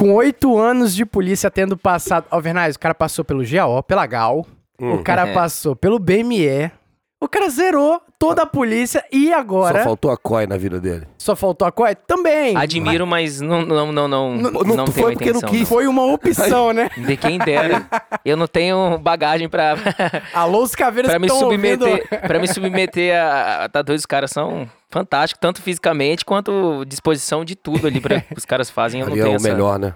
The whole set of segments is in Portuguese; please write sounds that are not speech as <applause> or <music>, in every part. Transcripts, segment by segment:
Com oito anos de polícia tendo passado. Alvernaz, o cara passou pelo GAO, pela GAL, Hum. o cara <laughs> passou pelo BME. O cara zerou toda a polícia e agora. Só faltou a COI na vida dele. Só faltou a COE? Também. Admiro, mas não, não, não, não, Não- não, não tenho foi porque não intenção. quis. Foi uma opção, né? <laughs> De quem dera. Eu não tenho bagagem pra, <laughs> Alô, os caveiras pra me estão ouvindo. submeter. Pra me submeter a. tá dois, os caras são fantásticos, tanto fisicamente quanto disposição de tudo ali pra, <laughs> que os caras fazem. Eu não é tenho o essa. melhor, né?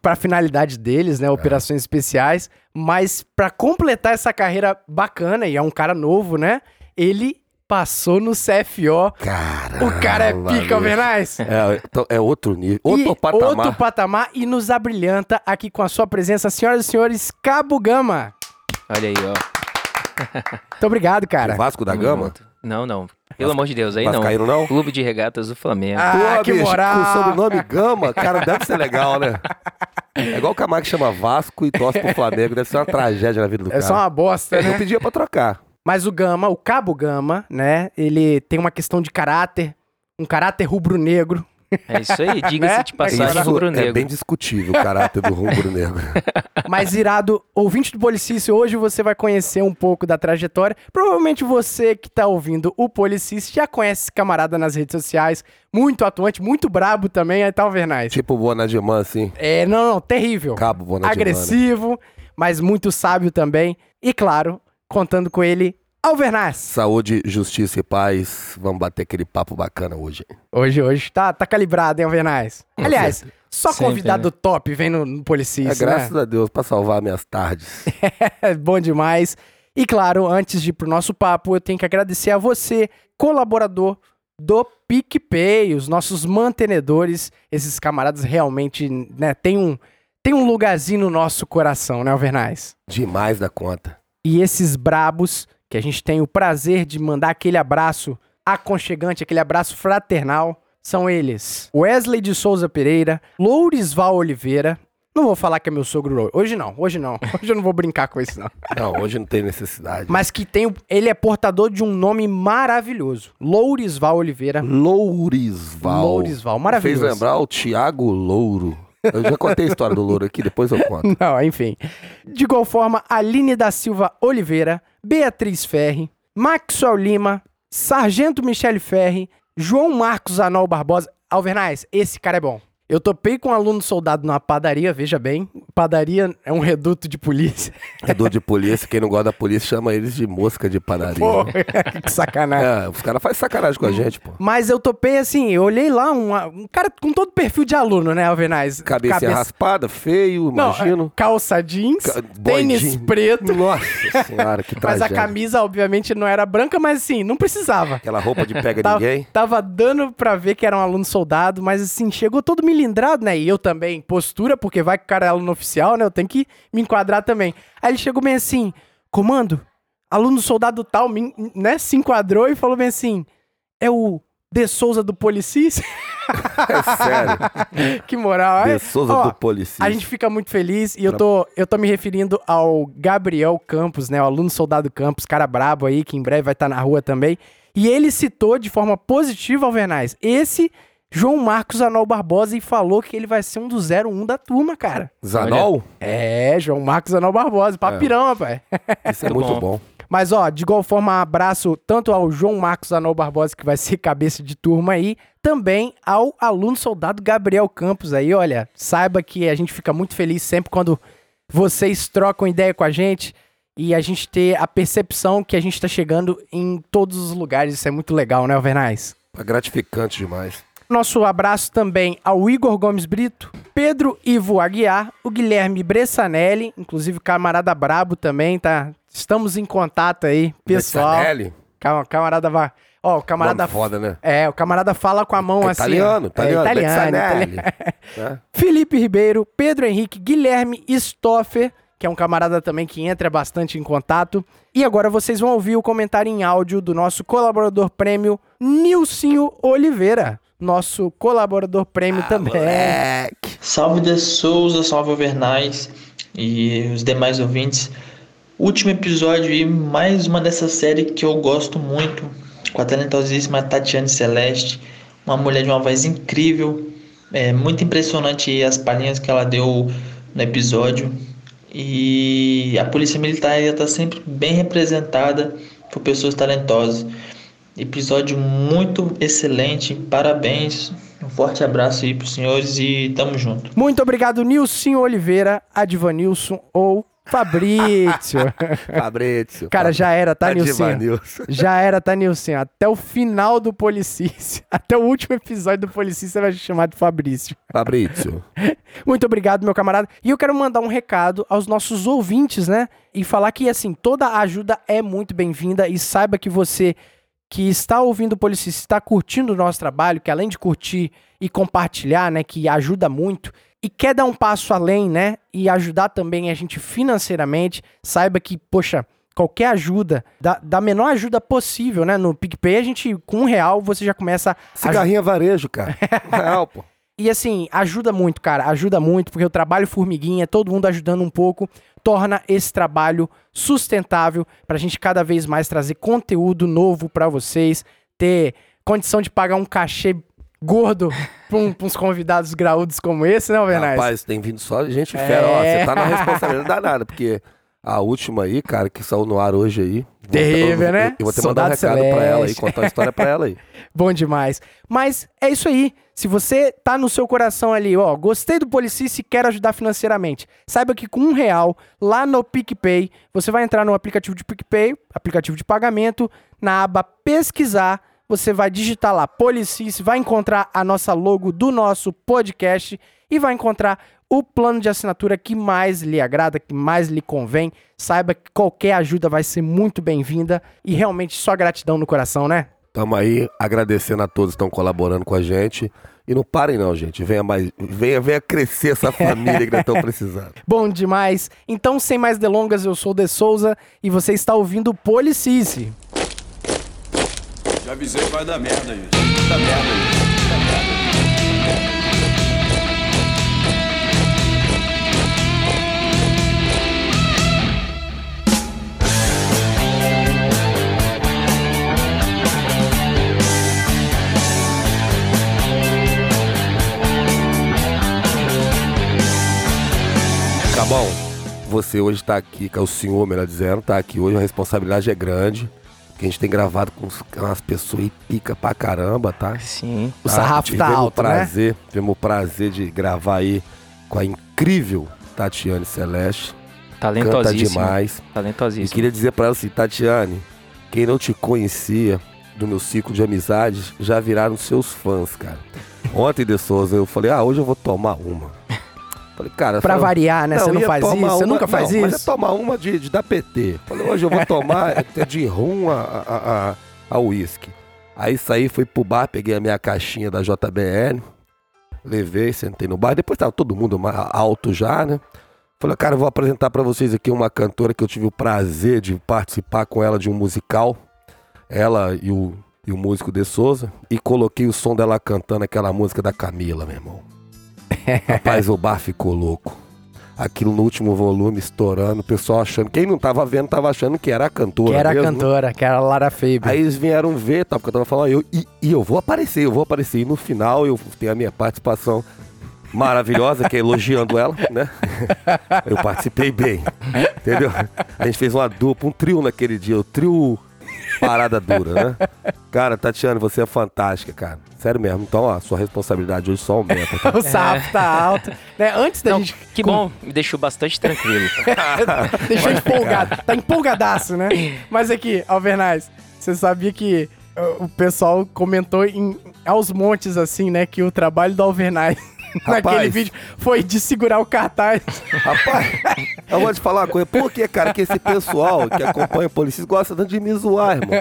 Pra finalidade deles, É. né? Operações especiais. Mas pra completar essa carreira bacana, e é um cara novo, né? Ele passou no CFO. Caramba. O cara é pica. Alvernaz. É, então, é outro nível. Outro e patamar. Outro patamar e nos abrilhanta aqui com a sua presença, senhoras e senhores, Cabo Gama. Olha aí, ó. Muito obrigado, cara. O Vasco da Gama? junto. Não, não. Pelo amor de Deus, aí não. Vascaíno não? Clube de Regatas do Flamengo. Ah, Pô, que bicho, moral. Com o sobrenome Gama, cara, deve ser legal, né? É igual o Camargo que chama Vasco e torce pro Flamengo. Deve ser uma tragédia na vida do É cara. só uma bosta, Eu né? pedia pra trocar. Mas o Gama, o Cabo Gama, né? Ele tem uma questão de caráter, um caráter rubro-negro. É isso aí, diga-se Né? de passagem Isso rubro-negro. é bem discutível o caráter do rubro-negro. <laughs> Mas irado, ouvinte do Policício, hoje você vai conhecer um pouco da trajetória. Provavelmente você que tá ouvindo o Policício já conhece esse camarada nas redes sociais. Muito atuante, muito brabo também, aí tá o Vernais. tipo o Bonadimã, assim. É, não, não, terrível. Cabo Bonadimã. né? Agressivo, mas muito sábio também. E claro, contando com ele, Alvernaz. Saúde, justiça e paz. Vamos bater aquele papo bacana hoje. Hoje, hoje tá, tá calibrado, hein, Alvernaz? Aliás, só Sempre, convidado top vem no, no É, Policício, graças né? a Deus, pra salvar minhas tardes. <laughs> É bom demais. E claro, antes de ir pro nosso papo, eu tenho que agradecer a você, colaborador do PicPay, os nossos mantenedores. Esses camaradas realmente, né, tem um, tem um lugarzinho no nosso coração, né, Alvernaz? Demais da conta. E esses brabos, que a gente tem o prazer de mandar aquele abraço aconchegante, aquele abraço fraternal, são eles: Wesley de Souza Pereira, Lourisval Oliveira. Não vou falar que é meu sogro. Hoje não, hoje não. <laughs> Hoje eu não vou brincar com isso, não. Não, hoje não tem necessidade. Mas que tem. Ele é portador de um nome maravilhoso. Lourisval Oliveira. Lourisval. Lourisval, maravilhoso. Fez lembrar o Tiago Louro. Eu já contei a história do Louro aqui, depois eu conto. <laughs> Não, enfim. De igual forma, Aline da Silva Oliveira, Beatriz Ferri, Maxwell Lima, Sargento Michele Ferri, João Marcos Anol Barbosa. Alvernais, esse cara é bom. Eu topei com um aluno soldado numa padaria, veja bem. Padaria é um reduto de polícia. Redor de polícia, quem não gosta da polícia chama eles de mosca de padaria. Pô, <laughs> que sacanagem. É, os caras fazem sacanagem com a gente, pô. Mas eu topei assim, eu olhei lá, um, um cara com todo perfil de aluno, né, Alvernais? Cabecinha raspada, feio, Não, imagino. é, calça jeans, Ca- tênis jeans. preto. Nossa senhora, que <laughs> Mas a tragédia. camisa, obviamente, não era branca, mas assim, não precisava. Aquela roupa de pega Tava, ninguém. tava dando pra ver que era um aluno soldado, mas assim, chegou todo milindrado, né? E eu também, postura, porque vai que o cara é aluno oficial, né? Eu tenho que me enquadrar também. Aí ele chegou bem assim, comando, aluno soldado tal, me- né? Se enquadrou e falou bem assim, é o De Souza do Policis? <laughs> É sério. <laughs> que moral, De é? Souza Ó, do Policista. A gente fica muito feliz e eu tô, eu tô me referindo ao Gabriel Campos, né? O aluno soldado Campos, cara brabo aí, que em breve vai estar na rua também. E ele citou de forma positiva, Alvernais, esse João Marcos Anol Barbosa e falou que ele vai ser um do 01 da turma, cara. Zanol? É, João Marcos Anol Barbosa, papirão, rapaz. <laughs> Isso é Muito bom. Mas, ó, de igual forma, abraço tanto ao João Marcos Anol Barbosa, que vai ser cabeça de turma aí, também ao aluno soldado Gabriel Campos aí, olha, saiba que a gente fica muito feliz sempre quando vocês trocam ideia com a gente e a gente ter a percepção que a gente tá chegando em todos os lugares, isso é muito legal, né, Alvernais? É gratificante demais. Nosso abraço também ao Igor Gomes Brito, Pedro Ivo Aguiar, o Guilherme Bressanelli, inclusive camarada brabo também, tá? Estamos em contato aí, pessoal. Bessanelli? Calma, camarada vai. Ó, o camarada. Nome foda, né? É, o camarada fala com a mão É assim. italiano, italiano, É, italiano, Bessanelli. italiano. Né? <laughs> Felipe Ribeiro, Pedro Henrique, Guilherme Stoffer, que é um camarada também que entra bastante em contato. E agora vocês vão ouvir o comentário em áudio do nosso colaborador prêmio, Nilcinho Oliveira. Nosso colaborador prêmio também. Moleque. Salve de Souza, salve Overnais e os demais ouvintes. Último episódio e mais uma dessa série que eu gosto muito, com a talentosíssima Tatiane Celeste, uma mulher de uma voz incrível, É muito impressionante as palhinhas que ela deu no episódio. E a Polícia Militar está sempre bem representada por pessoas talentosas. Episódio muito excelente, parabéns. Um forte abraço aí pros senhores e tamo junto. Muito obrigado, Nilson Oliveira, Advanilson ou Fabrício. <laughs> Fabrício. Cara, já era, tá, Nilson? Já era, tá, Nilson? Até o final do Policice, <laughs> até o último episódio do Policice, você vai chamar de Fabrício. Fabrício. <laughs> Muito obrigado, meu camarada. E eu quero mandar um recado aos nossos ouvintes, né? E falar que, assim, toda ajuda é muito bem-vinda e saiba que você que está ouvindo o Policice, está curtindo o nosso trabalho, que além de curtir e compartilhar, né, que ajuda muito, e quer dar um passo além, né, e ajudar também a gente financeiramente, saiba que, poxa, qualquer ajuda, da, da menor ajuda possível, né, no PicPay, a gente, com um real, você já começa a Cigarrinha varejo, cara. <laughs> Um real, pô. E assim, ajuda muito, cara, ajuda muito, porque o trabalho formiguinha, todo mundo ajudando um pouco, torna esse trabalho sustentável para a gente cada vez mais trazer conteúdo novo para vocês, ter condição de pagar um cachê gordo para um, uns convidados graúdos como esse, né, Alvernaz? Rapaz, tem vindo só gente fera. Ó, É. você tá na responsabilidade danada, porque a última aí, cara, que saiu no ar hoje aí. Terrível, eu- né? Eu vou ter que mandar um Soldado recado pra ela aí, Celeste. contar a história pra ela aí. <laughs> Bom demais. Mas é isso aí. Se você tá no seu coração ali, ó, gostei do Policice e quero ajudar financeiramente, saiba que com um real, lá no PicPay, você vai entrar no aplicativo de PicPay, aplicativo de pagamento, na aba pesquisar, você vai digitar lá Policice, vai encontrar a nossa logo do nosso podcast e vai encontrar o plano de assinatura que mais lhe agrada, que mais lhe convém. Saiba que qualquer ajuda vai ser muito bem-vinda e realmente só gratidão no coração, né? Tamo aí agradecendo a todos que estão colaborando com a gente. E não parem não, gente. Venha mais, venha, venha crescer essa família que nós estamos precisando. <laughs> Bom demais. Então, sem mais delongas, eu sou o De Souza e você está ouvindo o Policice. Já avisei que vai dar merda isso. Vai dar merda isso. Cabão, você hoje tá aqui, que é o senhor, melhor dizendo, tá aqui hoje, a responsabilidade é grande. Que a gente tem gravado com umas pessoas aí pica pra caramba, tá? Sim. O sarrafo tá alto, o né? prazer, Tivemos o prazer de gravar aí com a incrível Tatiane Celeste. Canta Talentosíssimo. demais. E Talentosíssimo. queria dizer pra ela assim, Tatiane, quem não te conhecia do meu ciclo de amizades já viraram seus fãs, cara. <laughs> Ontem, De Souza, eu falei, ah, hoje eu vou tomar uma. Falei, cara... Pra variar, né? Você não faz isso? Você uma- nunca faz não, Mas isso? é tomar uma de, de dar PT. Falei, hoje eu vou tomar é de rum a, a, a, a uísque. Aí saí, fui pro bar, peguei a minha caixinha da JBL, levei, sentei no bar. Depois tava todo mundo alto já, né? Falei, cara, eu vou apresentar pra vocês aqui uma cantora que eu tive o prazer de participar com ela de um musical. Ela e o, e o músico De Souza. E coloquei o som dela cantando aquela música da Camila, meu irmão. <laughs> Rapaz, o bar ficou louco. Aquilo no último volume estourando, o pessoal achando. Quem não tava vendo, tava achando que era a cantora. Que era a mesmo. cantora, que era a Lara Faber. Aí eles vieram ver, tá? Porque eu tava falando, eu, e, e eu vou aparecer, eu vou aparecer. E no final eu tenho a minha participação maravilhosa, que é elogiando ela, né? Eu participei bem, entendeu? A gente fez uma dupla, um trio naquele dia, o trio Parada Dura, né? Cara, Tatiana, você é fantástica, cara. Sério mesmo. Então, ó, sua responsabilidade hoje só aumenta. tá? <laughs> O sarrafo tá alto. Né? Antes da Não, gente. que bom, me deixou bastante tranquilo. <laughs> Deixou empolgado. Tá empolgadaço, né? Mas aqui, Alvernaz, você sabia que uh, o pessoal comentou em, aos montes, assim, né? Que o trabalho do Alvernaz naquele Rapaz. vídeo foi de segurar o cartaz. Rapaz, eu vou te falar uma coisa. Por que, cara, que esse pessoal que acompanha o polícia gosta tanto de me zoar, irmão?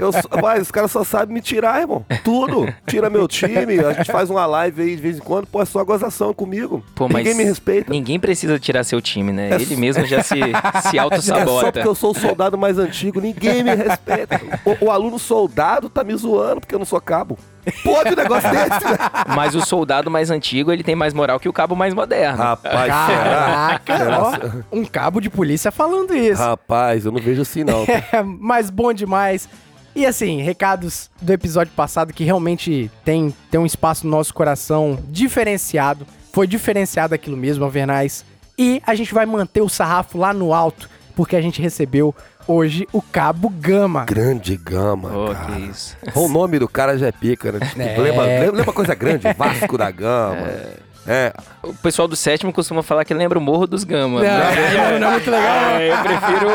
Eu, mas os caras só sabem me tirar, irmão. Tudo. Tira meu time, a gente faz uma live aí de vez em quando, pô, é só gozação comigo. Pô, mas Ninguém me respeita. Ninguém precisa tirar seu time, né? É Ele só- mesmo já se, se <laughs> É só auto-sabota. porque eu sou o soldado mais antigo, ninguém me respeita. O, o aluno soldado tá me zoando porque eu não sou cabo. Pode um negócio desse, né? <laughs> Mas o soldado mais antigo, ele tem mais moral que o cabo mais moderno. Rapaz, Caraca, será? ó, um cabo de polícia falando isso. Rapaz, eu não vejo assim não. <laughs> É, mas bom demais. E assim, recados do episódio passado que realmente tem, tem um espaço no nosso coração diferenciado. Foi diferenciado aquilo mesmo, Alvernais. E a gente vai manter o sarrafo lá no alto, porque a gente recebeu hoje o Cabo Gama. Grande gama, Oh, cara. que isso. O nome do cara já é pica, né? Tipo, É. lembra, lembra, coisa grande? Vasco da Gama. É. O pessoal do sétimo costuma falar que lembra o Morro dos Gama. Não, não, não é muito legal. É, eu prefiro.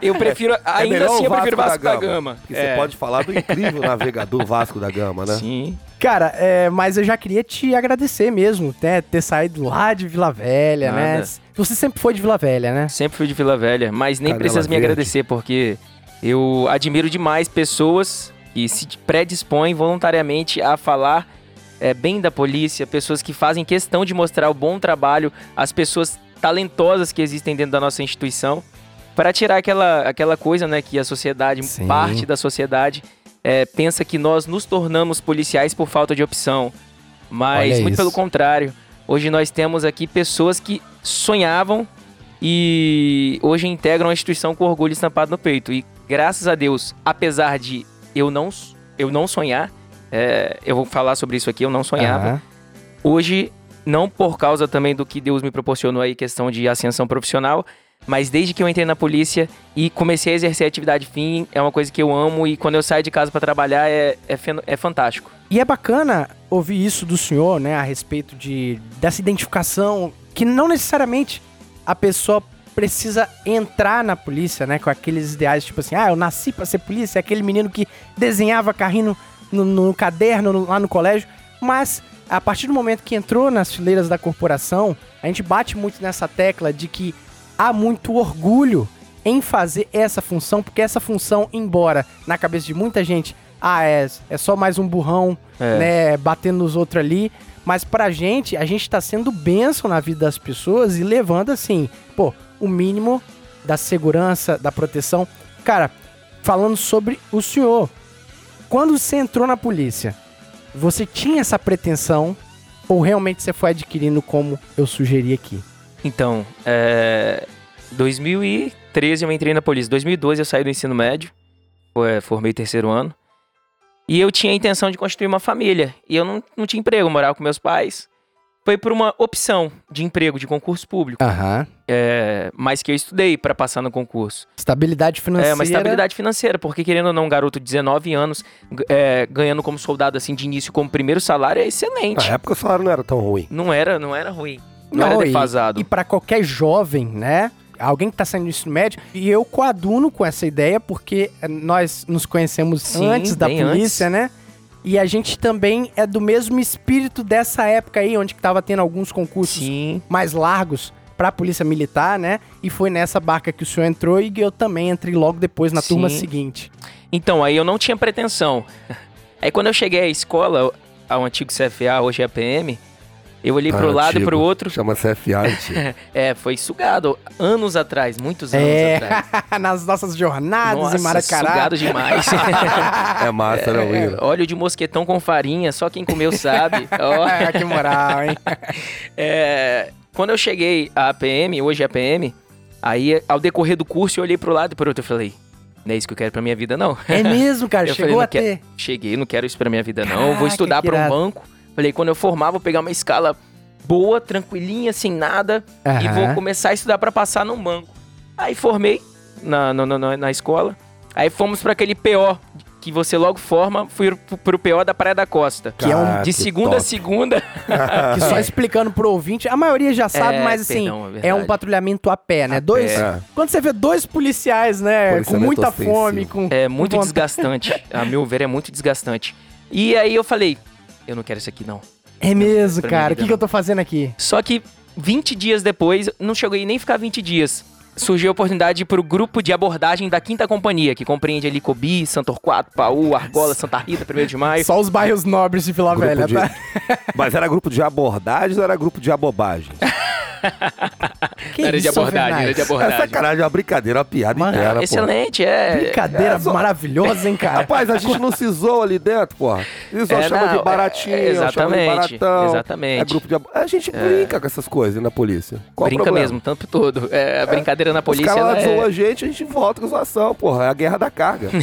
Eu prefiro. É ainda assim, o eu prefiro Vasco da Gama. Porque É. você pode falar do incrível navegador Vasco da Gama, né? Sim. Cara, é, mas eu já queria te agradecer mesmo, né? Ter saído lá de Vila Velha, né? Você sempre foi de Vila Velha, né? Sempre fui de Vila Velha, mas nem Canela precisa me Verde. agradecer, porque eu admiro demais pessoas que se predispõem voluntariamente a falar é, bem da polícia, pessoas que fazem questão de mostrar o bom trabalho, as pessoas talentosas que existem dentro da nossa instituição, para tirar aquela, aquela coisa, né, que a sociedade, Sim. parte da sociedade, é, pensa que nós nos tornamos policiais por falta de opção. Mas, Olha muito isso. pelo contrário, hoje nós temos aqui pessoas que sonhavam e hoje integram a instituição com orgulho estampado no peito. E graças a Deus, apesar de eu não, eu não sonhar, é, eu vou falar sobre isso aqui, eu não sonhava. Aham. Hoje, não por causa também do que Deus me proporcionou aí, questão de ascensão profissional, mas desde que eu entrei na polícia e comecei a exercer a atividade fim, é uma coisa que eu amo e quando eu saio de casa para trabalhar é, é, é fantástico. E é bacana ouvir isso do senhor, né, a respeito de dessa identificação que não necessariamente a pessoa precisa entrar na polícia, né, com aqueles ideais tipo assim, ah, eu nasci pra ser polícia, aquele menino que desenhava carrinho no, no caderno no- lá no colégio, mas a partir do momento que entrou nas fileiras da corporação, a gente bate muito nessa tecla de que há muito orgulho em fazer essa função, porque essa função, embora na cabeça de muita gente, ah, é, é só mais um burrão, É. né, batendo nos outros ali, mas pra gente, a gente tá sendo bênção na vida das pessoas e levando assim, pô, o mínimo da segurança, da proteção. Cara, falando sobre o senhor, quando você entrou na polícia, você tinha essa pretensão ou realmente você foi adquirindo como eu sugeri aqui? Então, é, 2013 eu entrei na polícia. 2012 eu saí do ensino médio, formei terceiro ano. E eu tinha a intenção de construir uma família. E eu não, não tinha emprego, eu morava com meus pais. Foi por uma opção de emprego, de concurso público. Aham. É, mas que eu estudei para passar no concurso. Estabilidade financeira. É, uma estabilidade financeira, porque querendo ou não, um garoto de 19 anos é, ganhando como soldado assim de início como primeiro salário é excelente. Na época o salário não era tão ruim. Não era, não era ruim. Não, era e- defasado. E, pra qualquer jovem, né? Alguém que tá saindo do ensino médio, e eu coaduno com essa ideia, porque nós nos conhecemos Sim, antes da polícia, né? E a gente também é do mesmo espírito dessa época aí, onde que tava tendo alguns concursos Sim. mais largos pra polícia militar, né? E foi nessa barca que o senhor entrou e eu também entrei logo depois na Sim. turma seguinte. Então, aí eu não tinha pretensão. <laughs> Aí quando eu cheguei à escola, ao antigo CFA, hoje é APM, eu olhei pro Ah, lado e antigo. pro outro. Chama CFA, antigo. <laughs> É, foi sugado anos atrás, muitos anos É, atrás. <laughs> nas nossas jornadas Nossa, em Maracará. sugado demais. <laughs> É massa, né, É, Will? óleo de mosquetão com farinha, só quem comeu sabe. Ah, que moral, hein? É, quando eu cheguei à APM, hoje é APM, aí ao decorrer do curso eu olhei pro lado e pro outro e falei, não é isso que eu quero pra minha vida não. É mesmo, cara. Eu chegou falei, não a ter. Cheguei, não quero isso pra minha vida não, vou Caraca, estudar que pra um banco. Falei, quando eu formar vou pegar uma escala boa, tranquilinha, sem nada, e Aham. vou começar a estudar pra passar num banco. Aí formei na, na, na, na escola, aí fomos pra aquele PO que você logo forma, fui pro, pro PO da Praia da Costa. Que é um- Ah, De segunda a segunda. <laughs> Que só explicando pro ouvinte, a maioria já sabe, É, mas assim, perdão, é é, um patrulhamento a pé, né? dois. pé. É. Quando você vê dois policiais, né, com Policiamento muita fome, com. É muito com desgastante. A meu ver, é muito desgastante. E aí eu falei, eu não quero isso aqui não. É mesmo, Pra cara. O que, que eu tô fazendo aqui? Só que 20 dias depois, não cheguei nem a ficar 20 dias. Surgiu a oportunidade para o grupo de abordagem da Quinta Companhia, que compreende ali Cobi, Santo Torquato, Paú, Argola, Santa Rita, 1 de Maio. Só os bairros nobres de Vila Grupo Velha, de- tá? <laughs> Mas era grupo de abordagem ou era grupo de abobagem? <laughs> <laughs> Que Era de abordagem, era de É abordagem. sacanagem, é uma brincadeira, uma piada Mano, interna, pô. Excelente, é. Brincadeira É, só- maravilhosa, hein, cara? Rapaz, a gente não se zoa ali dentro, porra. Eles É, chamam não, de baratinho, é, chamam de exatamente, baratão. exatamente. É grupo de... ab- A gente brinca com essas coisas na polícia. Qual Brinca mesmo, o tempo todo. É, a brincadeira na Os polícia caras lá ela zoam é... a gente, a gente volta com zoação, porra. É a guerra da carga. <laughs>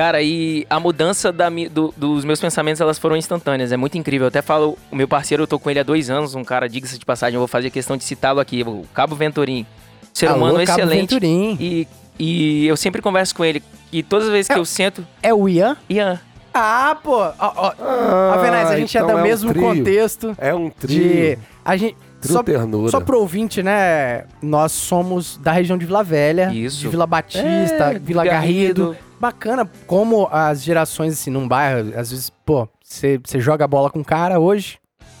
Cara, e a mudança da do- dos meus pensamentos, elas foram instantâneas. É muito incrível. Eu até falo, o meu parceiro, eu tô com ele há dois anos, um cara, diga-se de passagem, eu vou fazer questão de citá-lo aqui, o Cabo Venturim. Ser Alô, humano Cabo excelente. Venturim. E, e eu sempre converso com ele. E todas as vezes que eu sento, É o Ian? Ian, Ah, pô. Ó, ó. Ah, Alvernaz, a gente é então do um mesmo trio. contexto É um trio. de... A gente... Trio Só, ternura. só pro ouvinte, né? Nós somos da região de Vila Velha. Isso. De Vila Batista, É, Vila Garrido. Bacana como as gerações, assim, num bairro, às vezes, pô, você você joga bola com um cara hoje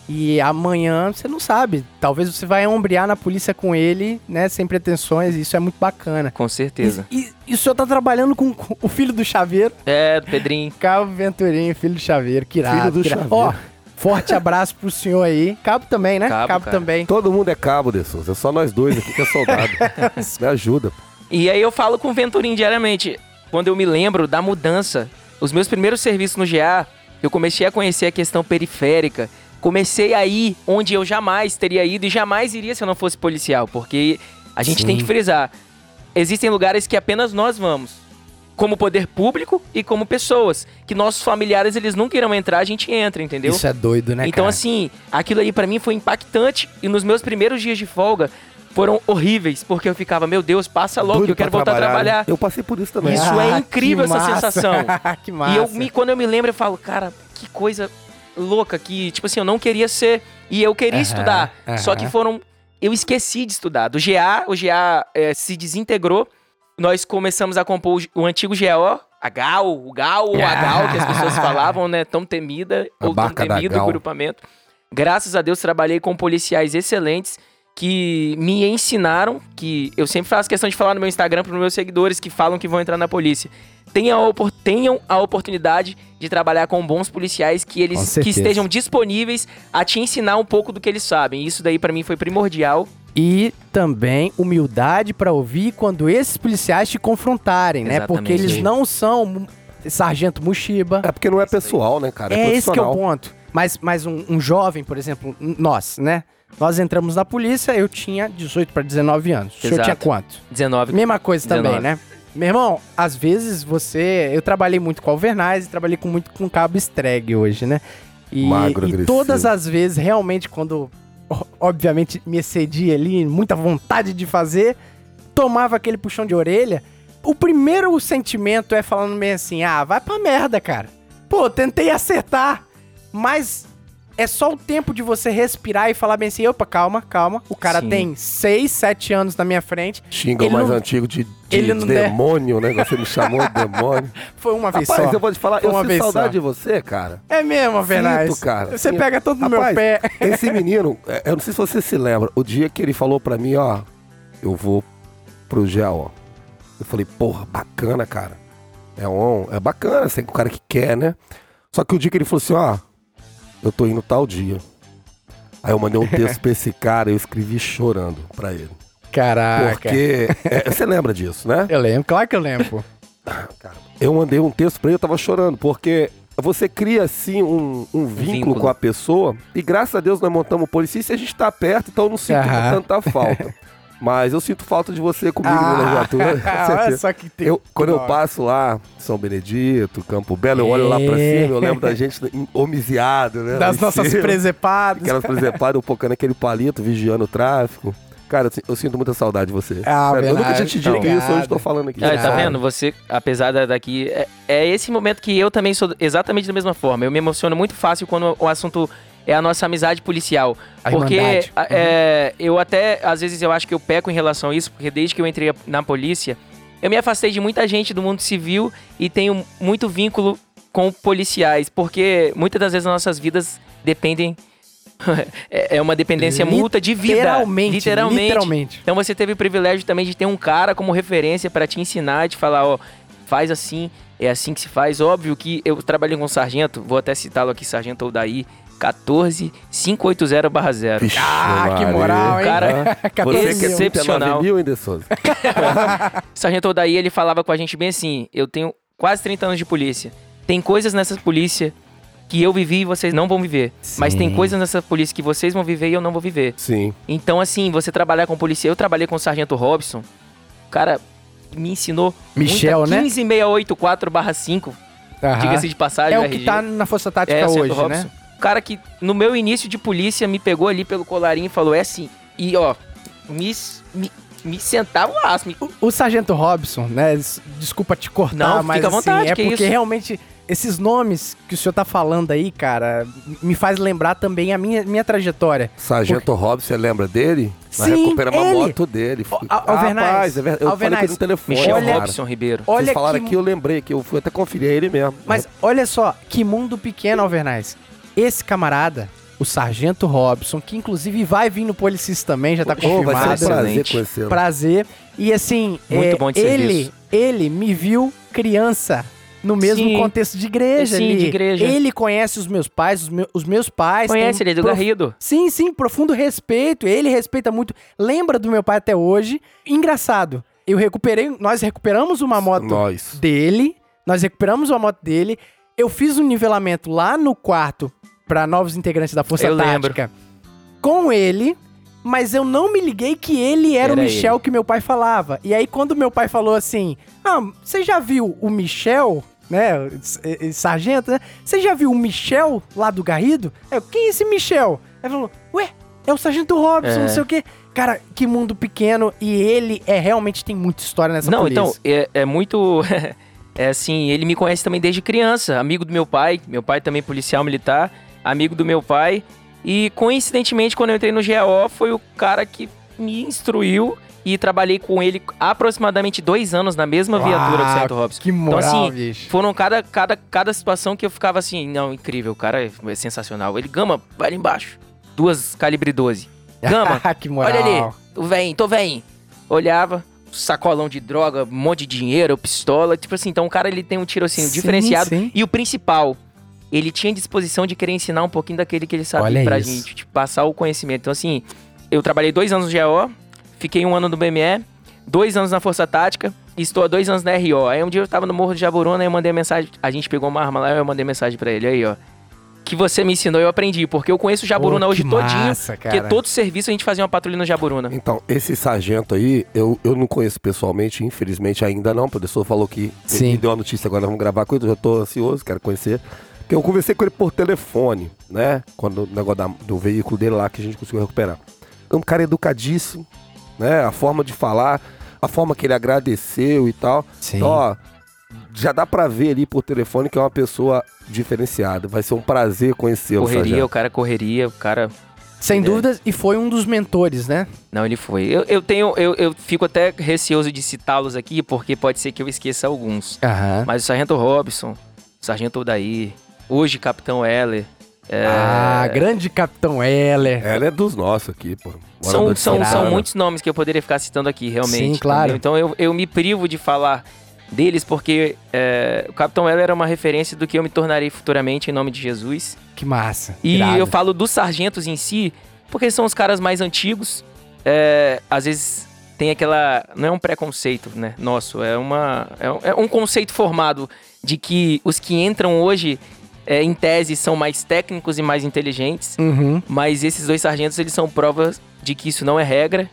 e amanhã você não sabe. Talvez você vai ombrear na polícia com ele, né? Sem pretensões, e isso é muito bacana. Com certeza. E, e- e o senhor tá trabalhando com, com o filho do chaveiro, É, do Pedrinho. <laughs> Cabo Venturinho, filho do chaveiro, que irado. Filho do que irado. chaveiro. Ó, forte abraço pro senhor aí. Cabo também, né? Cabo, cara. também. Todo mundo é cabo, De Souza. É só nós dois aqui que é soldado. <laughs> Me ajuda. E aí eu falo com o Venturim diariamente. Quando eu me lembro da mudança, os meus primeiros serviços no GA, eu comecei a conhecer a questão periférica. Comecei a ir onde eu jamais teria ido e jamais iria se eu não fosse policial, porque a gente tem Sim. que frisar. Existem lugares que apenas nós vamos, como poder público e como pessoas, que nossos familiares eles nunca irão entrar, a gente entra, entendeu? Isso é doido, né, então, cara? assim, aquilo ali pra mim foi impactante e nos meus primeiros dias de folga foram horríveis, porque eu ficava, meu Deus, passa logo, que Doido eu quero voltar a trabalhar, trabalhar. né? Eu passei por isso também. Isso Ah, é incrível, essa massa. sensação. <laughs> que massa. E eu me, quando eu me lembro, eu falo, cara, que coisa louca que, tipo assim, eu não queria ser e eu queria Aham, estudar. aham. Só que foram eu esqueci de estudar. Do GA, o GA eh, se desintegrou. Nós começamos a compor o, o antigo GO, a GAL, o GAL ou a GAL, que as pessoas <laughs> falavam, né? Tão temida A ou tão temido o grupamento. Graças a Deus, trabalhei com policiais excelentes que me ensinaram, que eu sempre faço questão de falar no meu Instagram para os meus seguidores que falam que vão entrar na polícia. Tenham a, tenham a oportunidade de trabalhar com bons policiais que eles que estejam disponíveis a te ensinar um pouco do que eles sabem. Isso daí para mim foi primordial. E também humildade pra ouvir quando esses policiais te confrontarem, né? Exatamente. Porque eles não são sargento Mushiba. É porque não é pessoal, né, cara? É, É, esse que é o ponto. Mas, mas um, um jovem, por exemplo, nós, né? Nós entramos na polícia, eu tinha 18 para 19 anos. O senhor Exato. tinha quanto? 19 Mesma coisa também, 19. né? Meu irmão, às vezes você. Eu trabalhei muito com Alvernaz e trabalhei com muito com cabo Streg hoje, né? E, Magro, e todas as vezes, realmente, quando obviamente me excedia ali, muita vontade de fazer, tomava aquele puxão de orelha. O primeiro sentimento é falando meio assim: ah, vai pra merda, cara. Pô, tentei acertar, mas é só o tempo de você respirar e falar bem assim: opa, calma, calma. O cara Sim. tem 6, 7 anos na minha frente. Xinga o mais não- antigo de, de ele não der- demônio, né? Você me chamou de demônio. <laughs> Foi uma vez Rapaz, só. eu vou te falar, Foi eu sinto saudade só. de você, cara. É mesmo. Sinto, cara. Você Sinto. pega todo no meu pé. <laughs> Esse menino, é, eu não sei se você se lembra, o dia que ele falou pra mim, ó, eu vou pro gel, ó. Eu falei, porra, bacana, cara. É um, é bacana, assim, o cara que quer, né? Só que o dia que ele falou assim, ó, eu tô indo tal dia. Aí eu mandei um texto pra esse cara, eu escrevi chorando pra ele. Caraca. Porque, é, você lembra disso, né? Eu lembro, claro que eu lembro. pô. Eu mandei um texto pra ele, eu tava chorando, porque você cria assim um, um vínculo, vínculo. com a pessoa, e graças a Deus nós montamos polícia e a gente tá perto, então eu não sinto tanta falta. <laughs> Mas eu sinto falta de você comigo Ah, na legislatura. <laughs> olha só que tem. Eu, quando eu passo lá, São Benedito, Campo Belo, eu olho lá pra É. cima, eu lembro da gente homiziado, né? Das nossas cima. presepadas. Aquelas presepadas, eu pocando aquele palito, vigiando o tráfico. Cara, eu, si- eu sinto muita saudade de você. Ah, Sério, eu nunca tinha te dito Obrigado. isso, hoje eu tô falando aqui. Ah, tá vendo? Você, apesar da- daqui, é, é esse momento que eu também sou exatamente da mesma forma. Eu me emociono muito fácil quando o assunto é a nossa amizade policial. A porque a- é, eu até, às vezes, eu acho que eu peco em relação a isso, porque desde que eu entrei na polícia, eu me afastei de muita gente do mundo civil e tenho muito vínculo com policiais, porque muitas das vezes as nossas vidas dependem. <laughs> é é uma dependência mútua de vida. Literalmente. Literalmente. Literalmente. Então você teve o privilégio também de ter um cara como referência para te ensinar, de falar, ó, faz assim, é assim que se faz. Óbvio que eu trabalhei com o sargento, vou até citá-lo aqui, sargento Odaí, 14 580/0. Vixe, Ah, que moral, hein? Cara, <laughs> 14 Você mil. que é excepcional. 39 mil, hein, De Souza? <laughs> Sargento Odaí, ele falava com a gente bem assim: eu tenho quase 30 anos de polícia. Tem coisas nessa polícia que eu vivi e vocês não vão viver. Mas tem Sim. coisas nessa polícia que vocês vão viver e eu não vou viver. Sim. Então, assim, você trabalhar com polícia. Eu trabalhei com o Sargento Robson. O cara me ensinou. Michel, muita, né? 15684/5. Aham. Diga-se de passagem, É o que RG. tá na Força Tática É, hoje, Robson. né? O cara que, no meu início de polícia, me pegou ali pelo colarinho e falou: é assim. E, ó, me, me, me sentava o. Me... O, o Sargento Robson, né? Desculpa te cortar, Não, mas fica à assim, vontade, é que porque isso. realmente esses nomes que o senhor tá falando aí, cara, me faz lembrar também a minha, minha trajetória. Sargento Robson, você lembra dele? Nós Sim, recuperamos a ele. moto dele. Al- Alvernaz, Rapaz, é verdade. Eu falei Alvernaz, aqui no telefone, Michel Olha-. Robson Ribeiro. Olha Vocês falaram que- aqui, eu lembrei que eu fui até conferir é ele mesmo. Mas olha só, que mundo pequeno, Alvernaz. Esse camarada, o Sargento Robson, que inclusive vai vir no Policis também, já tá Pô, vai ser um confirmado. prazer conhecê-lo. Prazer. E assim, Muito é, bom de ele, serviço. ele me viu criança no mesmo Sim. contexto de igreja Sim, ali. de igreja. Ele conhece os meus pais, os, meu- os meus pais. Conhece ele, é do prof- Garrido. Sim, sim, profundo respeito. Ele respeita muito. Lembra do meu pai até hoje. Engraçado. Eu recuperei, nós recuperamos uma moto Nós. dele. Nós recuperamos uma moto dele. Eu fiz um nivelamento lá no quarto para novos integrantes da Força Eu lembro. Tática com ele, mas eu não me liguei que ele era, o Era Michel que meu pai falava. E aí quando meu pai falou assim: "Ah, você já viu o Michel, né, sargento, né? Você já viu o Michel lá do Garrido?" Eu, quem é esse Michel? Aí falou: "Ué, é o sargento Robson, É. não sei o quê". Cara, que mundo pequeno e ele é realmente tem muita história nessa Não, polícia. então, é, é muito. <laughs> é assim, ele me conhece também desde criança. Amigo do meu pai. Meu pai também policial militar. Amigo do meu pai. E coincidentemente, quando eu entrei no GAO, foi o cara que me instruiu. E trabalhei com ele aproximadamente dois anos na mesma viatura que o Uau, Sargento Robson. Que moral, Então, assim, bicho. Foram cada, cada, cada situação que eu ficava assim, não, incrível, o cara é, é sensacional. Ele, Gama, vai ali embaixo. Duas calibre 12. <laughs> Gama, que moral. olha ali, tô vem, tô vem. Olhava, sacolão de droga, um monte de dinheiro, pistola, tipo assim, então o cara ele tem um tirocínio Sim, diferenciado. sim. E o principal, ele tinha disposição de querer ensinar um pouquinho daquele que ele sabia Olha pra isso. gente, tipo, passar o conhecimento. Então assim, eu trabalhei dois anos no GAO, fiquei um ano no BME, dois anos na Força Tática, e estou há dois anos na RO. Aí um dia eu tava no Morro de Jaburuna, aí eu mandei mensagem, a gente pegou uma arma lá, eu mandei mensagem pra ele, aí ó. Que você me ensinou, eu aprendi, porque eu conheço o Jaburuna Pô, hoje que todinho, massa, porque cara. todo serviço a gente fazia uma patrulha no Jaburuna. Então, esse sargento aí, eu, eu não conheço pessoalmente, infelizmente ainda não. O professor falou que Sim. me deu a notícia agora, vamos gravar com ele, eu já tô ansioso, quero conhecer. Porque eu conversei com ele por telefone, né? Quando o negócio da- do veículo dele lá que a gente conseguiu recuperar. É um cara educadíssimo, né? A forma de falar, a forma que ele agradeceu e tal. Sim. Então, ó, já dá pra ver ali por telefone que é uma pessoa diferenciada. Vai ser um prazer conhecê-lo, Correria, sargento. o cara correria, o cara. Sem É. dúvidas, e foi um dos mentores, né? Não, ele foi. Eu, eu tenho. Eu, eu fico até receoso de citá-los aqui, porque pode ser que eu esqueça alguns. Aham. Mas o Sargento Robson, o Sargento Odaí, hoje Capitão Heller. é, Ah, grande Capitão Heller. Ela é dos nossos aqui, pô. São, são, são muitos nomes que eu poderia ficar citando aqui, realmente. Sim, claro. entendeu? Então eu, eu me privo de falar deles, porque é, o Capitão Heller era uma referência do que eu me tornarei futuramente, em nome de Jesus. Que massa. E Irado. eu falo dos sargentos em si, porque são os caras mais antigos. É, às vezes tem aquela. Não é um preconceito, né? Nosso, é, uma, é, um- é um conceito formado de que os que entram hoje, é, em tese, são mais técnicos e mais inteligentes. Uhum. Mas esses dois sargentos, eles são provas de que isso não é regra.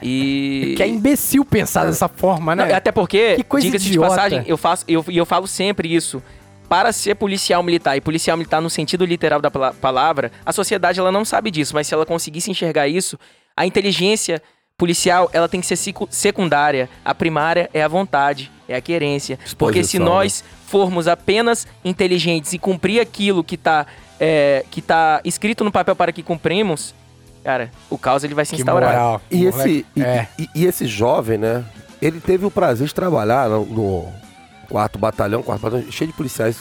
E. Que é imbecil pensar dessa forma, Não, né? até porque, diga-se de passagem, eu faço, eu, e eu falo sempre isso. Para ser policial militar, e policial militar no sentido literal da pala- palavra, a sociedade ela não sabe disso, mas se ela conseguisse enxergar isso, a inteligência policial ela tem que ser secu- secundária. A primária é a vontade, é a querência. Porque se Disposição, nós formos apenas inteligentes e cumprir aquilo que está que tá escrito no papel para que cumprimos, cara, o caos ele vai se que instaurar. moral. E esse, e, É. e- e esse jovem, né? Ele teve o prazer de trabalhar no, no quarto batalhão, quarto batalhão, cheio de policiais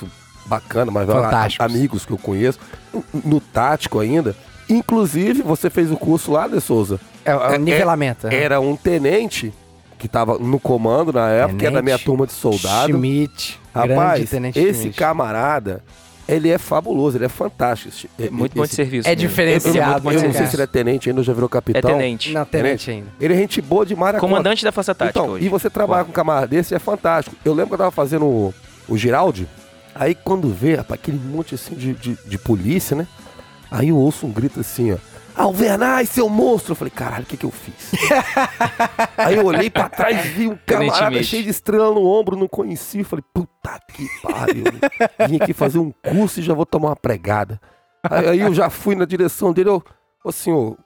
bacana, mas a- Fantásticos. amigos que eu conheço, no, no tático ainda. Inclusive, você fez o curso lá, de Souza. É, é o É- nivelamento. né? Era um tenente que tava no comando na época, que era da minha Tenente turma de soldado. Schmidt. Rapaz, tenente esse Schmidt. camarada, ele é fabuloso, ele é fantástico. esse- É muito bom de serviço. É mesmo. Eu, diferenciado. eu não né, sei se ele é tenente ainda, ou já virou É capitão. tenente. Não, tenente ainda. Ele é gente boa demais na conta. Comandante da Força Tática Então, hoje. e você trabalhar com um camarada desse é fantástico. Eu lembro que eu tava fazendo o, o Giraldi, aí quando vê, rapaz, aquele monte assim de, de, de polícia, né? Aí eu ouço um grito assim, ó. Alvernaz, seu monstro! Eu falei, caralho, o que que eu fiz? <laughs> aí eu olhei pra trás, vi um camarada cheio de estrela no ombro, não conhecia. Eu falei, puta que pariu. Vim aqui fazer um curso e já vou tomar uma pregada. Aí, aí eu já fui na direção dele, eu, ô senhor,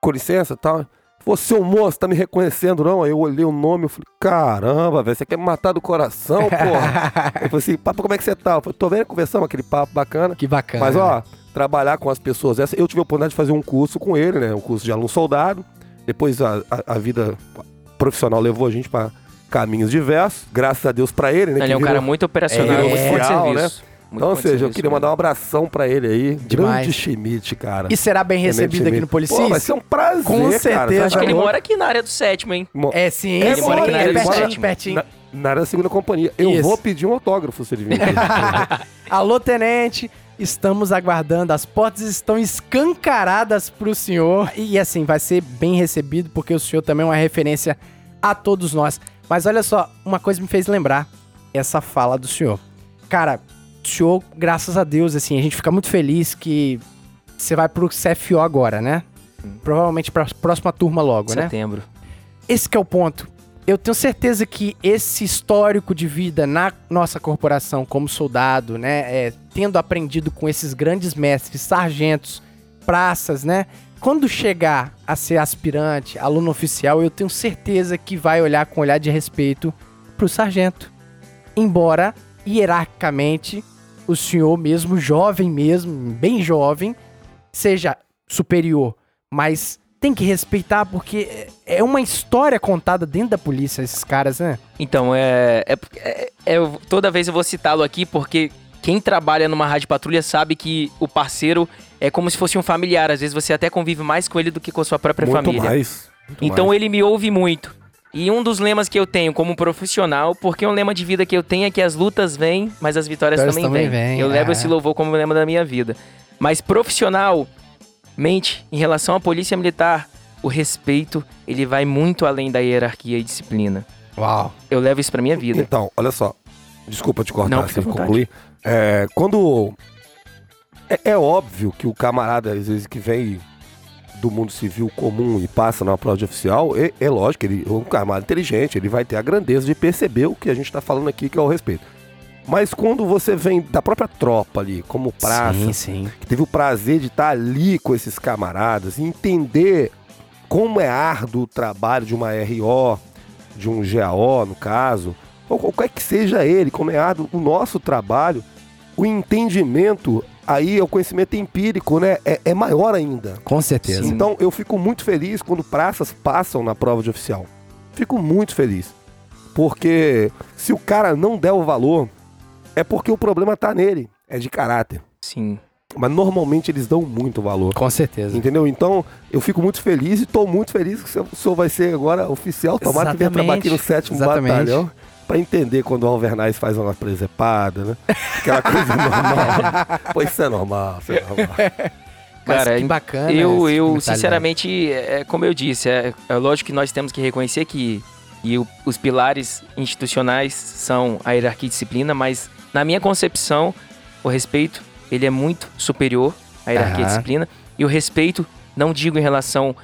com licença e tal. Você, o moço, tá me reconhecendo, não? Aí eu olhei o nome e falei, caramba, velho, você quer me matar do coração, porra? <laughs> Ele falou assim, papo, como é que você tá? Eu falei, tô vendo, conversamos, aquele papo bacana. Que bacana. Mas, né? Trabalhar com as pessoas essa, eu tive a oportunidade de fazer um curso com ele, né? Um curso de aluno soldado. Depois a, a, a vida profissional levou a gente pra caminhos diversos. Graças a Deus pra ele, né? Ele que é um virou- cara muito operacional, É, muito de oficial, serviço. Muito Então, ou seja, eu queria mandar um abração pra ele aí. Demais. Grande Schmidt, cara. E será bem recebido aqui no. Pô, vai ser um prazer, Com cara. certeza. Acho que ele mora aqui na área do sétimo, hein? Mo- É sim, Ele sim, mora aqui na é área do pertinho, sétimo. pertinho. Na, na área da segunda companhia. Eu Isso. vou pedir um autógrafo se ele vir aqui. <laughs> <laughs> Alô, tenente. Estamos aguardando. As portas estão escancaradas pro senhor. E assim, vai ser bem recebido, porque o senhor também é uma referência a todos nós. Mas olha só, uma coisa me fez lembrar essa fala do senhor. Cara, o senhor, graças a Deus, assim, a gente fica muito feliz que você vai pro CFO agora, né? Provavelmente pra próxima turma logo, né? Setembro. Esse que é o ponto. Eu tenho certeza que esse histórico de vida na nossa corporação como soldado, né, é, tendo aprendido com esses grandes mestres, sargentos, praças, né, quando chegar a ser aspirante, aluno oficial, eu tenho certeza que vai olhar com olhar de respeito pro sargento. Embora hierarquicamente o senhor mesmo jovem mesmo, bem jovem, seja superior, mas tem que respeitar porque é é uma história contada dentro da polícia, esses caras, né? Então, é, é, é- é- toda vez eu vou citá-lo aqui porque quem trabalha numa rádio patrulha sabe que o parceiro é como se fosse um familiar. Às vezes você até convive mais com ele do que com a sua própria muito família. mais. muito Então mais. ele me ouve muito. E um dos lemas que eu tenho como profissional, porque um lema de vida que eu tenho é que as lutas vêm, mas as vitórias Vitórias também, também vêm. Eu levo é. esse louvor como lema da minha vida. Mas profissionalmente, em relação à polícia militar, o respeito, ele vai muito além da hierarquia e disciplina. Uau. Eu levo isso pra minha vida. Então, olha só. Desculpa te cortar, Não, sem concluir. É, quando. É, é óbvio que o camarada, às vezes, que vem do mundo civil comum e passa na prova de oficial, é, é lógico, ele é um camarada inteligente, ele vai ter a grandeza de perceber o que a gente tá falando aqui, que é o respeito. Mas quando você vem da própria tropa ali, como praça, Sim, sim. que teve o prazer de estar ali com esses camaradas e entender como é árduo o trabalho de uma RO, de um GAO, no caso, ou qualquer que seja ele, como é árduo o nosso trabalho, o entendimento aí é o conhecimento empírico, né? É, é maior ainda. Com certeza. Então eu fico muito feliz quando praças passam na prova de oficial. Fico muito feliz. Porque se o cara não der o valor, é porque o problema tá nele. É de caráter. Sim. Mas normalmente eles dão muito valor. Com certeza. Entendeu? Então, eu fico muito feliz e tô muito feliz que o senhor- vai ser agora oficial. Tomara que venha trabalhar aqui no sétimo Exatamente. batalhão. Pra entender quando o Alvernais faz uma presepada, né? Aquela coisa <laughs> normal. pois isso é normal, isso é normal. <laughs> Mas Cara, que bacana. Eu, eu sinceramente, é, como eu disse, é, é lógico que nós temos que reconhecer que e o- os pilares institucionais são a hierarquia e disciplina, mas na minha concepção, o respeito, ele é muito superior à hierarquia e Aham. disciplina. E o respeito, não digo em relação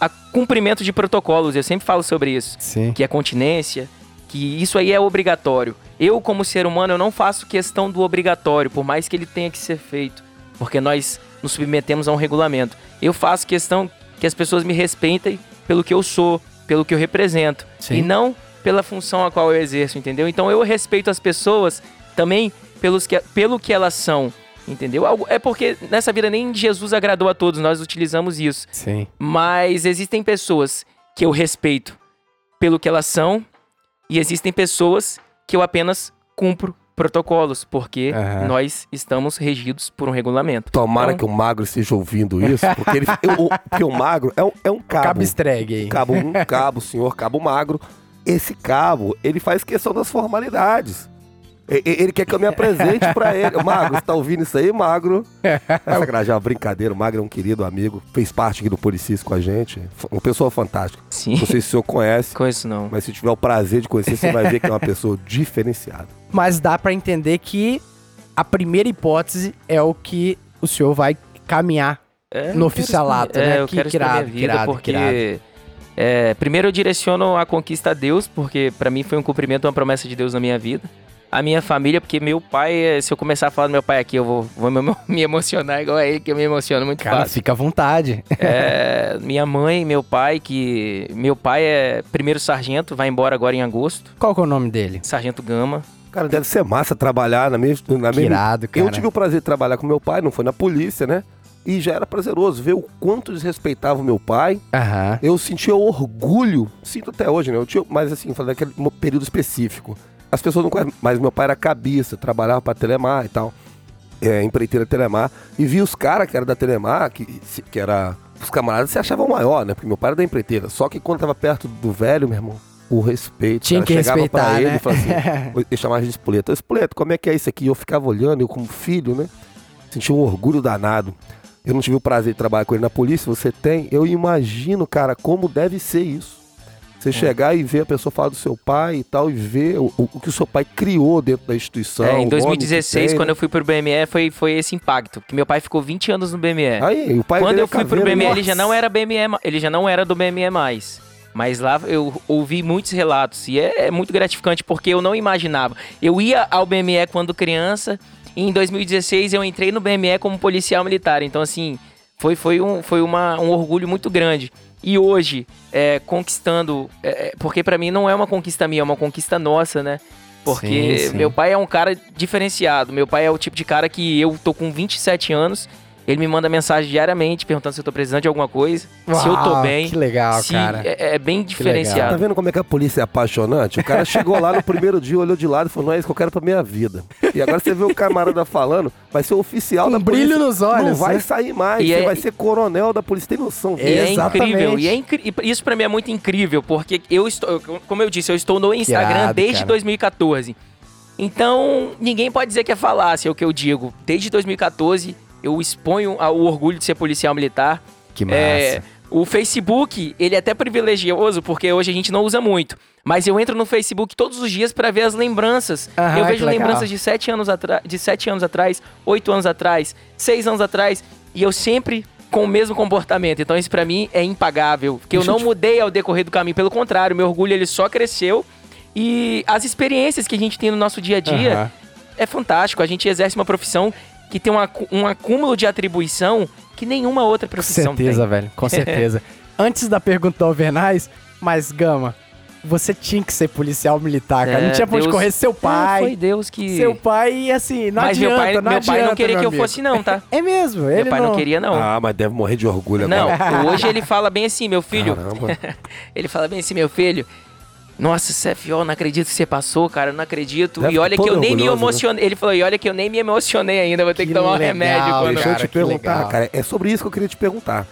a cumprimento de protocolos, eu sempre falo sobre isso Sim. que é continência, que isso aí é obrigatório. Eu, como ser humano, eu não faço questão do obrigatório, por mais que ele tenha que ser feito, porque nós nos submetemos a um regulamento. Eu faço questão que as pessoas me respeitem pelo que eu sou, pelo que eu represento, Sim. e não pela função a qual eu exerço, entendeu? Então eu respeito as pessoas também pelos que, pelo que elas são, entendeu? Algo- É porque nessa vida nem Jesus agradou a todos, nós utilizamos isso. Sim. Mas existem pessoas que eu respeito pelo que elas são e existem pessoas que eu apenas cumpro protocolos, porque Aham. nós estamos regidos por um regulamento. Tomara Então- que o magro esteja ouvindo isso, porque, ele, eu- o, porque o magro é um, é um cabo. Cabo estregue aí. Um cabo, um cabo, senhor cabo magro. Esse cabo, ele faz questão das formalidades. Ele quer que eu me apresente pra ele. Magro, você tá ouvindo isso aí, Magro? <laughs> Essa sacanagem é uma brincadeira. O Magro é um querido amigo. Fez parte aqui do Policis com a gente. Uma pessoa fantástica. Sim. Não sei se o senhor conhece, Conheço não. mas se tiver o prazer de conhecer, você vai ver que é uma pessoa diferenciada. Mas dá pra entender que a primeira hipótese é o que o senhor vai caminhar. É, no oficialato, né? É, eu Que quero irado, vida, irado, que porque... irado. é, primeiro eu direciono a conquista a Deus, porque pra mim foi um cumprimento, uma promessa de Deus na minha vida. A minha família, porque meu pai, é, se eu começar a falar do meu pai aqui, eu vou, vou me, <laughs> me emocionar igual a ele, que eu me emociono muito Cara, fácil. fica à vontade. É, <laughs> minha mãe meu pai, que... Meu pai é primeiro sargento, vai embora agora em agosto. Qual que é o nome dele? Sargento Gama. Cara, deve ser massa trabalhar na mesma. Na mesma... irado, cara. Eu tive o prazer de trabalhar com meu pai, não foi na polícia, né? E já era prazeroso ver o quanto desrespeitava o meu pai. Aham. Eu sentia orgulho, sinto até hoje, né? Eu tinha, mas assim, falando daquele período específico. As pessoas não conhecem, mas meu pai era cabeça, trabalhava pra Telemar e tal. É, empreiteira Telemar. E vi os caras que era da Telemar, que, que era. Os camaradas se achavam maior, né? Porque meu pai era da empreiteira. Só que quando tava perto do velho, meu irmão, o respeito. Tinha cara, que chegava respeitar, pra ele né? e falava assim, <laughs> chamava de Espoleto. Espoleto, como é que é isso aqui? Eu ficava olhando, eu como filho, né? Sentia um orgulho danado. Eu não tive o prazer de trabalhar com ele na polícia, você tem. Eu imagino, cara, como deve ser isso. Você chegar e ver a pessoa falar do seu pai e tal, e ver o, o- que o seu pai criou dentro da instituição. É, em nome 2016, que tem, quando né? eu fui pro BME, foi, foi esse impacto. Que meu pai ficou 20 anos no BME. Aí, o pai Quando eu é fui pro caveiro, BME, ele já não era BME, ele já não era do BME mais. Mas lá eu ouvi muitos relatos e é, é muito gratificante porque eu não imaginava. Eu ia ao BME quando criança e em 2016 eu entrei no BME como policial militar. Então assim, foi, foi, um, foi uma, um orgulho muito grande. E hoje, é, conquistando, é, é, porque pra mim não é uma conquista minha, é uma conquista nossa, né? Porque Sim, sim. meu pai é um cara diferenciado. Meu pai é o tipo de cara que eu tô com 27 anos, ele me manda mensagem diariamente perguntando se eu tô precisando de alguma coisa, se eu tô Uau, bem. Que legal, se- cara. É, é bem Tá diferenciado. vendo como é que a polícia é apaixonante? O cara chegou lá no primeiro dia, olhou de lado e falou: Não é isso que eu quero pra minha vida. E agora você vê o camarada falando, vai ser oficial Com da polícia. brilho nos olhos, Não vai né? saí mais, E você é- vai ser coronel da polícia. Tem noção? E é Exatamente. incrível. E é incri... isso pra mim é muito incrível, porque eu estou, como eu disse, eu estou no Instagram desde cara. 2014. Então, ninguém pode dizer que é falácia é o que eu digo. Desde 2014, eu exponho o orgulho de ser policial militar. Que massa. É, o Facebook, ele é até privilegioso, porque hoje a gente não usa muito. Mas eu entro no Facebook todos os dias pra ver as lembranças. Aham, eu vejo lembranças de sete anos atrás, de sete anos atrás, oito anos atrás, seis anos atrás, e eu sempre com o mesmo comportamento. Então isso pra mim é impagável, porque eu Deixa eu não te- mudei ao decorrer do caminho, pelo contrário, meu orgulho ele só cresceu. E as experiências que a gente tem no nosso dia a dia Aham. é fantástico. A gente exerce uma profissão que tem um acú- um acúmulo de atribuição que nenhuma outra Com profissão certeza, tem. velho. Com <laughs> certeza. Antes da pergunta do Alvernais, mas Gama, você tinha que ser policial militar, cara. É, não tinha pra onde correr seu É, pai. foi Deus que. Seu pai, e assim, não Mas adianta, meu pai, não meu pai não adianta, queria meu que eu fosse, não, tá? É mesmo, ele meu pai não, queria, não. Ah, mas deve morrer de orgulho não, agora. hoje ele fala bem assim, meu filho. Caramba. <laughs> Ele fala bem assim, meu filho. Nossa, CFO, não acredito que você passou, cara, não acredito. Deve e olha que eu nem me né? emocionei. Ele falou, e olha que eu nem me emocionei ainda, vou ter que, Que tomar um legal, remédio quando. Deixa eu te perguntar, legal. cara. É sobre isso que eu queria te perguntar.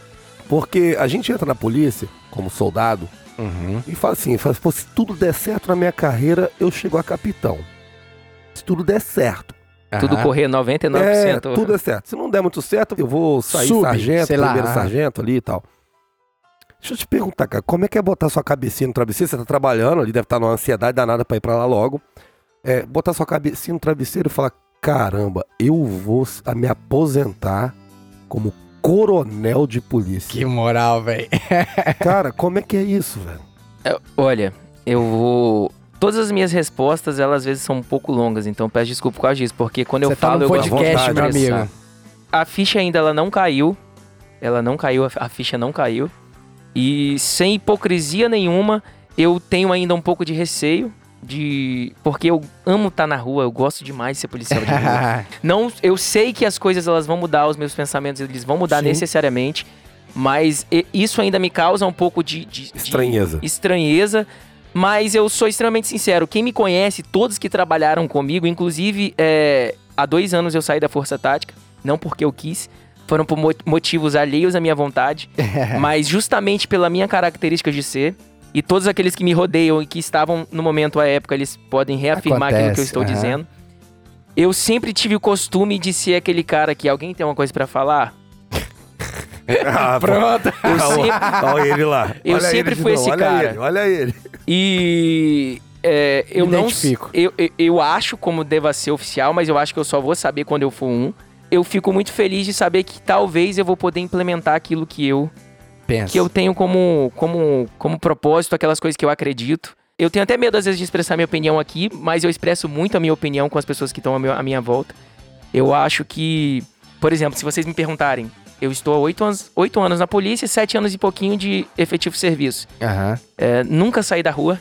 Porque a gente entra na polícia como soldado Uhum. e fala assim, fala, Pô, se tudo der certo na minha carreira, eu chego a capitão. Se tudo der certo. Tudo Aham. correr 99%. É, tudo é certo. Se não der muito certo, eu vou sair Sub, sargento, lá. primeiro sargento ali e tal. Deixa eu te perguntar, cara, como é que é botar sua cabecinha no travesseiro? Você tá trabalhando ali, deve estar numa ansiedade danada pra ir pra lá logo. É, botar sua cabecinha no travesseiro e falar, caramba, eu vou a me aposentar como coronel de polícia. Que moral, velho. <laughs> Cara, como é que é isso, velho? Olha, eu vou. Todas as minhas respostas, elas às vezes são um pouco longas, então peço desculpa por causa disso, porque quando Você eu tá falo, no eu gosto de podcast, vontade, meu expressar. amigo. A ficha ainda ela não caiu. Ela não caiu, a a ficha não caiu. E sem hipocrisia nenhuma, eu tenho ainda um pouco de receio de porque eu amo estar na rua, eu gosto demais de ser policial de rua. <laughs> Não, eu sei que as coisas elas vão mudar, os meus pensamentos eles vão mudar Sim. necessariamente, mas isso ainda me causa um pouco de, de- de Estranheza. estranheza. Mas eu sou extremamente sincero. Quem me conhece, todos que trabalharam comigo, inclusive é, há dois anos eu saí da Força Tática, não porque eu quis, foram por mo- motivos alheios à minha vontade, <laughs> mas justamente pela minha característica de ser. E todos aqueles que me rodeiam e que estavam no momento à época, eles podem reafirmar aquilo que eu Acontece, estou aham. dizendo. Eu sempre tive o costume de ser aquele cara que alguém tem uma coisa pra falar. <laughs> Ah, Pronto. <laughs> Eu sempre, Olha ele lá. Eu Olha sempre fui esse olha cara. Ele, olha ele. E é, eu Me não eu, eu, eu acho como deva ser oficial, mas eu acho que eu só vou saber quando eu for um. Eu fico muito feliz de saber que talvez eu vou poder implementar aquilo que eu Pensa. que eu tenho como como como propósito, aquelas coisas que eu acredito. Eu tenho até medo às vezes de expressar minha opinião aqui, mas eu expresso muito a minha opinião com as pessoas que estão à minha volta. Eu acho que, por exemplo, se vocês me perguntarem, eu estou há oito anos, anos na polícia sete anos e pouquinho de efetivo serviço. Aham, É, nunca saí da rua,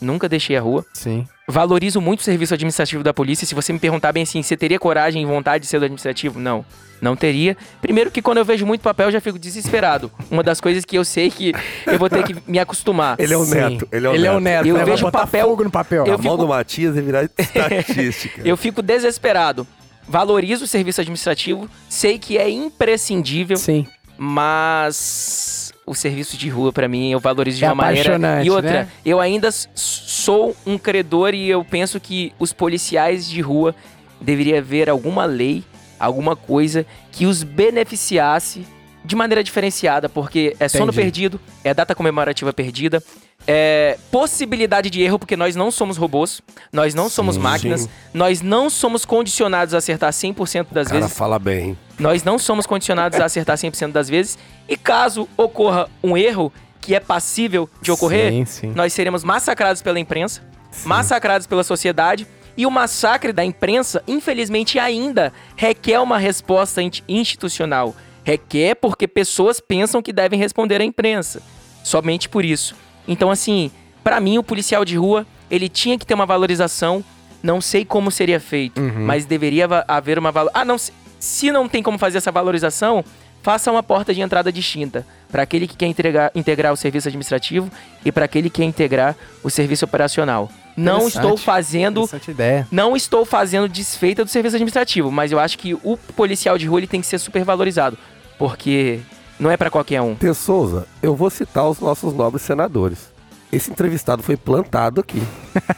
nunca deixei a rua. sim. Valorizo muito o serviço administrativo da polícia. Se você me perguntar bem assim, você teria coragem e vontade de ser do administrativo? Não, não teria. Primeiro que quando eu vejo muito papel, eu já fico desesperado. Uma das coisas que eu sei que eu vou ter que me acostumar. Ele é o Sim. neto. Ele é o Ele é o neto. neto. Eu né? Vai vejo botar papel- fogo no papel. Eu a mão fico- do Matias é virar estatística. <laughs> Eu fico desesperado. Valorizo o serviço administrativo, sei que é imprescindível, Sim. mas o serviço de rua pra mim eu valorizo de É uma maneira e outra. né? Eu ainda sou um credor e eu penso que os policiais de rua deveria haver alguma lei, alguma coisa que os beneficiasse de maneira diferenciada, porque é sono Entendi. perdido, é data comemorativa perdida, é possibilidade de erro, porque nós não somos robôs, nós não somos Sim, máquinas, sim. nós não somos condicionados a acertar 100% das O cara vezes. fala bem. Nós não somos condicionados a acertar 100% das vezes. E caso ocorra um erro que é passível de ocorrer, Sim, nós seremos massacrados pela imprensa, massacrados pela sociedade. E o massacre da imprensa, infelizmente, ainda requer uma resposta in- institucional. Requer porque pessoas pensam que devem responder à imprensa. Somente por isso. Então, assim, pra mim, o policial de rua, ele tinha que ter uma valorização. Não sei como seria feito, Uhum. mas deveria haver uma valor. Ah, não. Se, não tem como fazer essa valorização, faça uma porta de entrada distinta para aquele que quer integrar o serviço administrativo e para aquele que quer integrar o serviço operacional. Não estou fazendo ideia. não estou fazendo desfeita do serviço administrativo, mas eu acho que o policial de rua ele tem que ser super valorizado, porque não é pra qualquer um. T. Souza, eu vou citar os nossos nobres senadores. Esse entrevistado foi plantado aqui.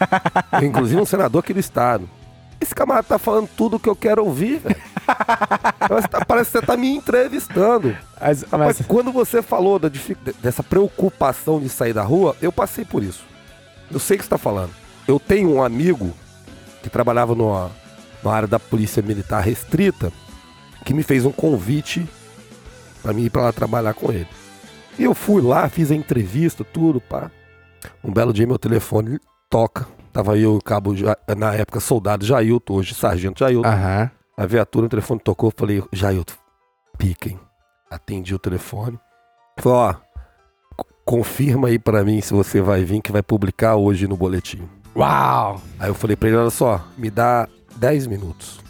<laughs> Inclusive um senador aqui do estado. Esse camarada tá falando tudo que eu quero ouvir, velho. Parece, tá- parece que você tá me entrevistando. Mas, Rapaz, mas- quando você falou da dific- dessa preocupação de sair da rua, eu passei por isso. Eu sei o que você tá falando. Eu tenho um amigo que trabalhava numa, numa área da polícia militar restrita que me fez um convite pra mim ir pra lá trabalhar com ele. E eu fui lá, fiz a entrevista, tudo, pá. Um belo dia meu telefone toca. Tava eu o cabo, na época, soldado Jailton, hoje sargento Jailton. Aham. A viatura, o telefone tocou, eu falei, Jailton, piquem. Atendi o telefone. Falei, ó, confirma aí pra mim se você vai vir, que vai publicar hoje no boletim. Uau! Aí eu falei pra ele, olha só, me dá 10 minutos.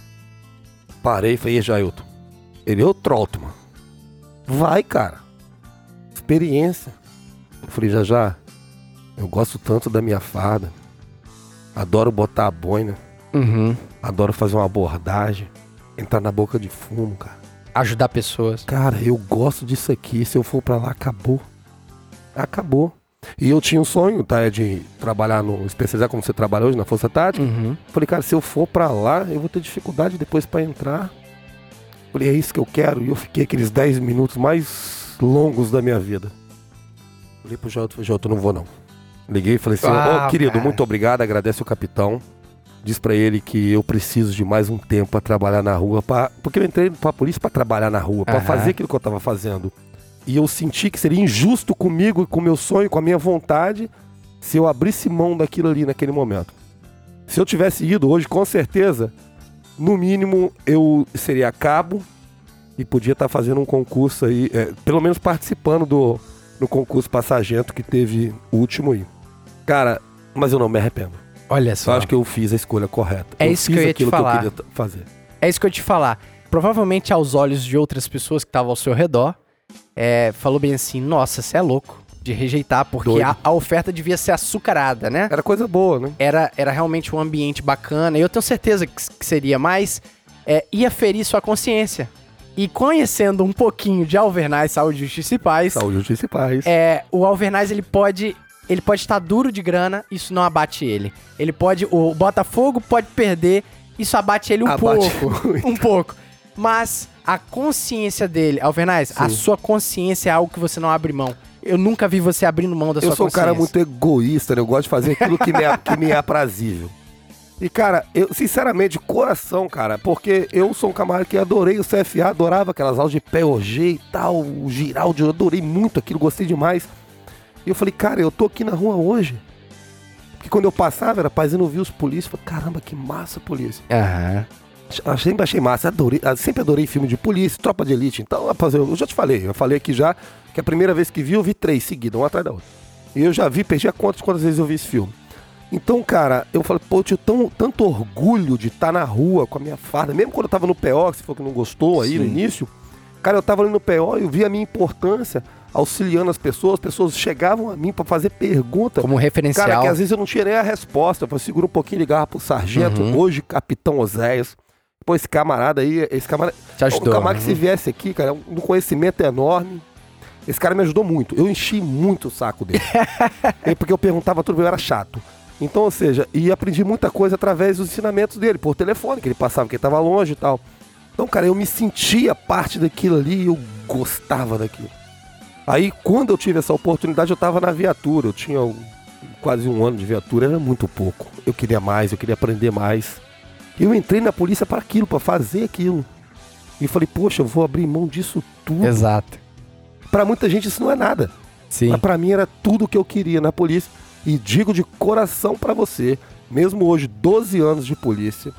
Parei e falei, e Jailton? Ele, ô Trotman, vai, cara. Experiência. Eu falei, já já, eu gosto tanto da minha farda. Adoro botar a boina. Uhum. Adoro fazer uma abordagem. Entrar na boca de fumo, cara. Ajudar pessoas. Cara, eu gosto disso aqui. Se eu for pra lá, acabou. Acabou. E eu tinha um sonho, tá? De trabalhar no. especializar como você trabalha hoje na Força Tática. Uhum. Falei, cara, se eu for pra lá, eu vou ter dificuldade depois pra entrar. Falei, é isso que eu quero. E eu fiquei aqueles 10 minutos mais longos da minha vida. Falei pro Jota, falei, Jota, eu não vou não. Liguei e falei assim, Ah, querido, cara. muito obrigado, agradece o capitão. Diz pra ele que eu preciso de mais um tempo pra trabalhar na rua, pra... porque eu entrei pra polícia pra trabalhar na rua, pra Aham. fazer aquilo que eu tava fazendo. E eu senti que seria injusto comigo, com o meu sonho, com a minha vontade, se eu abrisse mão daquilo ali naquele momento. Se eu tivesse ido hoje, com certeza, no mínimo eu seria cabo e podia estar fazendo um concurso aí, é, pelo menos participando do no concurso pra sargento que teve o último aí. Cara, mas eu não me arrependo. Olha Só só. acho que eu fiz a escolha correta. É eu isso que eu ia te aquilo falar. que eu queria fazer. É isso que eu ia te falar. Provavelmente aos olhos de outras pessoas que estavam ao seu redor, é, falou bem assim, nossa, você é louco de rejeitar, porque a, a oferta devia ser açucarada, né? Era coisa boa, né? Era, era realmente um ambiente bacana, e eu tenho certeza que, que seria, mas é, ia ferir sua consciência. E conhecendo um pouquinho de Alvernais, Saúde, Justiça e Paz, Saúde Justiça e Paz. é, o Alvernais ele pode ele pode estar duro de grana, isso não abate ele. Ele pode o Botafogo pode perder isso abate ele um Abate pouco. muito. Um pouco. Mas a consciência dele, Alvernais, a sua consciência é algo que você não abre mão. Eu nunca vi você abrindo mão da Eu sua sou um consciência. cara muito egoísta, né? Eu gosto de fazer aquilo que me é, que me é aprazível. E, cara, eu, sinceramente, de coração, cara, porque eu sou um camarada que adorei o CFA, adorava aquelas aulas de POG e tal, o Giraldi, eu adorei muito aquilo, gostei demais. E eu falei, cara, eu tô aqui na rua hoje. Porque quando eu passava, era paz, eu não vi os polícias. Eu falei, caramba, que massa, polícia. Aham. Eu sempre achei massa, adorei, ah, sempre adorei filme de polícia, tropa de elite. Então, rapaz, eu, já te falei, eu falei aqui já que a primeira vez que vi, eu vi três seguidas, um atrás da outra. E eu já vi, perdi a conta de quantas vezes eu vi esse filme. Então, cara, eu falei, pô, eu tinha tão, tanto orgulho de estar na rua com a minha farda, mesmo quando eu tava no PO, que você falou que não gostou aí no Sim. início. Cara, eu tava ali no PO e eu vi a minha importância auxiliando as pessoas, as pessoas chegavam a mim pra fazer pergunta. Como referencial. Cara, que às vezes eu não tinha nem a resposta. Eu falei, segura um pouquinho, ligava pro sargento, Uhum. hoje capitão Oséias. Pô, esse camarada aí, esse camarada. Te ajudou, O camarada que né? se viesse aqui, cara, um conhecimento enorme. Esse cara me ajudou muito. Eu enchi muito o saco dele. <laughs> É porque eu perguntava tudo, eu era chato. Então, ou seja, e aprendi muita coisa através dos ensinamentos dele, por telefone, que ele passava, que ele tava longe e tal. Então, cara, eu me sentia parte daquilo ali e eu gostava daquilo. Aí, quando eu tive essa oportunidade, eu tava na viatura. Eu tinha quase um ano de viatura, era muito pouco. Eu queria mais, eu queria aprender mais. Eu entrei na polícia para aquilo, para fazer aquilo. E falei, poxa, eu vou abrir mão disso tudo. Exato. Pra muita gente isso não é nada. Sim. Mas pra mim era tudo que eu queria na polícia. E digo de coração pra você, mesmo hoje, 12 anos de polícia,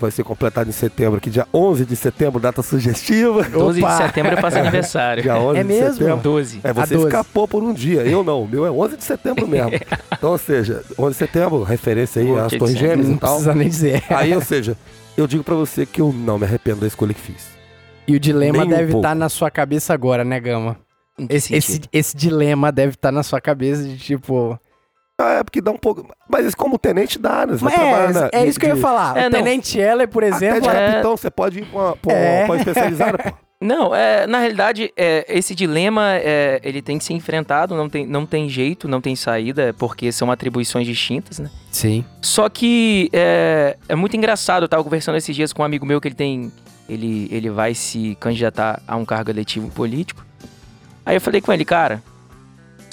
vai ser completado em setembro, aqui dia 11 de setembro, data sugestiva. 12 Opa! de setembro eu faço <laughs> aniversário. Dia 11 É de mesmo? setembro. 12. É, você A 12. escapou por um dia, eu não. O meu é 11 de setembro mesmo. <laughs> Então, ou seja, 11 de setembro, referência aí Pô, às que Torres. Gêmeas Não e tal. precisa nem dizer. Aí, ou seja, eu digo pra você que eu não me arrependo da escolha que fiz. E o dilema Nem um deve pouco. estar na sua cabeça agora, né, Gama? Que Esse, esse, esse dilema deve estar na sua cabeça de tipo. Ah, é porque dá um pouco. Mas isso como tenente dá, né? Você trabalhar na- é, é isso que eu ia de- falar. É, o. Tenente Heller, por Até exemplo. de é- capitão você pode ir pra uma, pra É. pra uma especializada, pô. <laughs> Não, é, na realidade, é, esse dilema é, ele tem que ser enfrentado, não tem, não tem jeito, não tem saída, porque são atribuições distintas, né? Sim. Só que é, é muito engraçado, eu tava conversando esses dias com um amigo meu que ele tem. Ele, ele vai se candidatar a um cargo eletivo político. Aí eu falei com ele, cara,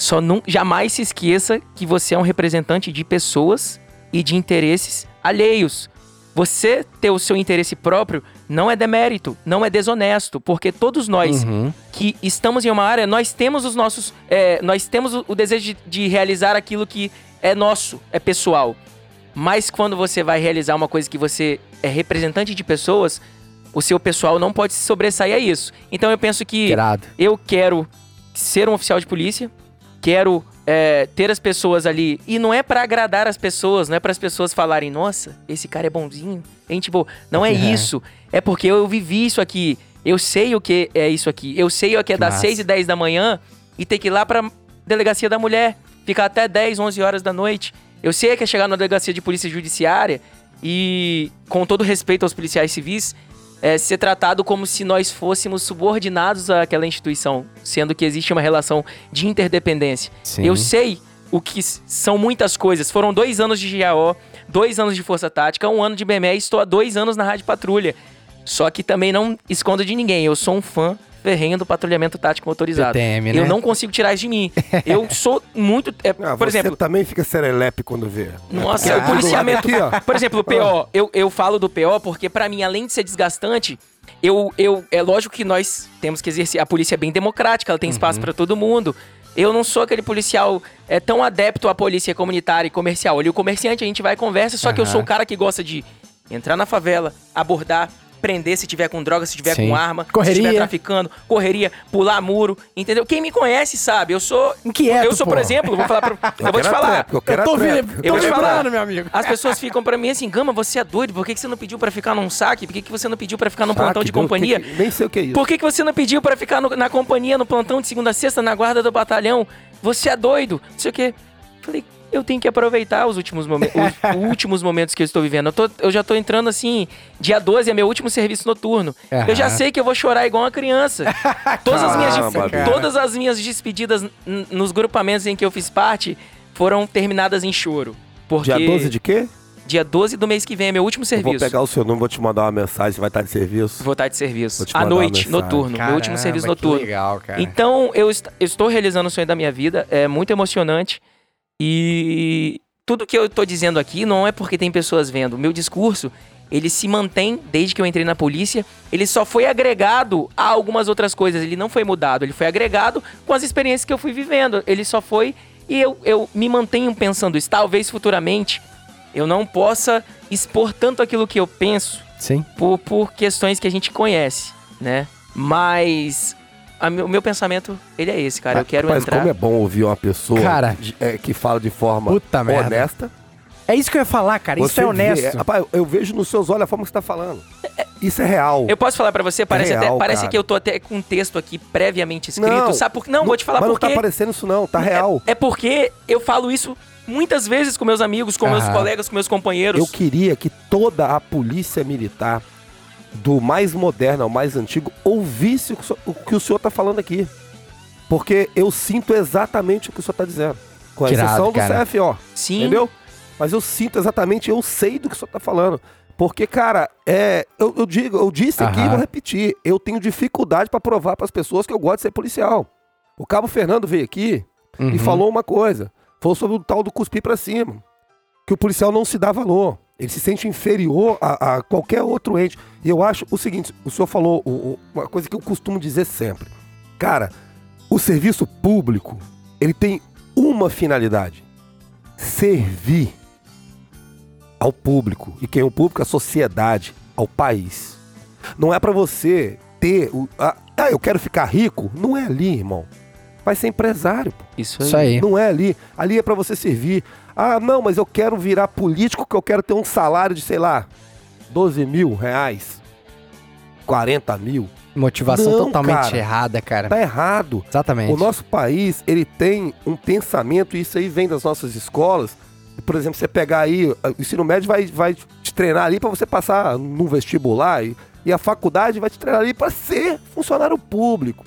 só não, jamais se esqueça que você é um representante de pessoas e de interesses alheios. Você ter o seu interesse próprio não é demérito, não é desonesto, porque todos nós Uhum. que estamos em uma área, nós temos os nossos. é, nós temos o, desejo de, de realizar aquilo que é nosso, é pessoal. Mas quando você vai realizar uma coisa que você é representante de pessoas, o seu pessoal não pode se sobressair a isso. Então eu penso que Irado. eu quero ser um oficial de polícia, quero é, ter as pessoas ali. E não é pra agradar as pessoas, não é para as pessoas falarem, nossa, esse cara é bonzinho. Gente, tipo, não é É. isso. É porque eu vivi isso aqui. Eu sei o que é isso aqui. Eu sei o que é Que das massa. 6 e 10 da manhã e ter que ir lá pra delegacia da mulher, ficar até 10, 11 horas da noite. Eu sei que é chegar na delegacia de polícia judiciária e, com todo respeito aos policiais civis, é, ser tratado como se nós fôssemos subordinados àquela instituição, sendo que existe uma relação de interdependência. Sim. Eu sei o que são muitas coisas. Foram dois anos de GAO, dois anos de Força Tática, um ano de BME e estou há dois anos na Rádio Patrulha. Só que também não escondo de ninguém. Eu sou um fã ferrenho do patrulhamento tático motorizado. PTM, né? Eu não consigo tirar isso de mim. Eu <laughs> sou muito. é, Ah, por você exemplo, também fica serelepe quando vê. nossa, Porque o policiamento. aqui, ó. Por exemplo, o PO. Eu, eu falo do PO porque, pra mim, além de ser desgastante, eu, eu, é lógico que nós temos que exercer. A polícia é bem democrática, ela tem espaço pra todo mundo. Eu não sou aquele policial é, tão adepto à polícia comunitária e comercial. Ali, o comerciante, a gente vai e conversa, só que eu sou o cara que gosta de entrar na favela, abordar, prender se tiver com droga, se tiver Sim. com arma, Correria. se tiver traficando, correria, pular muro, entendeu? Quem me conhece sabe, eu sou. Inquieto, eu sou, por pô. exemplo, vou falar pra, <laughs> eu, vou te falar. tréplica, eu quero Eu tô tô Eu vou te falar. meu amigo. As pessoas ficam pra mim assim, Gama, você é doido, por que, que você não pediu pra ficar num saque? Por que, que você não pediu pra ficar num Saque, plantão de Deus, companhia? que- que- nem sei o que é isso. Por que, que você não pediu pra ficar no- na companhia, no plantão de segunda a sexta, na guarda do batalhão? Você é doido, não sei o quê. Falei, eu tenho que aproveitar os últimos, momen- os <laughs> últimos momentos que eu estou vivendo. Eu, tô- eu já tô entrando assim, dia 12 é meu último serviço noturno. Eu já sei que eu vou chorar igual uma criança. <laughs> Todas, as minhas, Caramba, todas as minhas despedidas nos grupamentos em que eu fiz parte foram terminadas em choro. Porque Dia 12 de quê? Dia 12 do mês que vem é meu último Eu serviço. vou pegar o seu número, vou te mandar uma mensagem, vai estar de serviço. Vou estar de serviço. À noite, noturno. meu último serviço Caramba, que noturno. legal, cara. Então, eu, est- eu estou realizando o sonho da minha vida, é muito emocionante. E tudo que eu estou dizendo aqui não é porque tem pessoas vendo. O meu discurso, ele se mantém desde que eu entrei na polícia. Ele só foi agregado a algumas outras coisas. Ele não foi mudado, ele foi agregado com as experiências que eu fui vivendo. Ele só foi. E eu, eu me mantenho pensando isso. Talvez futuramente eu não possa expor tanto aquilo que eu penso Sim. por, por questões que a gente conhece, né? Mas o meu pensamento, ele é esse, cara. Eu quero Mas entrar. como é bom ouvir uma pessoa Cara. de- é, que fala de forma Puta merda. honesta. É isso que eu ia falar, cara. Isso Você é vê- honesto. rapaz, eu- vejo nos seus olhos a forma que você tá falando. Isso é real. Eu posso falar pra você, parece, real, até, parece cara. que eu tô até com um texto aqui previamente escrito, Não, sabe por quê? Não, vou te falar mas por quê. não tá parecendo isso não, tá real. É, é porque eu falo isso muitas vezes com meus amigos, com meus Aham. colegas, com meus companheiros. Eu queria que toda a polícia militar, do mais moderno ao mais antigo, ouvisse o que o senhor- o que o senhor tá falando aqui. Porque eu sinto exatamente o que o senhor tá dizendo. Com a Que irado, exceção do cara. CFO. Sim. Entendeu? Mas eu sinto exatamente, eu sei do que o senhor tá falando. Porque, cara, é, eu, eu digo, eu disse aqui e vou repetir. Eu tenho dificuldade pra provar pras pessoas que eu gosto de ser policial. O Cabo Fernando veio aqui e Uhum. falou uma coisa. Falou sobre o tal do cuspir pra cima. Que o policial não se dá valor. Ele se sente inferior a, a qualquer outro ente. E eu acho o seguinte: o senhor falou o- o- uma coisa que eu costumo dizer sempre. Cara, o serviço público, ele tem uma finalidade: servir ao público. E quem é o público? A sociedade, ao país. Não é pra você ter. O, ah, ah, eu quero ficar rico. Não é ali, irmão. Vai ser empresário, pô. Isso aí. Isso aí. Não é ali. Ali é pra você servir. Ah, não, mas eu quero virar político que eu quero ter um salário de, sei lá, 12 mil reais. 40 mil. Motivação Não, totalmente cara. errada, cara. Tá errado. Exatamente. O nosso país, ele tem um pensamento, e isso aí vem das nossas escolas. Por exemplo, você pegar aí, o ensino médio vai, vai te treinar ali pra você passar num vestibular, e, e a faculdade vai te treinar ali pra ser funcionário público.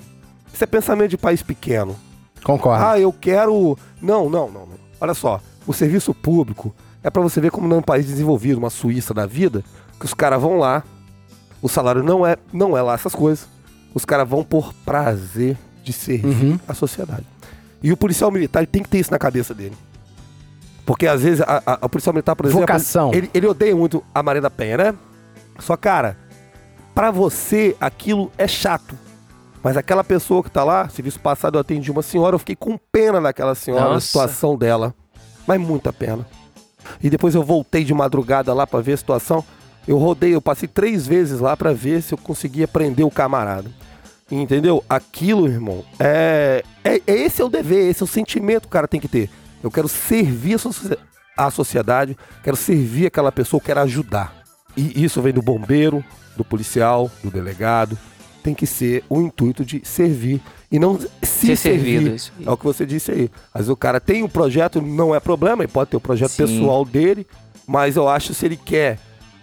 Isso é pensamento de país pequeno. Concordo. Ah, eu quero. Não, não, não. não. Olha só, o serviço público é pra você ver como num país desenvolvido, uma Suíça da vida, que os caras vão lá, o salário não é, não é lá essas coisas. Os caras vão por prazer de servir Uhum. a sociedade. E o policial militar ele tem que ter isso na cabeça dele. Porque às vezes a, a- a policial militar, por exemplo, Vocação. ele, ele odeia muito a Maria da Penha, né? Só, cara, pra você aquilo é chato. Mas aquela pessoa que tá lá, serviço passado eu atendi uma senhora, eu fiquei com pena daquela senhora, Nossa. situação dela. Mas muita pena. E depois eu voltei de madrugada lá pra ver a situação. Eu rodei, eu passei três vezes lá pra ver se eu conseguia prender o camarada. Entendeu? Aquilo, irmão, é, é, é esse é o dever, esse é o sentimento que o cara tem que ter. Eu quero servir a, socie- a sociedade, quero servir aquela pessoa, quero ajudar. E isso vem do bombeiro, do policial, do delegado. Tem que ser o intuito de servir e não se Ser servir. servido. É o que você disse aí. Às vezes o cara tem um projeto, não é problema, ele pode ter o projeto Sim. pessoal dele, mas eu acho que se ele quer,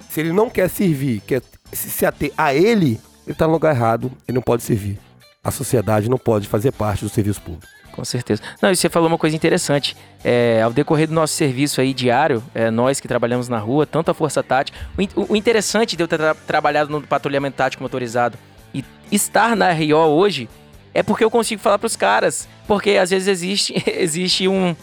se ele não quer servir, quer se, ater a ele, ele tá no lugar errado, ele não pode servir. A sociedade não pode fazer parte do serviço público. Com certeza. Não, e você falou uma coisa interessante. É, ao decorrer do nosso serviço aí diário, é, nós que trabalhamos na rua, tanto a Força Tática. O, o interessante de eu ter tra- trabalhado no patrulhamento tático motorizado e estar na RO hoje é porque eu consigo falar pros caras. Porque às vezes existe, <laughs> existe um,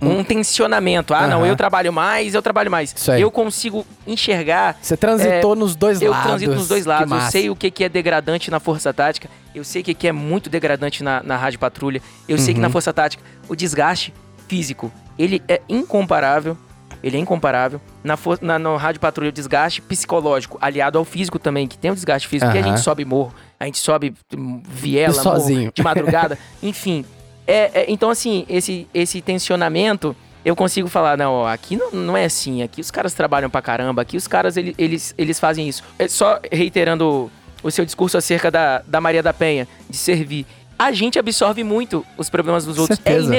um tensionamento. Ah, não, Aham. eu trabalho mais, eu trabalho mais. Eu consigo enxergar Você transitou nos dois É, eu lados. transito nos dois lados. Eu sei o que, que é degradante na Força Tática. Eu sei o que, que é muito degradante na, na Rádio Patrulha. Eu sei que Uhum. na Força Tática o desgaste físico ele é incomparável. Ele é incomparável. Na, na no Rádio Patrulha, o desgaste psicológico, aliado ao físico também, que tem um desgaste físico, porque a Aham. gente sobe morro, a gente sobe hum, viela, E morro sozinho. de madrugada. <laughs> Enfim. É, é, então, assim, esse, esse tensionamento, eu consigo falar, não, ó, aqui não, não é assim, aqui os caras trabalham pra caramba, aqui os caras, ele- eles, eles fazem isso. É só reiterando o seu discurso acerca da, da Maria da Penha, de servir. A gente absorve muito os problemas dos outros. É Certeza.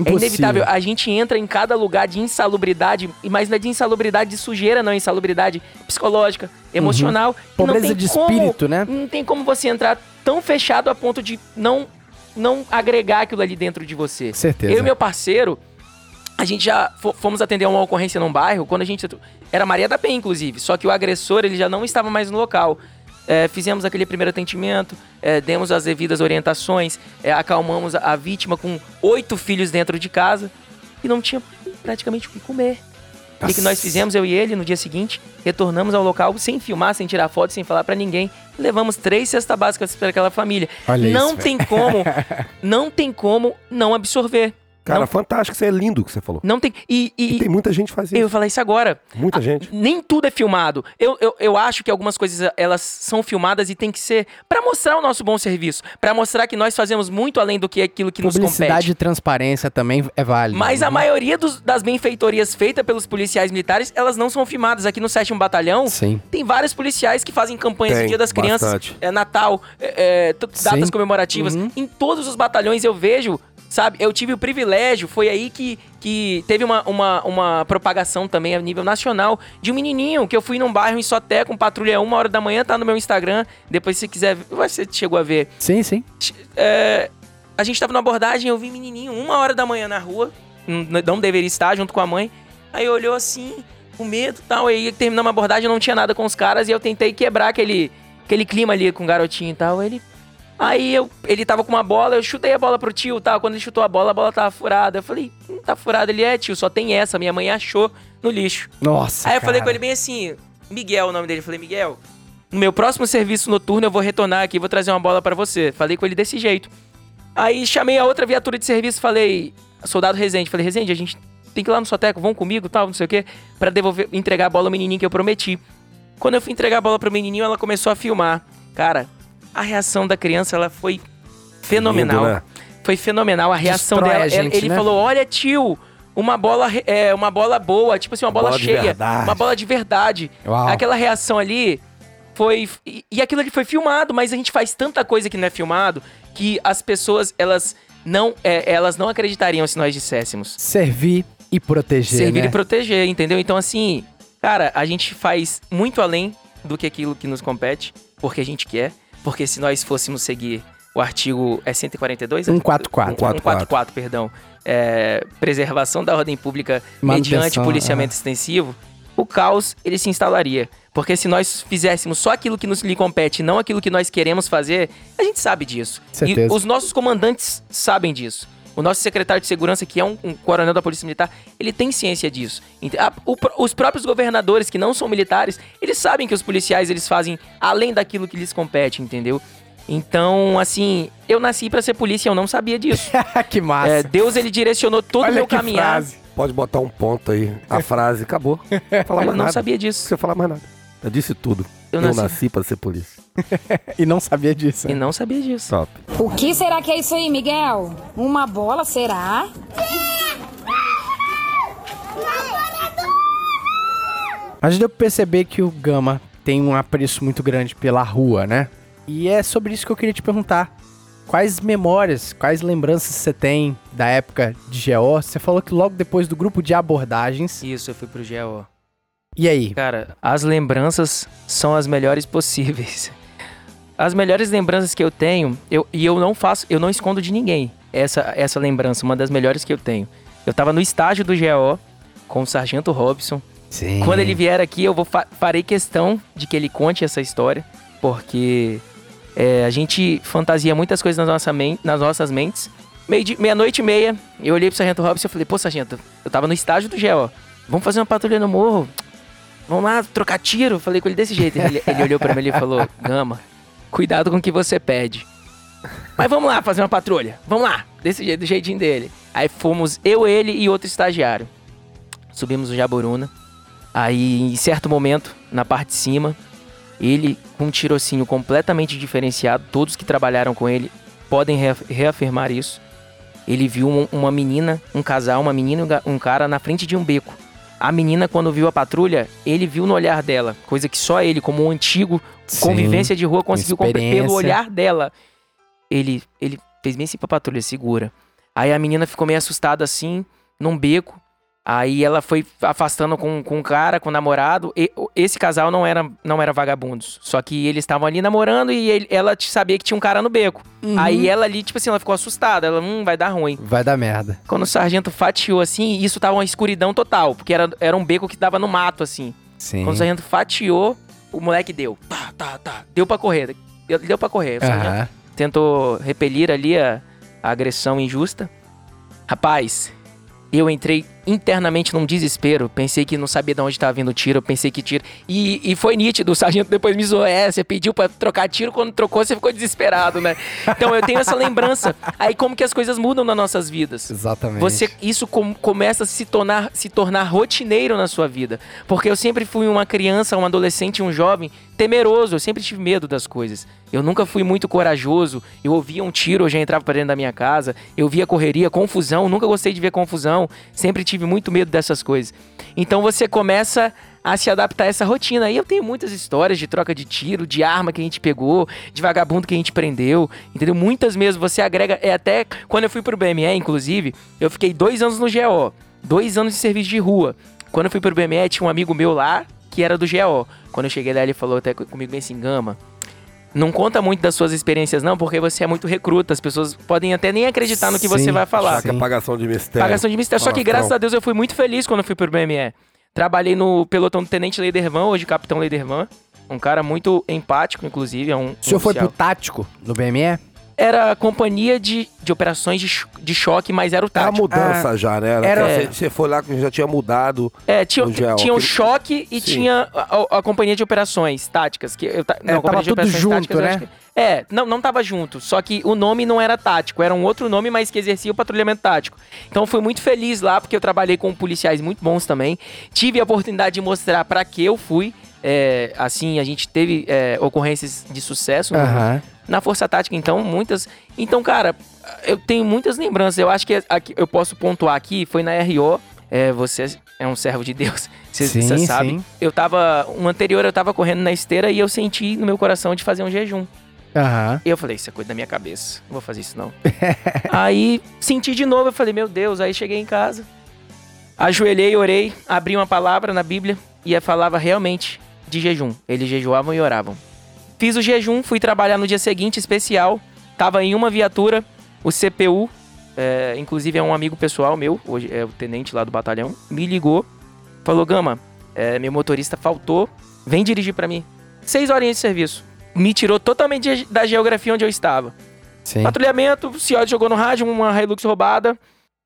Inevitável. É Impossível. inevitável. A gente entra em cada lugar de insalubridade, mas não é de insalubridade de sujeira, não, é insalubridade psicológica, emocional. E não Uhum. Pobreza de como- espírito, né? Não tem como você entrar tão fechado a ponto de não, não agregar aquilo ali dentro de você. Certeza. Eu e meu parceiro, a gente já fo- fomos atender uma ocorrência num bairro, quando a gente. Era Maria da Penha, inclusive. Só que o agressor ele já não estava mais no local. É, fizemos aquele primeiro atendimento, é, demos as devidas orientações, é, acalmamos a, vítima com oito filhos dentro de casa e não tinha praticamente o que comer. O que, que nós fizemos, eu e ele, no dia seguinte? Retornamos ao local sem filmar, sem tirar foto, sem falar pra ninguém. Levamos três cestas básicas para aquela família. Olha não isso, tem como, <laughs> não tem como não absorver. Cara, Não- fantástico, isso é lindo o que você falou. Não tem. E, e- E tem muita gente fazendo eu falei isso agora. Muita Ah, gente. Nem tudo é filmado. Eu, eu, eu acho que algumas coisas elas são filmadas e tem que ser pra mostrar o nosso bom serviço, Pra mostrar que nós fazemos muito além do que aquilo que nos Publicidade compete. e transparência também é válida. Mas a Uhum. maioria dos- das benfeitorias feitas pelos policiais militares, elas não são filmadas. Aqui no 7 Batalhão, Sim. tem vários policiais que fazem campanhas Tem, Dia das Crianças, é, Natal, é, é, datas Sim. comemorativas. Uhum. Em todos os batalhões eu vejo, sabe? Eu tive o privilégio, foi aí que, que teve uma, uma, uma propagação também a nível nacional de um menininho que eu fui num bairro em Soté com patrulha uma hora da manhã, tá no meu Instagram. Depois, se quiser, ver, você chegou a ver. Sim, sim. É, a gente tava na abordagem, eu vi um menininho uma hora da manhã na rua, não, deveria estar junto com a mãe. Aí olhou assim, com medo e tal. Aí terminamos a abordagem, não tinha nada com os caras e eu tentei quebrar aquele, aquele clima ali com o garotinho e tal. Ele. Aí eu, ele tava com uma bola, eu chutei a bola pro tio e tal. Quando ele chutou a bola, a bola tava furada. Eu falei, não tá furada. Ele é, tio, só tem essa. Minha mãe achou no lixo. Nossa. Aí eu falei cara. com ele bem assim, Miguel, o nome dele. Eu falei, Miguel, no meu próximo serviço noturno eu vou retornar aqui, vou trazer uma bola pra você. Falei com ele desse jeito. Aí chamei a outra viatura de serviço, falei, soldado Rezende, falei, Rezende, a gente tem que ir lá no Soteco, vão comigo, tal, não sei o quê, pra devolver, entregar a bola ao menininho que eu prometi. Quando eu fui entregar a bola pro menininho, ela começou a filmar. Cara, a reação da criança, ela foi fenomenal. Lindo, né? Foi fenomenal a reação Destrói dela. a gente, ele né? falou: "Olha, tio, uma bola é uma bola boa, tipo assim, uma bola, bola cheia, uma bola de verdade". Uau. Aquela reação ali foi e, e aquilo ali foi filmado, mas a gente faz tanta coisa que não é filmado que as pessoas elas não é, elas não acreditariam se nós disséssemos. Servir e proteger, Servir né? e proteger, entendeu? Então assim, cara, a gente faz muito além do que aquilo que nos compete, porque a gente quer, porque se nós fôssemos seguir o artigo é 142, 144. 144, perdão. É, preservação da ordem pública Manutenção, mediante policiamento extensivo, o caos ele se instalaria. Porque se nós fizéssemos só aquilo que nos lhe compete, não aquilo que nós queremos fazer, a gente sabe disso. Certeza. E os nossos comandantes sabem disso. O nosso secretário de segurança, que é um, um coronel da Polícia Militar, ele tem ciência disso. A- o os próprios governadores, que não são militares, eles sabem que os policiais eles fazem além daquilo que lhes compete, entendeu? Então, assim, eu nasci pra ser polícia, eu não sabia disso. <laughs> que massa. É, Deus ele direcionou todo o meu caminhar. frase. Pode botar um ponto aí. A <laughs> frase acabou. Falar Eu mais não nada. sabia Não disso. precisa falar mais nada. Eu disse tudo. Eu Eu, nasci- nasci pra ser polícia. <laughs> E não sabia disso. E não sabia disso. Top. O que será que é isso aí, Miguel? Uma bola, será? Mas deu pra perceber que o Gama tem um apreço muito grande pela rua, né? E é sobre isso que eu queria te perguntar. Quais memórias, quais lembranças você tem da época de GO? Você falou que logo depois do grupo de abordagens. Isso, eu fui pro GO. E aí? Cara, as lembranças são as melhores possíveis. As melhores lembranças que eu tenho, eu, e eu não faço, eu não escondo de ninguém essa, essa lembrança, uma das melhores que eu tenho. Eu tava no estágio do GO com o Sargento Robson. Sim. Quando ele vier aqui, eu vou fa farei questão de que ele conte essa história, porque é, a gente fantasia muitas coisas na nossa nas nossas mentes. Meia-noite e meia, eu olhei pro Sargento Robson e falei, pô, Sargento, eu tava no estágio do GO. Vamos fazer uma patrulha no morro. Vamos lá, trocar tiro. Falei com ele desse jeito. Ele, ele olhou pra mim e falou, Gama, cuidado com o que você pede. Mas vamos lá fazer uma patrulha. Vamos lá. Desse jeito, do jeitinho dele. Aí fomos eu, ele e outro estagiário. Subimos o Jaburuna. Aí, em certo momento, na parte de cima, ele, com um tirocínio completamente diferenciado, todos que trabalharam com ele podem reaf- reafirmar isso. Ele viu um- uma menina, um casal, uma menina e um cara na frente de um beco. A menina, quando viu a patrulha, ele viu no olhar dela, coisa que só ele, como um antigo Sim. convivência de rua, conseguiu compreender pelo olhar dela. Ele, ele fez bem assim pra patrulha, segura. Aí a menina ficou meio assustada assim, num beco. Aí ela foi afastando com, com o cara, com o namorado. E, esse casal não era, não era vagabundos. Só que eles estavam ali namorando e ele- ela sabia que tinha um cara no beco. Aí ela ali, tipo assim, ela ficou assustada. Ela, hum, vai dar ruim. Vai dar merda. Quando o sargento fatiou assim, isso tava uma escuridão total. Porque era, era um beco que dava no mato, assim. Sim. Quando o sargento fatiou, o moleque deu. Tá, tá, tá. Deu pra correr. Deu, deu pra correr. Aham. tentou repelir ali a, a agressão injusta. Rapaz, eu entrei internamente num desespero. Pensei que não sabia de onde estava vindo o tiro. eu Pensei que tiro. E, e foi nítido. O sargento depois me zoou. É, você pediu pra trocar tiro. Quando trocou, você ficou desesperado, né? Então eu tenho essa lembrança. Aí como que as coisas mudam nas nossas vidas? Exatamente. Você, isso com- começa a se tornar, se tornar rotineiro na sua vida. Porque eu sempre fui uma criança, um adolescente, um jovem temeroso. Eu sempre tive medo das coisas. Eu nunca fui muito corajoso. Eu ouvia um tiro, eu já entrava pra dentro da minha casa. Eu via correria, confusão. Nunca gostei de ver confusão. Sempre tive muito medo dessas coisas. Então você começa a se adaptar a essa rotina. E eu tenho muitas histórias de troca de tiro, de arma que a gente pegou, de vagabundo que a gente prendeu, entendeu? Muitas mesmo. Você agrega. É até quando eu fui pro BME, inclusive, eu fiquei dois anos no GO, dois anos de serviço de rua. Quando eu fui pro BME, tinha um amigo meu lá que era do GO. Quando eu cheguei lá, ele falou até comigo bem assim, Gama. Não conta muito das suas experiências, não, porque você é muito recruta. As pessoas podem até nem acreditar no que você Sim, vai falar. Sim. apagação de mistério. Pagação de mistério. Só que graças a Deus eu fui muito feliz quando eu fui pro BME. Trabalhei no pelotão do Tenente Leidervan, hoje Capitão Leidervan. Um cara muito empático, inclusive. É um, O senhor um foi pro tático no BME? Era a companhia de, de operações de, de choque, mas era o Era a tático. mudança já, né? Era, era- você, você foi lá que já tinha mudado. É, tinha, tinha o que- choque e Sim. tinha a, a companhia de operações táticas. Que eu, ta- não, a tava tudo junto, táticas, né? que- é, não, não tava junto. Só que o nome não era tático, era um outro nome, mas que exercia o patrulhamento tático. Então eu fui muito feliz lá, porque eu trabalhei com policiais muito bons também. Tive a oportunidade de mostrar pra que eu fui. É, assim, a gente teve é, ocorrências de sucesso Aham. Na Força Tática, então, muitas. Então, cara, eu tenho muitas lembranças. Eu acho que aqui, eu posso pontuar aqui, foi na RO. É, você é um servo de Deus, <laughs> você sabe. sim. Eu tava. Um anterior eu tava correndo na esteira e eu senti no meu coração de fazer um jejum. E eu falei, isso é coisa da minha cabeça. Não vou fazer isso, não. <laughs> aí senti de novo, eu falei, meu Deus, aí cheguei em casa. Ajoelhei, orei, abri uma palavra na Bíblia e falava realmente de jejum. Eles jejuavam e oravam. Fiz o jejum, fui trabalhar no dia seguinte, especial. Tava em uma viatura, o CPU, é, inclusive é um amigo pessoal meu, hoje é o tenente lá do batalhão, me ligou, falou: Gama, é, meu motorista faltou, vem dirigir pra mim. Seis horinhas de serviço. Me tirou totalmente da geografia onde eu estava. Sim. Patrulhamento, o Ciotti jogou no rádio uma Hilux roubada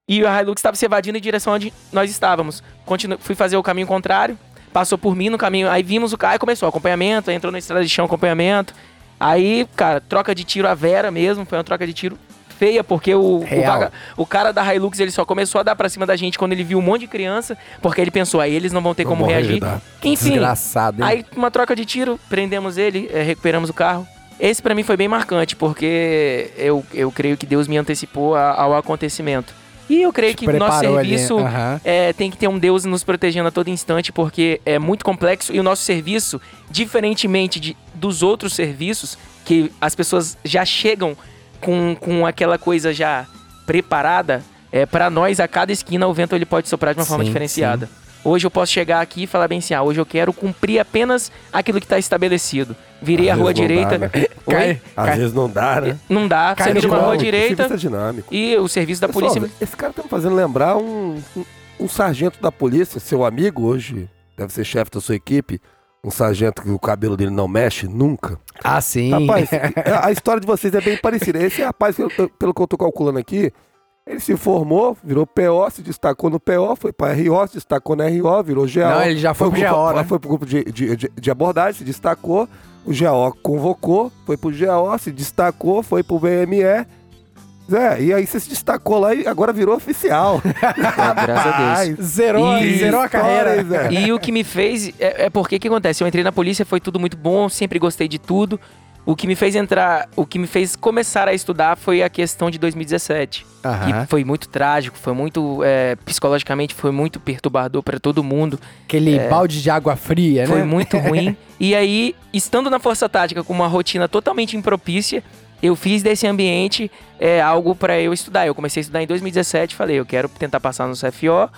e a Hilux estava se evadindo em direção onde nós estávamos. Continu fui fazer o caminho contrário, passou por mim no caminho, aí vimos o carro e começou acompanhamento, aí entrou na estrada de chão acompanhamento. Aí, cara, troca de tiro a Vera mesmo, foi uma troca de tiro feia, porque o, o, vaga- o cara da Hilux ele só começou a dar pra cima da gente quando ele viu um monte de criança, porque ele pensou, aí eles não vão ter Não como reagir. revidar. Enfim, Desgraçado, hein? Aí, uma troca de tiro, prendemos ele, eh, recuperamos o carro. Esse pra mim foi bem marcante, porque eu, eu creio que Deus me antecipou a- ao acontecimento. E eu creio que o nosso serviço aham. é, tem que ter um Deus nos protegendo a todo instante, porque é muito complexo e o nosso serviço, diferentemente de, dos outros serviços, que as pessoas já chegam com, com aquela coisa já preparada, é, para nós, a cada esquina, o vento ele pode soprar de uma forma Sim, diferenciada. Hoje eu posso chegar aqui e falar bem assim, ah, hoje eu quero cumprir apenas aquilo que está estabelecido. Virei Às a rua direita. dá, né? <laughs> Cai- Às cai- vezes não dá, né? Não dá, Cai você vira uma rua direita Serviço é dinâmico. e o serviço da Pessoal, polícia. esse cara tá me fazendo lembrar um, um, um sargento da polícia, seu amigo hoje, deve ser chefe da sua equipe, um sargento que o cabelo dele não mexe nunca. Ah, sim. Rapaz, <laughs> a, história de vocês é bem parecida. Esse rapaz, pelo que eu tô calculando aqui, ele se formou, virou PO, se destacou no PO, foi pra RO, se destacou na RO, virou GO. Não, ele já foi pro pro- GO, né? Foi pro grupo de, de, de- de abordagem, se destacou, o GO convocou, foi pro GO, se destacou, foi pro BME. Zé, e aí você se destacou lá e agora virou oficial. Ah, <laughs> graças a Deus. zerou, E- zerou a carreira. Zé? E o que me fez é, é porque o que acontece? Eu entrei na polícia, foi tudo muito bom, sempre gostei de tudo. O que me fez entrar, o que me fez começar a estudar foi a questão de 2017, Aham. que foi muito trágico, foi muito é, psicologicamente foi muito perturbador para todo mundo, Aquele balde de água fria, foi né? muito <laughs> ruim. E aí, estando na força tática com uma rotina totalmente impropícia, eu fiz desse ambiente é, algo para eu estudar. Eu comecei a estudar em 2017, falei, eu quero tentar passar no CFO.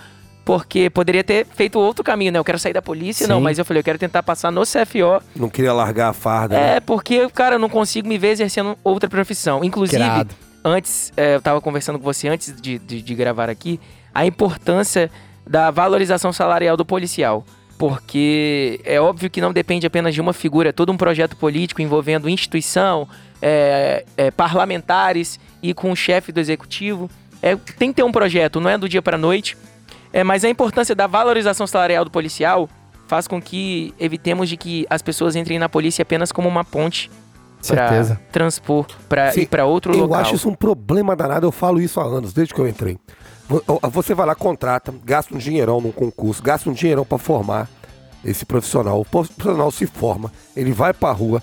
Porque poderia ter feito outro caminho, né? Eu quero sair da polícia, não, Sim. mas eu falei, eu quero tentar passar no CFO. Não queria largar a farda, né? É, porque, cara, eu não consigo me ver exercendo outra profissão. Inclusive, antes, é, eu tava conversando com você antes de, de, de gravar aqui, a importância da valorização salarial do policial. Porque é óbvio que não depende apenas de uma figura, é todo um projeto político envolvendo instituição, é, é, parlamentares e com o chefe do executivo. É, tem que ter um projeto, não é do dia para noite. É, mas a importância da valorização salarial do policial faz com que evitemos de que as pessoas entrem na polícia apenas como uma ponte para transpor para ir para outro Eu local. acho isso um problema danado, eu falo isso há anos, desde que eu entrei. Você vai lá, contrata, gasta um dinheirão num concurso, gasta um dinheirão pra formar esse profissional. O profissional se forma, ele vai pra rua,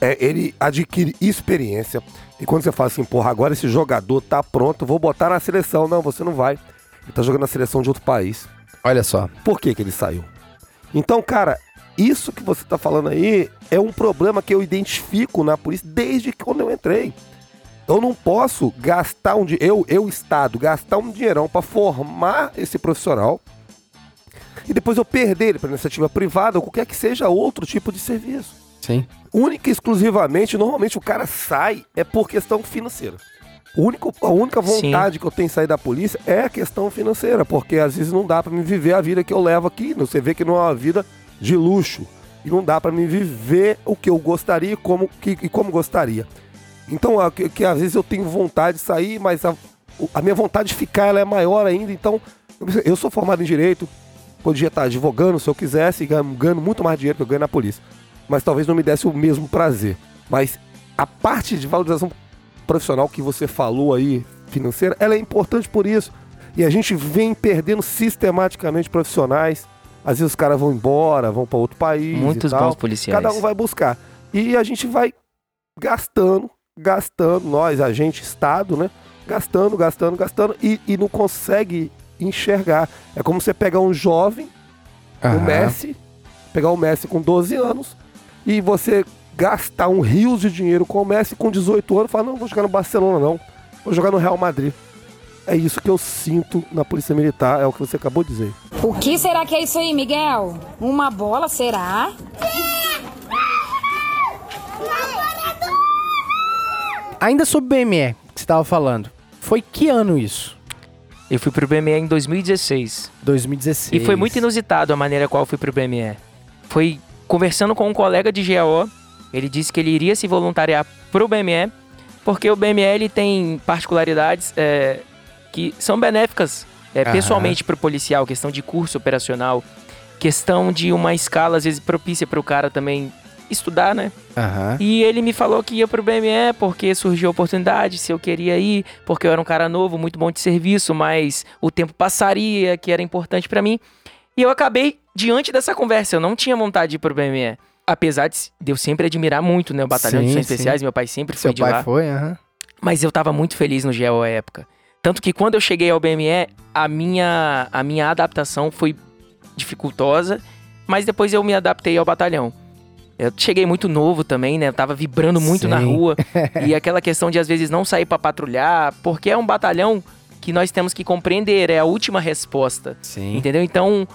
é, ele adquire experiência. E quando você fala assim, porra, agora esse jogador tá pronto, vou botar na seleção. Não, você não vai. Ele tá jogando na seleção de outro país. Olha só. Por que, que ele saiu? Então, cara, isso que você tá falando aí é um problema que eu identifico na polícia desde que quando eu entrei. Eu não posso gastar um dinheiro, eu, eu, Estado, gastar um dinheirão para formar esse profissional e depois eu perder ele para iniciativa privada ou qualquer que seja outro tipo de serviço. Sim. Única e exclusivamente, normalmente o cara sai é por questão financeira. O único, a única vontade que eu tenho em sair da polícia é a questão financeira, porque às vezes não dá pra me viver a vida que eu levo aqui. Você vê que não é uma vida de luxo. E não dá pra me viver o que eu gostaria e como, que, e como gostaria. Então, a- que, que às vezes eu tenho vontade de sair, mas a, a minha vontade de ficar ela é maior ainda. Então, eu, sou formado em Direito, podia estar advogando se eu quisesse, ganhando muito mais dinheiro que eu ganho na polícia. Mas talvez não me desse o mesmo prazer. Mas a parte de valorização profissional que você falou aí, financeira, ela é importante por isso. E a gente vem perdendo sistematicamente profissionais. Às vezes os caras vão embora, vão para outro país. Muitos bons policiais. Cada um vai buscar. E a gente vai gastando, gastando, nós, agente Estado, né? Gastando, gastando, gastando e, e não consegue enxergar. É como você pegar um jovem, o. Messi, pegar o Messi com 12 anos e você gastar um rios de dinheiro com o Messi com 18 anos e falar, não, vou jogar no Barcelona não, vou jogar no Real Madrid. É isso que eu sinto na Polícia Militar, é o que você acabou de dizer. O que será que é isso aí, Miguel? Uma bola, será? Ainda sobre o BME, que você tava falando. Foi que ano isso? Eu fui pro BME em 2016. 2016. E foi muito inusitado a maneira qual eu fui pro BME. Foi conversando com um colega de GAO, ele disse que ele iria se voluntariar pro BME, porque o BME ele tem particularidades é, que são benéficas é, pessoalmente pro policial, questão de curso operacional, questão de uma escala às vezes propícia para o cara também estudar, né? Aham. E ele me falou que ia pro BME porque surgiu a oportunidade, se eu queria ir, porque eu era um cara novo, muito bom de serviço, mas o tempo passaria, que era importante pra mim. E eu acabei diante dessa conversa, eu não tinha vontade de ir pro BME. Apesar de de eu sempre admirar muito, né, o Batalhão de Sim, Missões sim. Especiais, meu pai sempre Seu foi de pai lá. foi, aham. Mas eu tava muito feliz no GEO à época. Tanto que quando eu cheguei ao BME, a minha, a minha adaptação foi dificultosa, mas depois eu me adaptei ao batalhão. Eu cheguei muito novo também, né? Eu tava vibrando muito na Sim. rua. <laughs> e aquela questão de às vezes não sair pra patrulhar, porque é um batalhão que nós temos que compreender, é a última resposta. Sim. Entendeu? Então,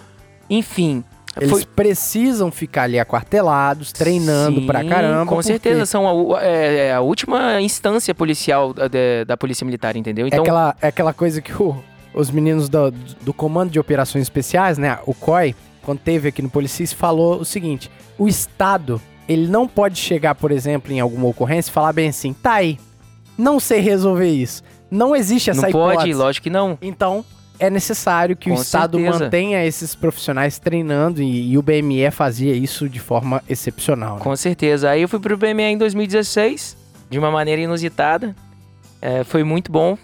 enfim. Eles foi- precisam ficar ali aquartelados, treinando Sim, pra caramba. Com porque certeza, são a, é, é a última instância policial da, da- Polícia Militar, entendeu? Então, é, aquela, é aquela coisa que o- os meninos do, do Comando de Operações Especiais, né, o COI, quando teve aqui no Policis, falou o seguinte: o Estado, ele não pode chegar, por exemplo, em alguma ocorrência e falar bem assim, tá aí, não sei resolver isso. Não existe essa não pode, hipótese. lógico que não. Então, é necessário que o Com Estado certeza. mantenha esses profissionais treinando e, e o BME fazia isso de forma excepcional. né? Com certeza. Aí eu fui pro BME em 2016, de uma maneira inusitada. É, foi muito bom.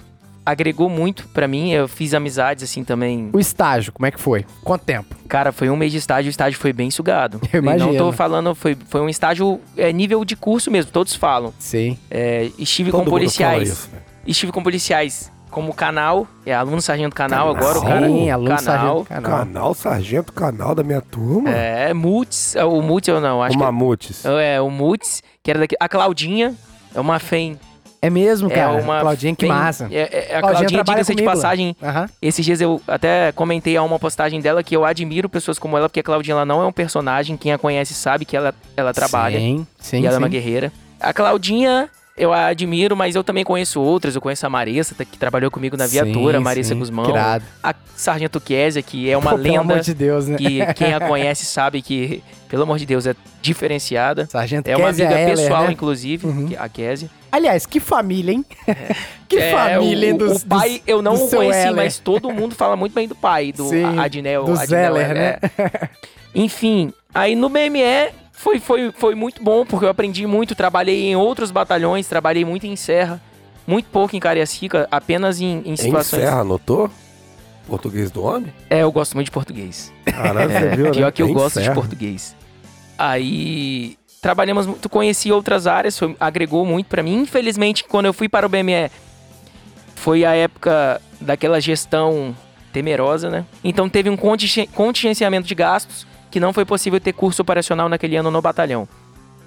Agregou muito pra mim. Eu fiz amizades assim também. O estágio, como é que foi? Quanto tempo? Cara, foi um mês de estágio, o estágio foi bem sugado. <laughs> Eu E Não imagino. tô falando, foi, foi um estágio é, nível de curso mesmo, todos falam. Sim. É, estive Todo com mundo policiais. fala isso, né? Estive com policiais como canal, é aluno sargento canal, agora o Canal? cara. Sim, aluno canal. sargento canal. Canal Sargento, canal da minha turma. É, Muts, é, o Muts eu não, acho o que Mamutes. É, o Muts, que era daqui. A Claudinha, é uma FEM É mesmo, É cara. uma. Claudinha, que bem- massa. É, é- a Claudinha Claudinha, trabalha diga-se de passagem, Aham. esses dias eu até comentei a uma postagem dela que eu admiro pessoas como ela, porque a Claudinha ela não é um personagem. Quem a conhece sabe que ela, ela trabalha. Sim, sim, e ela é uma sim. guerreira. A Claudinha, eu a admiro, mas eu também conheço outras. Eu conheço a Marissa, tá- que trabalhou comigo na viatura, Sim, Marissa sim, Guzmão. que irado. A Sargento Kézia, que é uma Pô, Pelo lenda. amor de Deus, né? Que <laughs> quem a conhece sabe que, pelo amor de Deus, é diferenciada. Sargento É uma Kézia amiga Heller, pessoal, né? inclusive, Uhum. que- a Kézia. Aliás, que família, hein? <laughs> que É, família, hein? o, Dos, o pai, dos- eu não o conheci, Heller. mas todo mundo fala muito bem do pai, do Sim, Adnel. do Adnel Zeller, né? é. Enfim, aí no BME foi, foi, foi muito bom, porque eu aprendi muito, trabalhei em outros batalhões, trabalhei muito em Serra, muito pouco em Cariacica, apenas em, em Em situações... Serra, anotou? Português do homem? É, eu gosto muito de português. Caralho, É, viu, pior né? que eu Em gosto de Serra. português. Aí trabalhamos muito, conheci outras áreas, foi- agregou muito pra mim. Infelizmente, quando eu fui para o BME, foi a época daquela gestão temerosa, né? Então teve um contingen- contingenciamento de gastos que não foi possível ter curso operacional naquele ano no batalhão.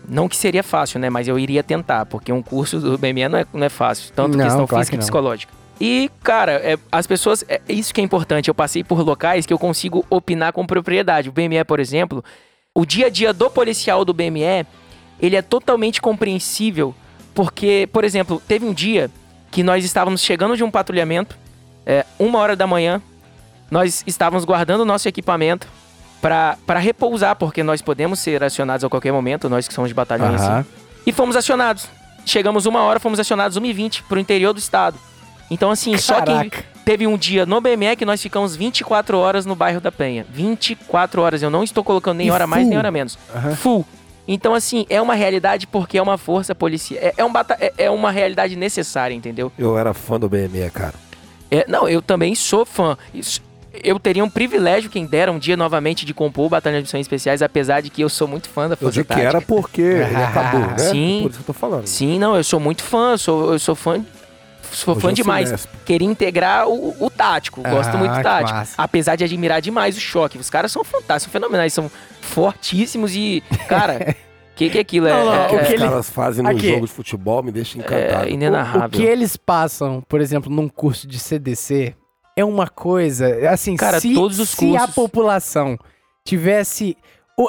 Não que seria fácil, né? Mas eu iria tentar, porque um curso do BME não é, não é fácil, tanto Não, questão claro física que e psicológica. E, cara, é, as pessoas. É isso que é importante. Eu passei por locais que eu consigo opinar com propriedade. O BME, por exemplo, o dia a dia do policial do BME, ele é totalmente compreensível. Porque, por exemplo, teve um dia que nós estávamos chegando de um patrulhamento, é, uma hora da manhã, nós estávamos guardando o nosso equipamento para repousar, porque nós podemos ser acionados a qualquer momento, nós que somos de batalhões assim. Aham. E fomos acionados. Chegamos uma hora, fomos acionados 1h20 pro interior do estado. Então, assim, só quem Caraca. teve um dia no BME que nós ficamos 24 horas no bairro da Penha. 24 horas. Eu não estou colocando nem E hora mais, full. nem hora menos. Aham. Full. Então, assim, é uma realidade porque é uma força policial. É, é, um bata- é, é uma realidade necessária, entendeu? Eu era fã do BME, cara. É, não, eu também sou fã. Isso- eu teria um privilégio, quem dera, um dia novamente de compor o Batalhão de Missões Especiais, apesar de que eu sou muito fã da Eu Força digo que era porque ele <laughs> acabou, né? Sim. Por isso que eu tô falando. Sim, não, eu sou muito fã, eu sou, eu sou fã. Sou Hoje fã é o demais. Cinesp. Queria integrar o, o tático. Gosto Ah, muito do tático. massa. Apesar de admirar demais o choque. Os caras são fantásticos, são fenomenais, são fortíssimos e. Cara, o <laughs> que, que é aquilo? É, Não, não, é- O que o os ele- caras fazem no Aqui. jogo de futebol me deixa encantado. é inenarrável. O que eles passam, por exemplo, num curso de CDC é uma coisa, assim, Cara, se, todos os se a cursos- população tivesse,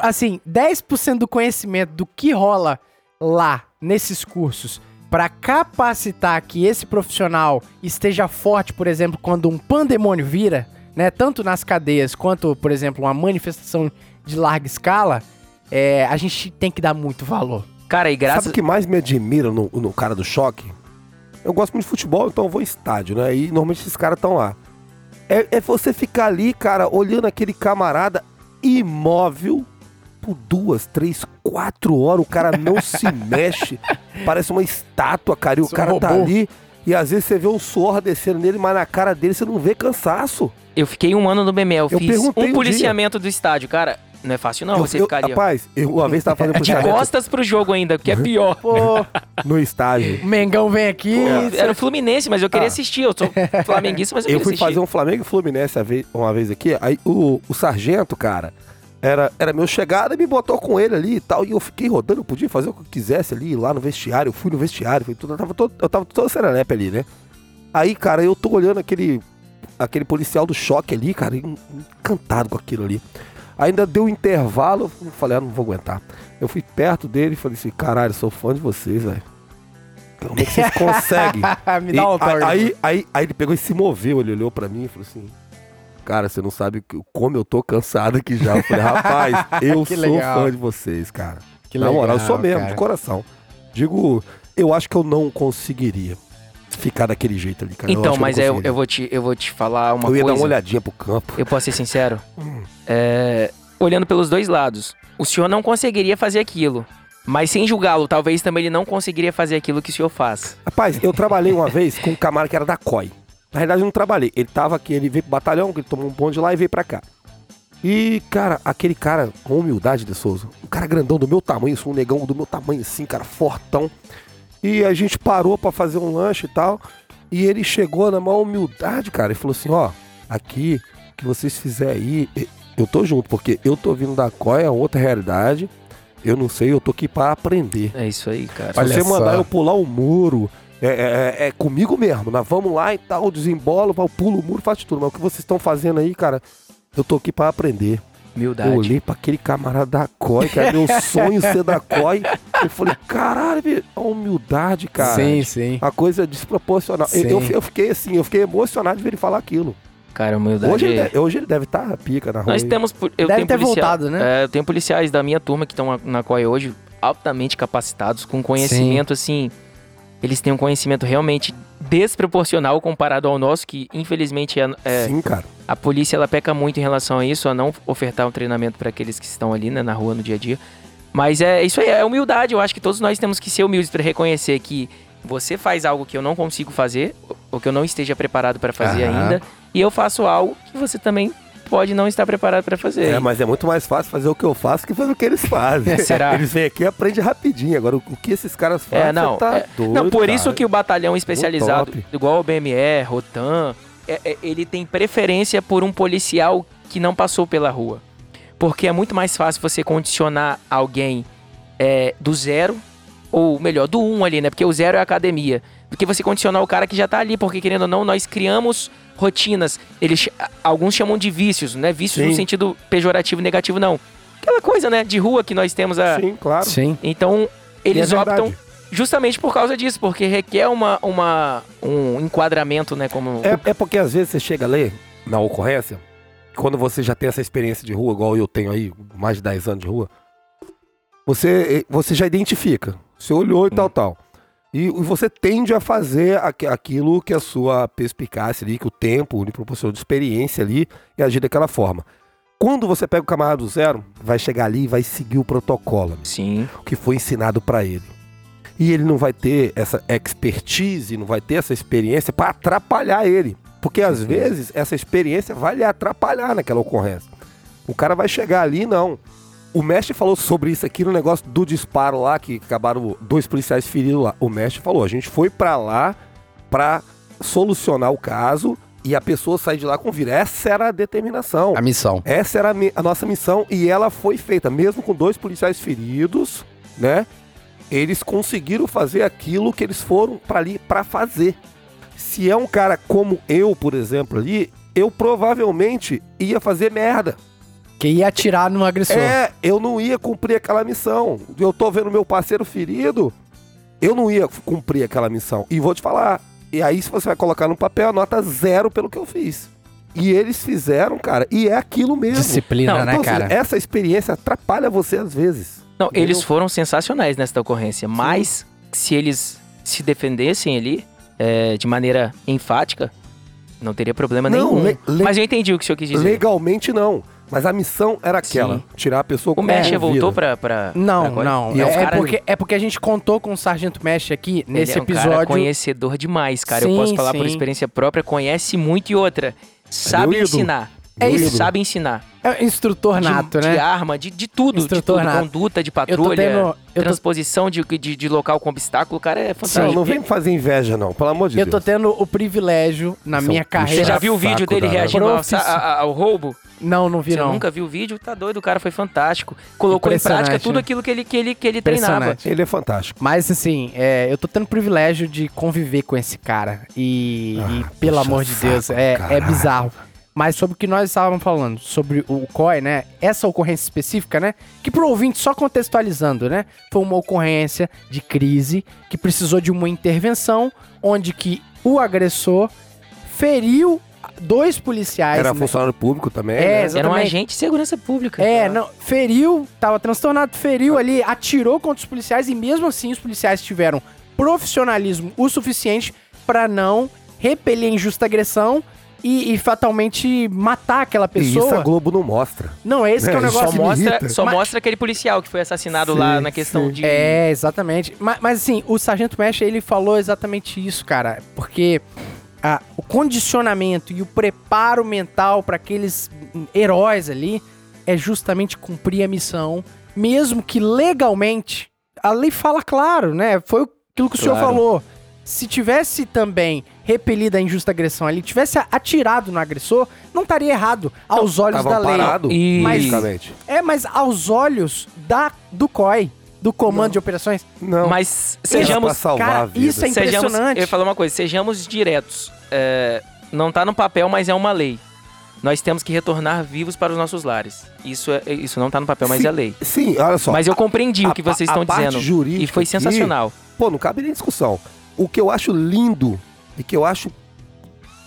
assim, 10% do conhecimento do que rola lá nesses cursos para capacitar que esse profissional esteja forte, por exemplo, quando um pandemônio vira, né, tanto nas cadeias quanto, por exemplo, uma manifestação de larga escala, é, a gente tem que dar muito valor. Cara, e Sabe graças. o que mais me admira no, no cara do choque? Eu gosto muito de futebol, então eu vou em estádio, né? E normalmente esses caras estão lá. É, é você ficar ali, cara, olhando aquele camarada imóvel por duas, três, quatro horas. O cara não <laughs> se mexe. Parece uma estátua, cara. E o Isso é um cara tá ali. E às vezes você vê um suor descendo nele, mas na cara dele você não vê cansaço. Eu fiquei um ano no BML, Eu fiz um um dia. policiamento do estádio. Cara, não é fácil não eu, você eu- ficar ali, ó. Rapaz, eu uma vez tava fazendo De policiamento costas pro jogo ainda, que é pior. Pô, no estágio. o <laughs> Mengão vem aqui, Era o Fluminense, mas eu queria Ah. assistir. Eu sou <laughs> flamenguista, mas eu, Eu queria fui assistir. fazer um Flamengo e Fluminense a vez- uma vez aqui, aí o, o sargento, cara, era, era meu chegada e me botou com ele ali e tal, e eu fiquei rodando, eu podia fazer o que eu quisesse ali, lá no vestiário, eu fui no vestiário, fui tudo, eu tava todo, eu tava todo serelepe ali, né? Aí, cara, eu tô olhando aquele, aquele policial do choque ali, cara, en- encantado com aquilo ali. Ainda deu um intervalo, eu falei, ah, não vou aguentar. Eu fui perto dele e falei assim, caralho, sou fã de vocês, velho. Como é que vocês conseguem? <laughs> me dá um autógrafo. aí, aí, aí ele pegou e se moveu, ele olhou pra mim e falou assim: Cara, você não sabe como eu tô cansado aqui já. Eu falei, rapaz, <laughs> eu sou legal. fã de vocês, cara. Que Na moral, eu sou mesmo, cara. de coração. Digo, eu acho que eu não conseguiria ficar daquele jeito ali, cara. Então, que mas eu, eu, conseguiria. eu, vou te, eu vou te falar uma Eu ia coisa. dar uma olhadinha pro campo. Eu posso ser sincero? <laughs> Hum. É, olhando pelos dois lados. O senhor não conseguiria fazer aquilo. Mas sem julgá-lo, talvez também ele não conseguiria fazer aquilo que o senhor faz. Rapaz, eu trabalhei uma vez com um camarada que era da COI. Na realidade, eu não trabalhei. Ele tava aqui, ele veio pro batalhão, ele tomou um bonde lá e veio pra cá. E, cara, aquele cara com humildade de Souza, um cara grandão do meu tamanho, um negão do meu tamanho assim, cara, fortão. E a gente parou pra fazer um lanche e tal. E ele chegou na maior humildade, cara, e falou assim: ó, aqui, o que vocês fizerem aí, e- eu tô junto, porque eu tô vindo da COI, é outra realidade. Eu não sei, eu tô aqui pra aprender. É isso aí, cara. Se Olha você mandar eu pular o muro, É, é- é comigo mesmo, nós vamos lá e tal, desembolo, eu pulo o muro, faço tudo. Mas o que vocês estão fazendo aí, cara, eu tô aqui pra aprender. Humildade. Eu olhei pra aquele camarada da COI, que era meu <laughs> sonho ser da COI. Eu falei, caralho, a humildade, cara. Sim, sim. A coisa é desproporcional. Eu, Sim. eu fiquei assim, eu fiquei emocionado de ver ele falar aquilo. Cara, humildade. Hoje ele, deve, hoje ele deve estar pica na rua. Nós temos. Eu Deve tenho ter policia- voltado, né? É, eu tenho policiais da minha turma que estão na COI hoje, altamente capacitados, com conhecimento, assim. Eles têm um conhecimento realmente desproporcional comparado ao nosso, que infelizmente é, é- Sim, cara. a polícia ela peca muito em relação a isso, a não ofertar um treinamento para aqueles que estão ali né, na rua no dia a dia. Mas é isso aí, é humildade. Eu acho que todos nós temos que ser humildes para reconhecer que você faz algo que eu não consigo fazer, ou que eu não esteja preparado para fazer Aham. ainda, e eu faço algo que você também pode não estar preparado para fazer. É, mas é muito mais fácil fazer o que eu faço que fazer o que eles fazem. Será? <laughs> Eles vêm aqui e aprendem rapidinho. Agora, o que esses caras fazem, É, não. tá é- doido, não, por cara. isso que o batalhão especializado, igual o BME, Rotan, é- é- ele tem preferência por um policial que não passou pela rua. Porque é muito mais fácil você condicionar alguém é, do zero, ou melhor, do um ali, né? Porque o zero é a academia. Do que você condicionar o cara que já tá ali, porque querendo ou não, nós criamos rotinas. Eles, alguns chamam de vícios, né? Vícios no Sim. sentido pejorativo, negativo, não. Aquela coisa, né? De rua que nós temos a, Sim, claro. Sim. então, eles é optam verdade. justamente por causa disso, porque requer uma, uma, um enquadramento, né? Como. É, é porque às vezes você chega a ler na ocorrência, quando você já tem essa experiência de rua, igual eu tenho aí, mais de 10 anos de rua, você, você já identifica. Você olhou e tal, tal. E você tende a fazer aqu- aquilo que a sua perspicácia ali, que o tempo lhe proporcionou de experiência ali, e agir daquela forma. Quando você pega o camarada do zero, vai chegar ali e vai seguir o protocolo Sim. o que foi ensinado para ele. E ele não vai ter essa expertise, não vai ter essa experiência para atrapalhar ele. Porque às vezes essa experiência vai lhe atrapalhar naquela ocorrência. O cara vai chegar ali, não. O mestre falou sobre isso aqui no negócio do disparo lá, que acabaram dois policiais feridos lá. O mestre falou: a gente foi para lá para solucionar o caso e a pessoa sair de lá com vida. Essa era a determinação. A missão. Essa era a, a nossa missão e ela foi feita, mesmo com dois policiais feridos, né? Eles conseguiram fazer aquilo que eles foram para ali para fazer. Se é um cara como eu, por exemplo, ali, eu provavelmente ia fazer merda. Que ia atirar no agressor. É, eu não ia cumprir aquela missão. Eu tô vendo meu parceiro ferido, eu não ia cumprir aquela missão. E vou te falar, e aí se você vai colocar no papel, a nota zero pelo que eu fiz. E eles fizeram, cara, e é aquilo mesmo. Disciplina, Não, né, Então, assim, cara? essa experiência atrapalha você às vezes. Não, Entendeu? eles foram sensacionais nessa ocorrência, mas se eles se defendessem ali é, de maneira enfática, não teria problema Não, nenhum. le- le- mas eu entendi o que o senhor quis dizer. Legalmente não. Mas a missão era aquela: Sim. tirar a pessoa O com Mestre vida. voltou pra. pra Não, pra não. E É, é é cara- porque, é porque a gente contou com o Sargento Mesh aqui Ele nesse é um cara episódio. conhecedor demais, cara. eu Sim, posso falar por sim. experiência própria, conhece muito e outra. Sabe meu ídolo. ensinar. É Ele isso. sabe ensinar. É instrutor de, nato, de né? arma, de, de tudo. Instrutor de tudo. nato. Conduta de Eu tô patrulha, tendo. Eu tô, transposição de, de, de local com obstáculo. O cara é Não, fantástico. não vem me fazer inveja, não, pelo amor de eu Deus. tô tendo o privilégio na São minha carreira. Você já viu o vídeo dele reagindo ao, Profissi- a- a- ao roubo? Não, não vi Você não. nunca viu o vídeo? Tá doido, o cara foi fantástico. Colocou em prática tudo aquilo que ele, que ele, que ele treinava. Ele é fantástico. Mas assim, é, eu tô tendo o privilégio de conviver com esse cara. E, Ah, e, pelo amor de Deus, saco, é, é bizarro. Mas sobre o que nós estávamos falando, sobre o COI, né? Essa ocorrência específica, né? Que pro ouvinte, só contextualizando, né? Foi uma ocorrência de crise que precisou de uma intervenção, onde que o agressor feriu dois policiais. Era né? funcionário público também. É, né? Era um agente de segurança pública. É, não, feriu, tava transtornado, feriu ali, atirou contra os policiais e mesmo assim os policiais tiveram profissionalismo o suficiente pra não repelir a injusta agressão e, e fatalmente matar aquela E isso a pessoa. Globo não mostra. Não, esse que é o É, isso Só negócio. me mostra, só Mas- mostra aquele policial que foi assassinado Sim, lá na questão sim. de. É, exatamente. Mas, mas assim, o Sargento Mesh, ele falou exatamente isso, cara. Porque ah, o condicionamento e o preparo mental para aqueles heróis ali é justamente cumprir a missão, mesmo que legalmente a lei fala claro, né? Foi aquilo que o senhor Claro. falou. Se tivesse também repelido a injusta agressão ali, tivesse atirado no agressor, não estaria errado aos olhos Tava da lei. parado, E- Mas- basicamente. É, mas aos olhos da, do COI. Do comando de operações? Não. Mas sejamos. salvar Cara, a isso é Sejamos, impressionante. eu ia falar uma coisa, sejamos diretos. É, não tá no papel, mas é uma lei. Nós temos que retornar vivos para os nossos lares. Isso, é, isso não tá no papel, mas Sim, é lei. Sim, olha só. Mas eu compreendi o que a- vocês a estão parte dizendo. jurídica E foi aqui- sensacional. Pô, não cabe nem discussão. O que eu acho lindo e que eu acho.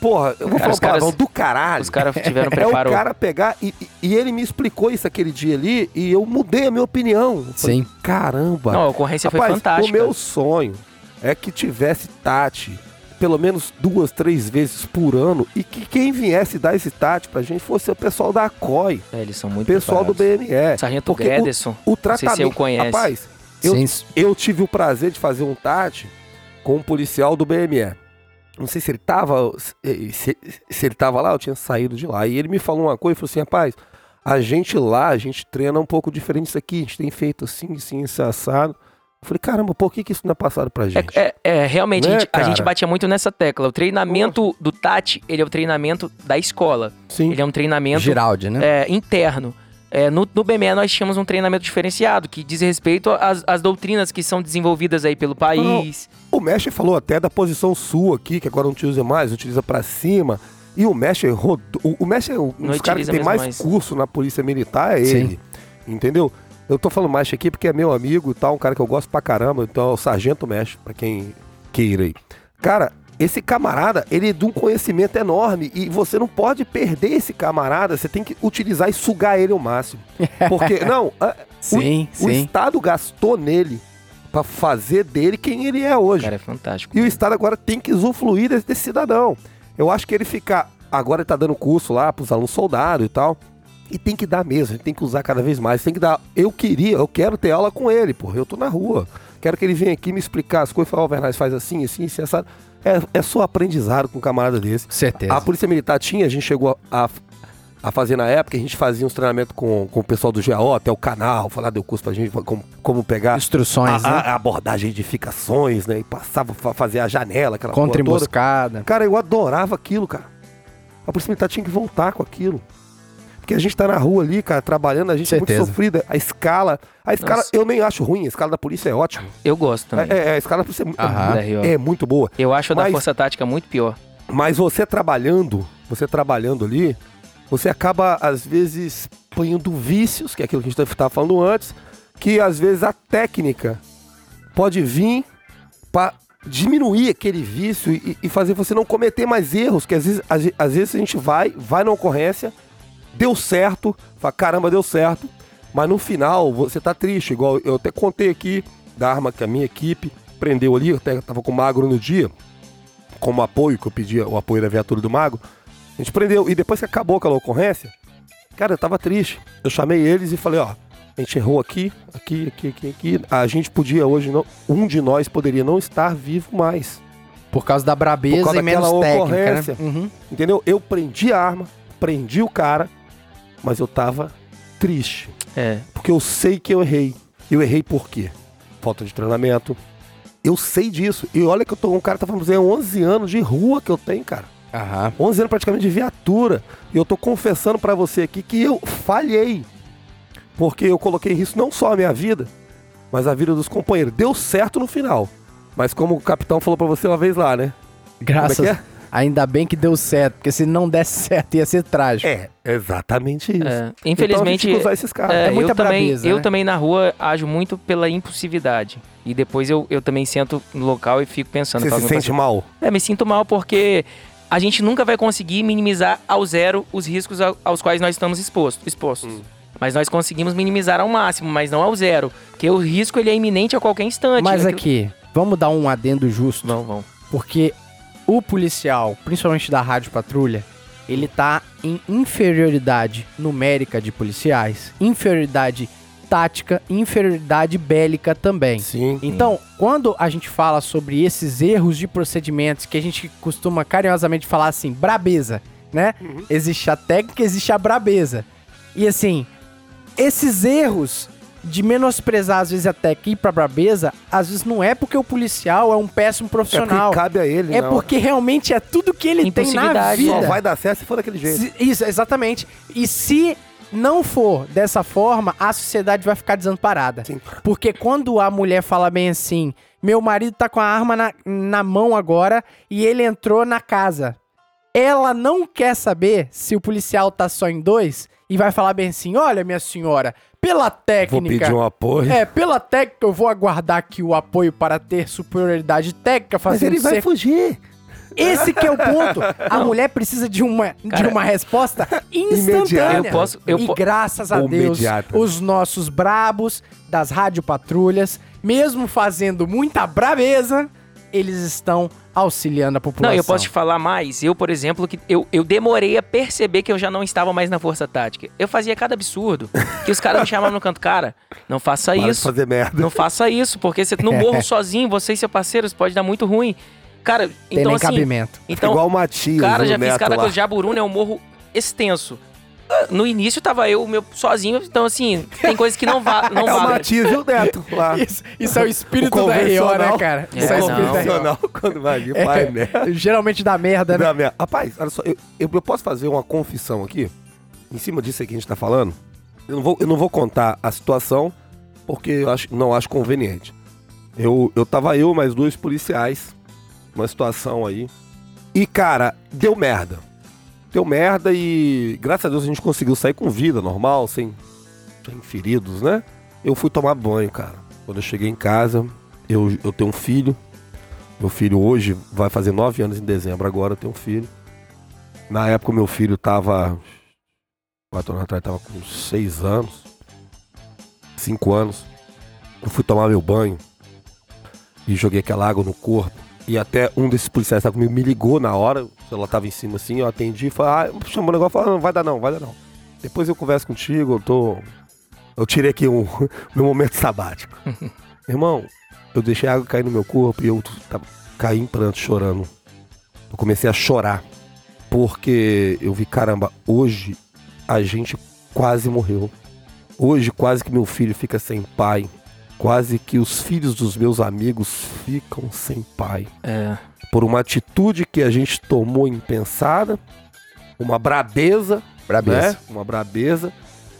Porra, eu vou Cara, falar um palavrão do caralho. Os caras tiveram <laughs> É o preparo. cara pegar e, e- ele me explicou isso aquele dia ali e eu mudei a minha opinião. Falei, Sim. Caramba. Não, a ocorrência foi Rapaz, fantástica. o meu sonho é que tivesse Tati pelo menos duas, três vezes por ano e que quem viesse dar esse Tati pra gente fosse o pessoal da COI, É, eles são muito pessoal do preparados. BNE. Sargento Porque o-. O Não sei tratamento. se eu. Rapaz, eu, eu tive o prazer de fazer um Tati com um policial do BME. Não sei se ele tava. Se, se- se ele tava lá, eu tinha saído de lá. E ele me falou uma coisa, ele falou assim, rapaz, a gente lá, a gente treina um pouco diferente isso aqui, a gente tem feito assim, assim, esse assado. Eu falei, caramba, por que, que isso não é passado pra gente? É, é, é, realmente, Né, a, gente, a gente batia muito nessa tecla. O treinamento do Tati, ele é o treinamento da escola. Sim. Ele é um treinamento Giraldi, né? é, interno. É, no, no BME nós tínhamos um treinamento diferenciado, que diz respeito às, às doutrinas que são desenvolvidas aí pelo país. O Mestre falou até da posição sua aqui, que agora não utiliza mais, utiliza pra cima. E o Mestre rodou. O, o Mestre é um Não dos caras que tem mais mais. curso na Polícia Militar, é Sim. ele. Entendeu? Eu tô falando Mestre aqui porque é meu amigo e tal, um cara que eu gosto pra caramba. Então é o Sargento Mestre, pra quem queira aí. Cara, esse camarada, ele é de um conhecimento enorme e você não pode perder esse camarada, você tem que utilizar e sugar ele ao máximo. <laughs> Porque, não, a- Sim, o, o sim. Estado gastou nele pra fazer dele quem ele é O hoje. cara é fantástico. E o Estado agora tem que usufruir desse, desse cidadão. Eu acho que ele ficar. Agora ele tá dando curso lá pros alunos soldados e tal. E tem que dar mesmo, tem que usar cada vez mais. Tem que dar. Eu queria, eu quero ter aula com ele, porra. Eu tô na rua. Quero que ele venha aqui me explicar as coisas. Falar, ó, Vernais, faz assim, assim, assim, assado. É, é só aprendizado com um camarada desse. Certeza. A Polícia Militar tinha, a gente chegou a, a fazer na época, a gente fazia uns treinamentos com, com o pessoal do GAO, até o canal, falar, deu curso pra gente, como, como pegar Instruções, a, né? a- a abordagem de edificações, né? E passava a fazer a janela, aquela Contra emboscada. Cara, eu adorava aquilo, cara. A Polícia Militar tinha que voltar com aquilo. Porque a gente tá na rua ali, cara, trabalhando, a gente é Certeza. muito sofrida. A escala. A escala, Nossa. eu nem acho ruim, a escala da polícia é ótima. Eu gosto também. É, é, a escala da polícia é mu- Aham. é, muito, é muito boa. Eu acho a da Força Tática muito pior. Mas você trabalhando, você trabalhando ali, você acaba, às vezes, apanhando vícios, que é aquilo que a gente estava falando antes, que às vezes a técnica pode vir para diminuir aquele vício e, e fazer você não cometer mais erros, que às vezes, às, às vezes a gente vai, vai na ocorrência, deu certo, fala, caramba, deu certo, mas no final você tá triste, igual eu até contei aqui da arma que a minha equipe prendeu ali, eu até tava com o Magro no dia, como apoio, que eu pedi o apoio da viatura do Mago, a gente prendeu. E depois que acabou aquela ocorrência, cara, eu tava triste. Eu chamei eles e falei, ó, a gente errou aqui, aqui, aqui, aqui, aqui. A gente podia hoje, não, um de nós poderia não estar vivo mais. Por causa da brabeza Por causa e menos técnica, né? Uhum. Entendeu? Eu prendi a arma, prendi o cara, mas eu tava triste. É. Porque eu sei que eu errei. Eu errei por quê? Falta de treinamento. Eu sei disso. E olha que eu tô um cara que tá falando, é 11 anos de rua que eu tenho, cara. Aham. 11 anos praticamente de viatura. E eu tô confessando pra você aqui que eu falhei. Porque eu coloquei em risco não só a minha vida, mas a vida dos companheiros. Deu certo no final. Mas como o capitão falou pra você uma vez lá, né? Graças. Como é que Ainda bem que deu certo, porque se não desse <laughs> certo ia ser trágico. É, exatamente isso. É, Então a infelizmente, que usar esses caras. é, É muita eu, também, brabeza, eu né? também na rua ajo muito pela impulsividade. E depois eu, eu também sento no local e fico pensando. Você se sente mal? É, me sinto mal porque a gente nunca vai conseguir minimizar ao zero os riscos ao- aos quais nós estamos expostos. expostos. Hum. Mas nós conseguimos minimizar ao máximo, mas não ao zero. Porque o risco ele é iminente a qualquer instante. Mas Aquilo- aqui, vamos dar um adendo justo. Vão, vão. Porque o policial, principalmente da Rádio Patrulha, ele tá em inferioridade numérica de policiais, inferioridade tática inferioridade bélica também. Sim. Então, quando a gente fala sobre esses erros de procedimentos, que a gente costuma carinhosamente falar assim, brabeza, né? Existe a técnica, existe a brabeza. E assim, esses erros de menosprezar às vezes a técnica e ir pra brabeza, às vezes não é porque o policial é um péssimo É profissional. porque cabe a ele, É não. porque realmente é tudo que ele tem na vida. Só vai dar certo se for daquele jeito. Se- isso, exatamente. E se não for dessa forma, a sociedade vai ficar desamparada. Sim. Porque quando a mulher fala bem assim, meu marido tá com a arma na, na mão agora e ele entrou na casa. Ela não quer saber se o policial tá só em dois e vai falar bem assim: olha, minha senhora, pela Vou técnica. pedir um apoio. É, pela técnica eu vou aguardar aqui o apoio para ter superioridade técnica, Mas ele vai fugir. Esse que é o ponto. A mulher precisa de uma, de Cara, uma resposta instantânea. Eu posso- eu e graças a Deus, imediata. os nossos brabos das radiopatrulhas, mesmo fazendo muita brabeza, eles estão auxiliando a população. Não, eu posso te falar mais. Eu, por exemplo, que eu, eu demorei a perceber que eu já não estava mais na força tática. Eu fazia cada absurdo. Que os caras me chamavam no canto, cara, não faça Para isso. fazer merda. Não faça isso, porque você não morro <laughs> sozinho, você e seu parceiro, isso pode dar muito ruim. Cara, Tem então nem assim. cabimento. Então, Igual o Matias, cara, o já fiz lá. coisa. Jaburuna é um morro extenso. No início tava eu meu, sozinho, então assim, tem coisas que não, va <laughs> não É o valem. Matias e o Neto lá. Isso, isso é o espírito O da RO, né, cara? É, Isso é o não. espírito da RO. Quando vai vir, vai merda. Geralmente dá merda, né? Dá merda. Rapaz, olha só, eu, eu, eu posso fazer uma confissão aqui? Em cima disso aí que a gente tá falando? Eu não vou, eu não vou contar a situação, porque eu acho, não acho conveniente. Eu, eu tava eu, mais dois policiais, uma situação aí. E, cara, deu merda. Deu merda e, graças a Deus, a gente conseguiu sair com vida normal, sem, sem feridos, né? Eu fui tomar banho, cara. Quando eu cheguei em casa, eu, eu tenho um filho. Meu filho hoje vai fazer nove anos em dezembro, agora eu tenho um filho. Na época, meu filho tava. Quatro anos atrás, tava com seis anos. Cinco anos. Eu fui tomar meu banho e joguei aquela água no corpo. E até um desses policiais que tava comigo me ligou na hora. Celular tava em cima assim, eu atendi e falei, ah, chamou o negócio, falei, não, vai dar não, vai dar não. Depois eu converso contigo, eu tô. Eu tirei aqui um <laughs> meu momento sabático. <laughs> Irmão, eu deixei a água cair no meu corpo e eu tava, caí em pranto chorando. Eu comecei a chorar. Porque eu vi, caramba, hoje a gente quase morreu. Hoje quase que meu filho fica sem pai. Quase que os filhos dos meus amigos ficam sem pai. É. Por uma atitude que a gente tomou impensada, uma brabeza, Brabeza. né? Uma brabeza.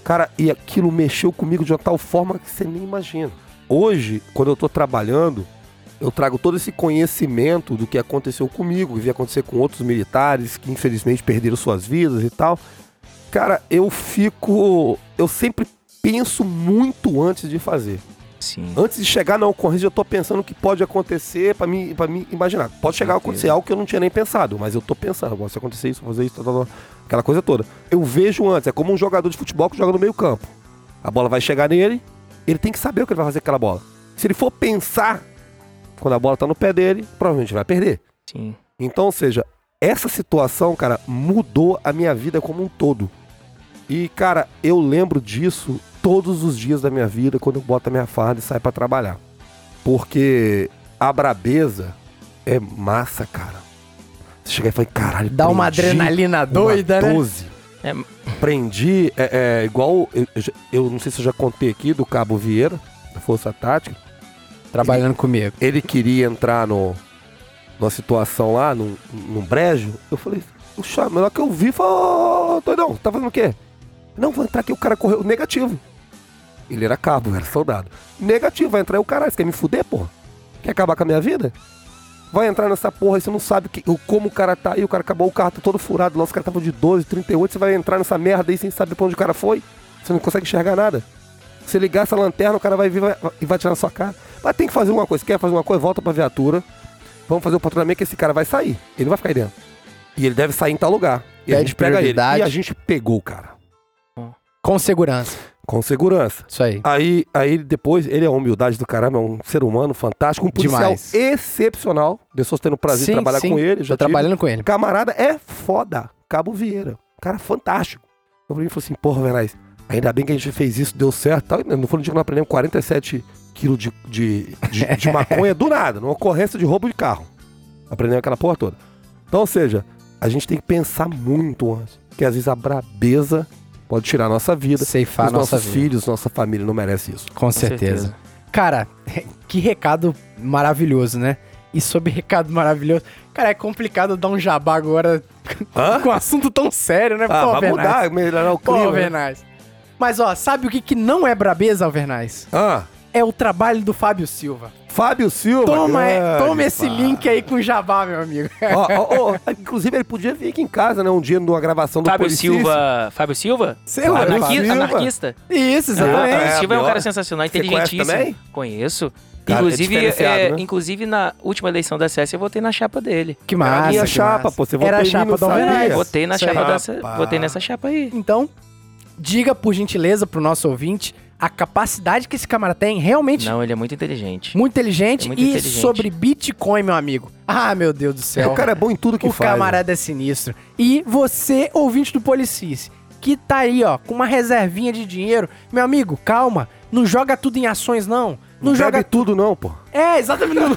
Cara, e aquilo mexeu comigo de uma tal forma que você nem imagina. Hoje, quando eu tô trabalhando, eu trago todo esse conhecimento do que aconteceu comigo, que ia acontecer com outros militares que infelizmente perderam suas vidas e tal. Cara, eu fico. Eu sempre penso muito antes de fazer. Sim. Antes de chegar na ocorrência, eu tô pensando o que pode acontecer pra mim, pra mim imaginar. Pode chegar a acontecer algo que eu não tinha nem pensado, mas eu tô pensando, "Bom, se acontecer isso, fazer isso, tal, tal, tal", aquela coisa toda. Eu vejo antes, é como um jogador de futebol que joga no meio campo. A bola vai chegar nele, ele tem que saber o que ele vai fazer com aquela bola. Se ele for pensar, quando a bola tá no pé dele, provavelmente vai perder. Sim. Então, ou seja, essa situação, cara, mudou a minha vida como um todo. E, cara, eu lembro disso todos os dias da minha vida quando eu boto a minha farda e saio pra trabalhar. Porque a brabeza é massa, cara. Você chega e fala, caralho, Dá uma adrenalina doida, uma né? 12. É. Prendi, é, é, igual, eu, eu não sei se eu já contei aqui do Cabo Vieira, da Força Tática. Trabalhando comigo. Ele queria entrar no, numa situação lá, num, num brejo. Eu falei, na hora que eu vi, falei, ô, doidão, tá fazendo o quê? Não, vou entrar aqui, o cara correu negativo. Ele era cabo, era soldado. Negativo, vai entrar aí o caralho, você quer me fuder, porra? Quer acabar com a minha vida? Vai entrar nessa porra e você não sabe que, como o cara tá aí, o cara acabou, o carro tá todo furado, lá os caras estavam de 12, 38, você vai entrar nessa merda aí sem saber pra onde o cara foi? Você não consegue enxergar nada. Se ligar essa lanterna, o cara vai vir vai- e vai tirar na sua cara. Mas tem que fazer uma coisa. Quer fazer uma coisa? Volta pra viatura. Vamos fazer o patrulhamento que esse cara vai sair. Ele não vai ficar aí dentro. E ele deve sair em tal lugar. E a Pede gente pega ele. prioridade. E a gente pegou o cara. Com segurança. Com segurança. Isso aí. Aí, aí depois, ele é a humildade do caramba, é um ser humano fantástico, um policial Demais. excepcional. Pessoas tendo o prazer Sim, de trabalhar sim. com ele. Já trabalhando com ele. Camarada é foda. Cabo Vieira. Cara fantástico. Eu falei, assim, porra, Verais, ainda bem que a gente fez isso, deu certo. Tal. Não foi no dia que nós aprendemos 47 quilos de, de, de, de <laughs> maconha do nada, numa ocorrência de roubo de carro. Aprendemos aquela porra toda. Então, ou seja, a gente tem que pensar muito antes. Porque às vezes a brabeza pode tirar a nossa vida. Ceifar Os a nossa nossos vida. filhos, nossa família não merece isso. Com certeza. Cara, <laughs> que recado maravilhoso, né? E sobre recado maravilhoso. Cara, é complicado dar um jabá agora Hã? <laughs> com um assunto tão sério, né? Ah, vai Vernaz. mudar, melhorar o Pô, clima. né? Mas, ó, sabe o que, que não é brabeza, Alvernais? Ah, É o trabalho do Fábio Silva. Fábio Silva. Toma, é, toma esse Fábio. link aí com o Jabá, meu amigo. Ó, ó, ó, inclusive, ele podia vir aqui em casa, né? Um dia numa gravação do Fábio. Silva. Fábio Silva? Sei lá, Anarqui- Silva. Anarquista? Isso, Ah, exatamente. Fábio é, Silva é um cara sensacional, Você conhece inteligentíssimo. também? Conheço. Cara, é inclusive, diferenciado, é, né? inclusive, na última eleição da CS, eu votei na chapa dele. Que massa. minha que chapa, massa. pô, você votou Era a chapa do sabia? Votei na chapa dessa. Votei nessa chapa aí. Então, diga por gentileza pro nosso ouvinte a capacidade que esse camarada tem, realmente Não, ele é muito inteligente. muito inteligente. É muito e inteligente. sobre Bitcoin, meu amigo. Ah, meu Deus do céu. O cara é bom em tudo que o faz. né? camarada é sinistro. E você, ouvinte do Policice, que tá aí, ó, com uma reservinha de dinheiro, meu amigo, calma. Não joga tudo em ações, não. Não Não joga joga tudo, não, pô. É, exatamente. Não-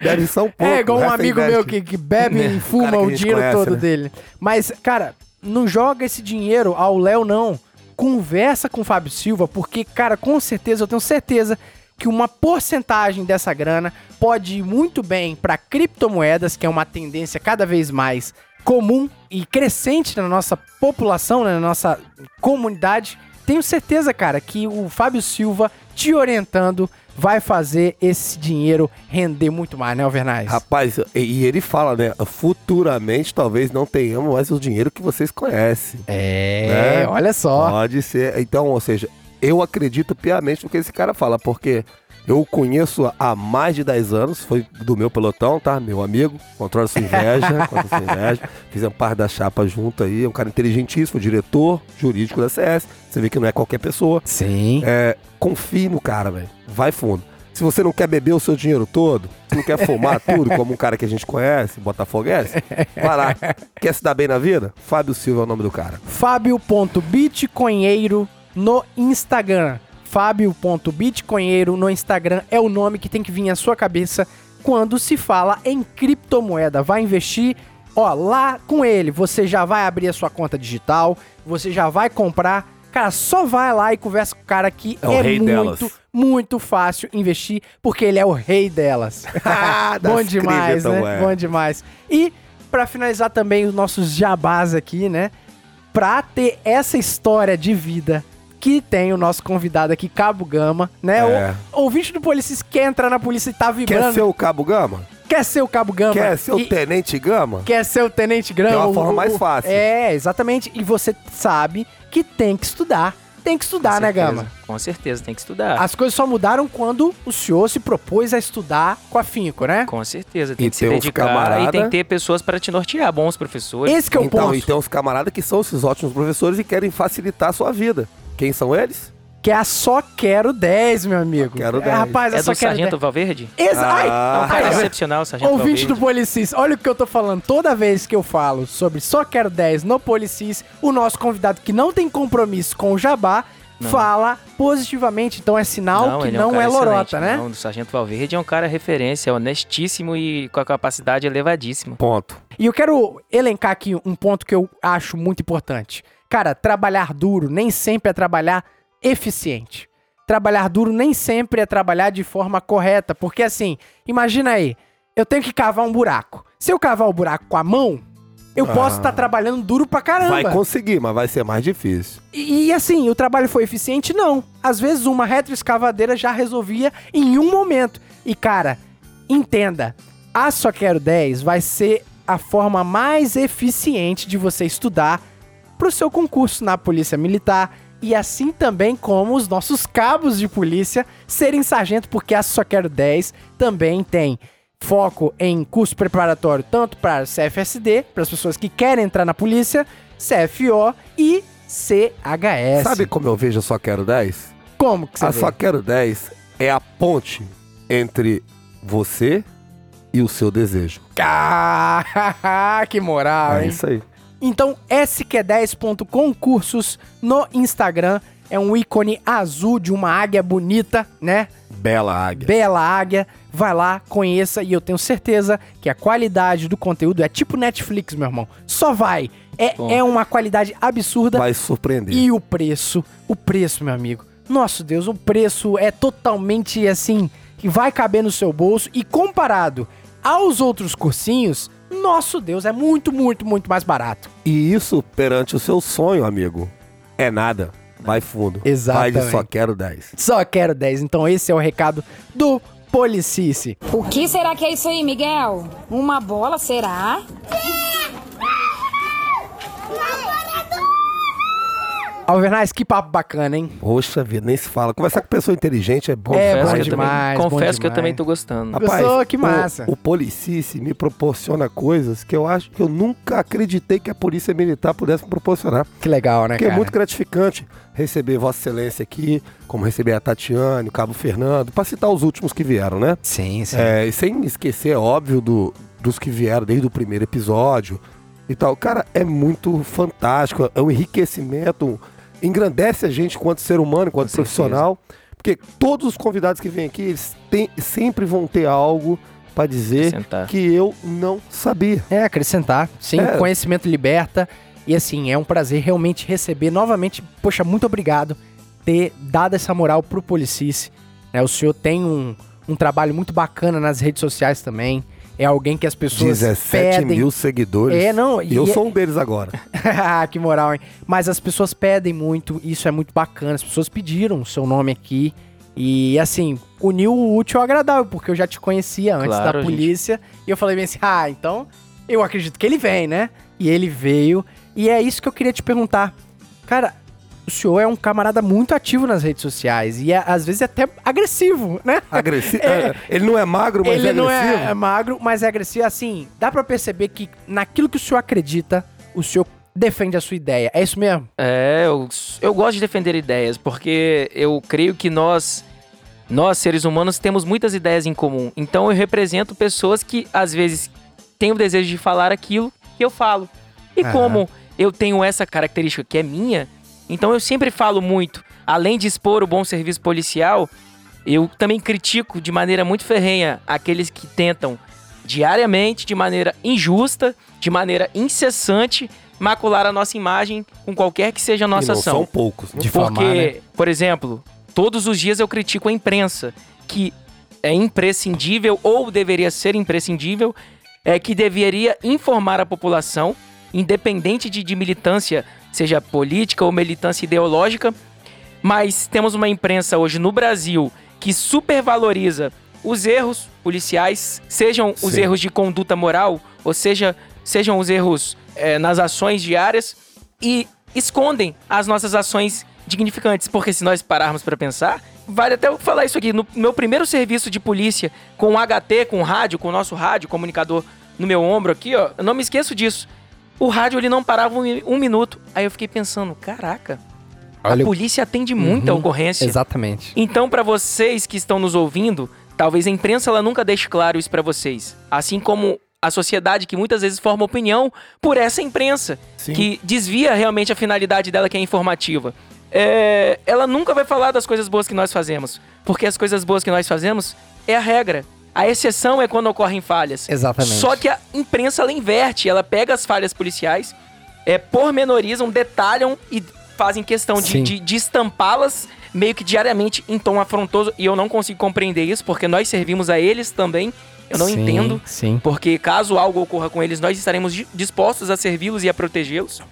Deve ser um pouco. é igual o um amigo meu que, que bebe <laughs> e fuma o gente dinheiro conhece, todo né? dele. Mas, cara, não joga esse dinheiro ao Léo, não. Conversa com o Fábio Silva, porque, cara, com certeza, eu tenho certeza que uma porcentagem dessa grana pode ir muito bem para criptomoedas, que é uma tendência cada vez mais comum e crescente na nossa população, né, na nossa comunidade. Tenho certeza, cara, que o Fábio Silva te orientando vai fazer esse dinheiro render muito mais, né, Alvernais? Rapaz, e, e ele fala, né? Futuramente talvez não tenhamos mais o dinheiro que vocês conhecem. É, Né? olha só. Pode ser. Então, ou seja, eu acredito piamente no que esse cara fala, porque eu o conheço há mais de 10 anos, foi do meu pelotão, tá? Meu amigo, controla sua inveja, <laughs> controla sua inveja. Fizemos parte da chapa junto aí, é um cara inteligentíssimo, diretor jurídico da CS. Você vê que não é qualquer pessoa. Sim. É, confie no cara, velho. Vai fundo. Se você não quer beber o seu dinheiro todo, se não quer fumar <laughs> tudo, como um cara que a gente conhece, Botafoguense, vai lá. Quer se dar bem na vida? Fábio Silva é o nome do cara. Fábio.bitcoinheiro no Instagram. Fábio.bitcoinheiro no Instagram é o nome que tem que vir à sua cabeça quando se fala em criptomoeda. Vai investir, ó, lá com ele, você já vai abrir a sua conta digital, você já vai comprar. Cara, só vai lá e conversa com o cara que É é, o rei muito, delas. muito fácil investir, porque ele é o rei delas. <laughs> <laughs> Bom demais, né? é. Bom demais. E pra finalizar também os nossos jabás aqui, né? Pra ter essa história de vida que tem o nosso convidado aqui, Cabo Gama, né? É. O ouvinte do Policis quer entrar na polícia e tá vibrando. Quer ser o Cabo Gama? Quer ser o Cabo Gama. Quer ser o e- Tenente Gama? Quer ser o Tenente Grama. É uma o- forma o- mais fácil. É, exatamente. E você sabe que tem que estudar. Tem que estudar, Com né, certeza, Gama? Com certeza, tem que estudar. As coisas só mudaram quando o senhor se propôs a estudar com afinco, né? Com certeza, tem E que se tem uns dedicar camarada- e tem que ter pessoas para te nortear, bons professores. Esse que é o então, ponto. e tem uns camaradas que são esses ótimos professores e querem facilitar a sua vida. Quem são eles? Que é a Só Quero 10, meu amigo. Quero É, 10. rapaz, a É Só do Quero Sargento 10. Valverde? Exa ai, Ah. É um ai, excepcional, o Sargento Ouvinte do Valverde. Policis, olha o que eu tô falando. Toda vez que eu falo sobre Só Quero 10 no Policis, o nosso convidado que não tem compromisso com o Jabá fala positivamente. Então é sinal que ele não um cara é lorota, né? Não, o Sargento Valverde é um cara referência, honestíssimo e com a capacidade elevadíssima. Ponto. E eu quero elencar aqui um ponto que eu acho muito importante. Cara, trabalhar duro nem sempre é trabalhar eficiente. Trabalhar duro nem sempre é trabalhar de forma correta, porque assim, imagina aí, eu tenho que cavar um buraco. Se eu cavar o buraco com a mão, eu posso estar trabalhando duro pra caramba. Vai conseguir, mas vai ser mais difícil. E, e, assim, o trabalho foi eficiente? Não. Às vezes uma retroescavadeira já resolvia em um momento. E cara, entenda, a Só Quero 10 vai ser a forma mais eficiente de você estudar pro seu concurso na Polícia Militar e assim também como os nossos cabos de polícia serem sargento, porque a Só Quero 10 também tem foco em curso preparatório tanto para CFSD, para as pessoas que querem entrar na polícia, CFO e CHS. Sabe como eu vejo a Só Quero 10? como que você a vê? Só Quero 10 é a ponte entre você e o seu desejo. Ah, <laughs> que moral, é hein? isso aí. Então, sq10.concursos no Instagram é um ícone azul de uma águia bonita, né? Bela águia. Bela águia. Vai lá, conheça e eu tenho certeza que a qualidade do conteúdo é tipo Netflix, meu irmão. Só vai. É, Bom. é uma qualidade absurda. Vai surpreender. E o preço, o preço, meu amigo. Nosso Deus, o preço é totalmente assim, que vai caber no seu bolso e comparado aos outros cursinhos, nosso Deus, é muito, muito, muito mais barato. E isso perante o seu sonho, amigo, é nada. vai fundo. Exatamente. Vai de só quero 10. Só quero 10. Então esse é o recado do Policice. O que será que é isso aí, Miguel? Uma bola, será? Alvernaz, que papo bacana, hein? Poxa vida, nem se fala. Conversar com pessoa inteligente é bom. É, Confesso bom que eu demais, também, bom confesso que eu também tô gostando. Gostou? Que massa. O, o Policice me proporciona coisas que eu acho que eu nunca acreditei que a polícia militar pudesse me proporcionar. Que legal, né, Porque cara? é muito gratificante receber Vossa Excelência aqui, como receber a Tatiane, o Cabo Fernando, pra citar os últimos que vieram, né? Sim, sim. É, e sem esquecer, é óbvio, do, dos que vieram desde o primeiro episódio e tal. Cara, é muito fantástico, é um enriquecimento, engrandece a gente quanto ser humano, enquanto Com profissional, porque todos os convidados que vêm aqui, eles têm- sempre vão ter algo pra dizer que eu não sabia. É, acrescentar. Sim, É. conhecimento liberta. E assim, é um prazer realmente receber novamente. Poxa, muito obrigado ter dado essa moral pro Policice. né? o senhor tem um, um trabalho muito bacana nas redes sociais também. É alguém que as pessoas 17 pedem. mil seguidores. É, não, E eu é- sou um deles agora. <laughs> Ah, que moral, hein? Mas as pessoas pedem muito, isso é muito bacana. As pessoas pediram o seu nome aqui. E assim, uniu o útil ao agradável, porque eu já te conhecia antes Claro, da gente. polícia. E eu falei bem assim: ah, então eu acredito que ele vem, né? E ele veio. E é isso que eu queria te perguntar. Cara, o senhor é um camarada muito ativo nas redes sociais. E é, às vezes é até agressivo, né? Agressivo. <laughs> é, ele não é magro, mas ele é não agressivo. é magro, mas é agressivo. Assim, dá pra perceber que naquilo que o senhor acredita, o senhor defende a sua ideia. É isso mesmo? É, eu, eu gosto de defender ideias, porque eu creio que nós, nós, seres humanos, temos muitas ideias em comum. Então eu represento pessoas que, às vezes, têm o desejo de falar aquilo que eu falo. E Aham. como eu tenho essa característica que é minha, então eu sempre falo muito. Além de expor o bom serviço policial, eu também critico de maneira muito ferrenha aqueles que tentam diariamente, de maneira injusta, de maneira incessante, macular a nossa imagem com qualquer que seja a nossa não ação. são poucos. Difamar, Porque, né? por exemplo, todos os dias eu critico a imprensa, que é imprescindível ou deveria ser imprescindível, é que deveria informar a população, independente de, de militância, seja política ou militância ideológica. Mas temos uma imprensa hoje no Brasil que supervaloriza os erros policiais, sejam os Sim. erros de conduta moral, ou seja, sejam os erros eh, nas ações diárias, e escondem as nossas ações dignificantes. Porque se nós pararmos para pensar, vale até eu falar isso aqui. No meu primeiro serviço de polícia, com HT, com rádio, com o nosso rádio, comunicador no meu ombro aqui, ó, eu não me esqueço disso. O rádio ele não parava um, um minuto. Aí eu fiquei pensando, caraca, Olha a polícia atende muita Uhum, ocorrência. Exatamente. Então, para vocês que estão nos ouvindo, talvez a imprensa ela nunca deixe claro isso para vocês. Assim como a sociedade que muitas vezes forma opinião por essa imprensa, Sim. que desvia realmente a finalidade dela, que é informativa. É, ela nunca vai falar das coisas boas que nós fazemos, porque as coisas boas que nós fazemos é a regra. A exceção é quando ocorrem falhas. Exatamente. Só que a imprensa ela inverte, ela pega as falhas policiais, é, pormenorizam, detalham e fazem questão de, de, de estampá-las meio que diariamente em tom afrontoso. E eu não consigo compreender isso, porque nós servimos a eles também. Eu não Sim, entendo. Sim. Porque caso algo ocorra com eles, nós estaremos di- dispostos a servi-los e a protegê-los.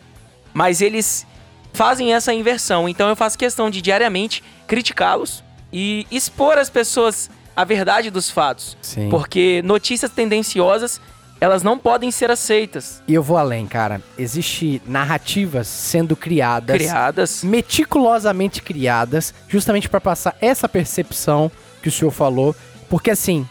Mas eles fazem essa inversão. Então eu faço questão de diariamente criticá-los e expor às pessoas a verdade dos fatos. Sim. Porque notícias tendenciosas, elas não podem ser aceitas, E eu vou além, cara. Existe narrativas sendo criadas, criadas. meticulosamente criadas, justamente para passar essa percepção que o senhor falou, porque assim,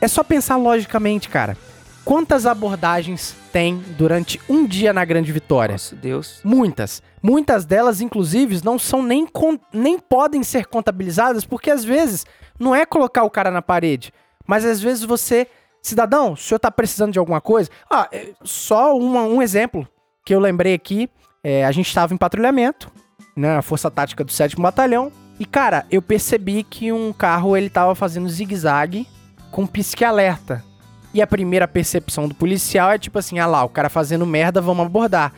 é só pensar logicamente, cara. Quantas abordagens tem durante um dia na Grande Vitória? Nossa, Deus. Muitas. Muitas delas, inclusive, não são nem, nem podem ser contabilizadas, porque às vezes não é colocar o cara na parede, mas às vezes você, cidadão, o senhor tá precisando de alguma coisa? Ah, é, só uma- um exemplo que eu lembrei aqui, é, a gente estava em patrulhamento, né, na Força Tática do 7 Batalhão, e cara, eu percebi que um carro ele tava fazendo zigue-zague com pisque alerta. E a primeira percepção do policial é tipo assim, ah lá, o cara fazendo merda, vamos abordar.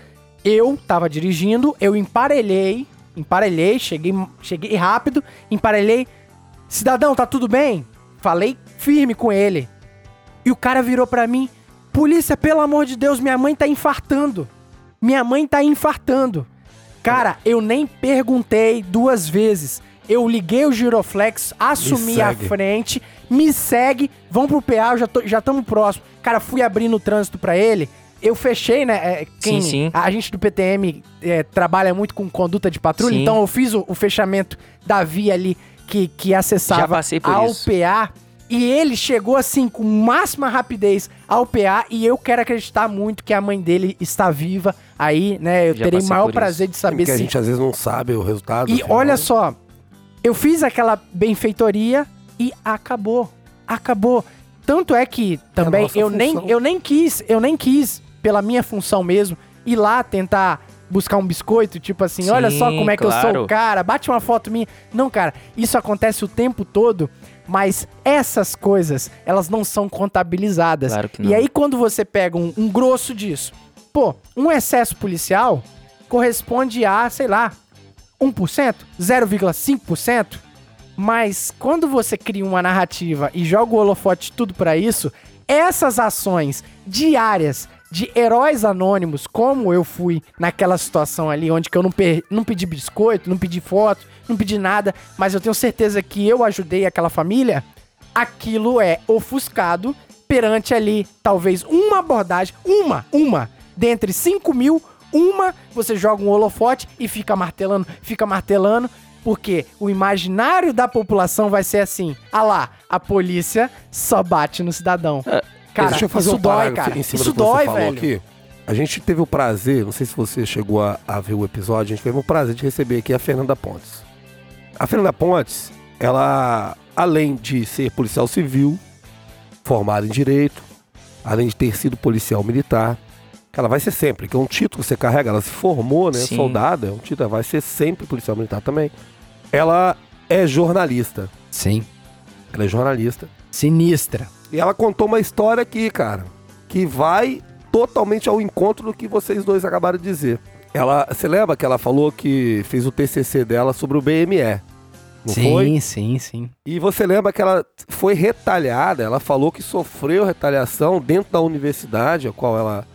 Eu tava dirigindo, eu emparelhei, emparelhei, cheguei, cheguei rápido, emparelhei. Cidadão, tá tudo bem? Falei firme com ele. E o cara virou pra mim: Polícia, pelo amor de Deus, minha mãe tá infartando. Minha mãe tá infartando. Cara, eu nem perguntei duas vezes. Eu liguei o giroflex, assumi a frente, me segue, vão pro PA, já tô- já estamos próximo. Cara, fui abrindo o trânsito pra ele. Eu fechei, né? é, quem, Sim, sim. A gente do PTM é, trabalha muito com conduta de patrulha, Sim. então eu fiz o, o fechamento da via ali que, que acessava passei por ao isso. PA. E ele chegou assim com máxima rapidez ao PA e eu quero acreditar muito que a mãe dele está viva aí, né? Eu Já terei maior prazer de saber Porque a se gente às vezes não sabe o resultado. e final. olha só, eu fiz aquela benfeitoria e acabou. Acabou. Tanto é que também nossa eu nem, eu nem quis, eu nem quis, pela minha função mesmo, ir lá tentar buscar um biscoito, tipo assim, olha só Sim, como é que eu sou claro. o cara, bate uma foto minha. Não, cara, isso acontece o tempo todo, mas essas coisas, elas não são contabilizadas. Claro que E não. aí quando você pega um, um grosso disso, pô, um excesso policial corresponde a, sei lá, 1%, 0,5%. Mas quando você cria uma narrativa e joga o holofote tudo pra isso, essas ações diárias de heróis anônimos, como eu fui naquela situação ali, onde que eu não, não pedi biscoito, não pedi foto, não pedi nada, mas eu tenho certeza que eu ajudei aquela família, aquilo é ofuscado perante ali, talvez, uma abordagem, uma, uma, dentre 5 mil, uma, você joga um holofote e fica martelando, fica martelando, porque o imaginário da população vai ser assim, ah lá, a polícia só bate no cidadão. Cara, Deixa eu fazer isso um dói, cara. em cima Isso do que você dói, falou velho. aqui. A gente teve o prazer, não sei se você chegou a, a ver o episódio, a gente teve o prazer de receber aqui a Fernanda Pontes. A Fernanda Pontes, ela, além de ser policial civil, formada em direito, além de ter sido policial militar, que ela vai ser sempre, que é um título que você carrega, ela se formou, né, Sim. soldada, é um título, ela vai ser sempre policial militar também. Ela é jornalista, Sim. ela é jornalista. Sinistra. E ela contou uma história aqui, cara, que vai totalmente ao encontro do que vocês dois acabaram de dizer. Ela, você lembra que ela falou que fez o TCC dela sobre o BME? Não sim, foi? sim, sim. E você lembra que ela foi retalhada, ela falou que sofreu retaliação dentro da universidade, a qual ela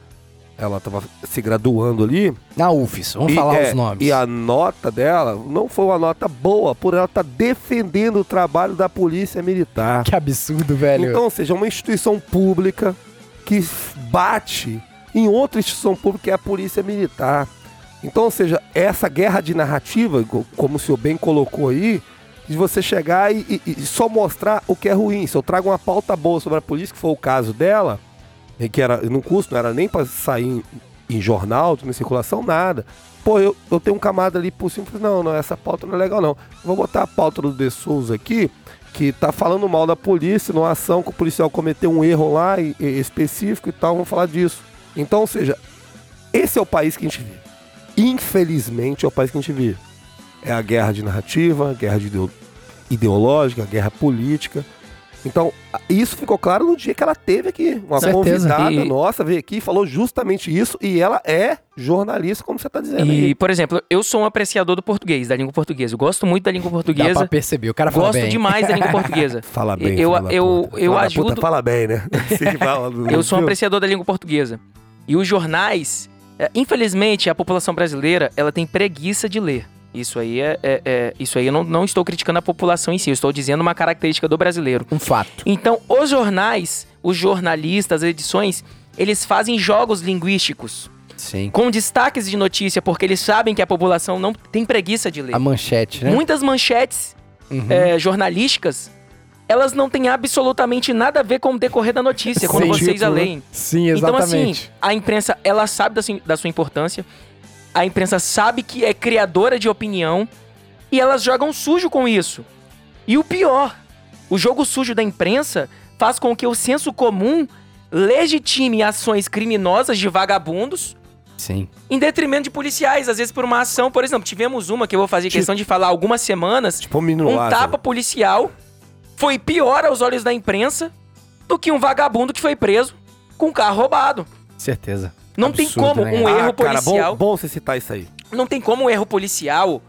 ela estava se graduando ali. Na UFES, vamos E, falar é, os nomes. E a nota dela não foi uma nota boa, por ela estar defendendo o trabalho da polícia militar. Que absurdo, velho. Então, ou seja, uma instituição pública que bate em outra instituição pública que é a polícia militar. Então, ou seja, essa guerra de narrativa, co- como o senhor bem colocou aí, de você chegar e, e- e só mostrar o que é ruim. Se eu trago uma pauta boa sobre a polícia, que foi o caso dela, que era no curso, não era nem para sair em, em jornal, em circulação, nada. Pô, eu, eu tenho um camada ali por cima, não, não, essa pauta não é legal não. Vou botar a pauta do De Souza aqui, que tá falando mal da polícia, numa ação que o policial cometeu um erro lá e- e específico e tal, vamos falar disso. Então, ou seja, esse é o país que a gente vive. Infelizmente é o país que a gente vive. É a guerra de narrativa, a guerra de ideo- ideológica, a guerra política. Então, isso ficou claro no dia que ela teve aqui. Uma Certeza. convidada E- nossa veio aqui e falou justamente isso. E ela é jornalista, como você tá dizendo. E, aí. por exemplo, eu sou um apreciador do português, da língua portuguesa. Eu gosto muito da língua Dá pra portuguesa. perceber, o cara fala Gosto bem. demais da língua portuguesa. <laughs> Fala bem, eu- da eu- puta. eu Fala ajudo- puta, fala bem, né? <laughs> Fala Eu sou um apreciador da língua portuguesa. E os jornais, é, infelizmente, a população brasileira, ela tem preguiça de ler. Isso aí é, é- é- isso aí eu não, não estou criticando a população em si, eu estou dizendo uma característica do brasileiro. Um fato. Então, os jornais, os jornalistas, as edições, eles fazem jogos linguísticos Sim. com destaques de notícia, porque eles sabem que a população não tem preguiça de ler. A manchete, né? Muitas manchetes Uhum. é, jornalísticas, elas não têm absolutamente nada a ver com o decorrer da notícia, quando Sim. vocês a né? leem. Sim, Então, assim, exatamente. a imprensa, ela sabe da sua importância, a imprensa sabe que é criadora de opinião e elas jogam sujo com isso. E o pior, o jogo sujo da imprensa faz com que o senso comum legitime ações criminosas de vagabundos Sim. em detrimento de policiais, às vezes por uma ação, por exemplo, tivemos uma que eu vou fazer Tipo- questão de falar algumas semanas, Tipo um tapa policial foi pior aos olhos da imprensa do que um vagabundo que foi preso com um carro roubado. Certeza. Não tem Absurdo, como né, um erro Ah, cara, policial, bom, bom você citar isso aí. não tem como um erro policial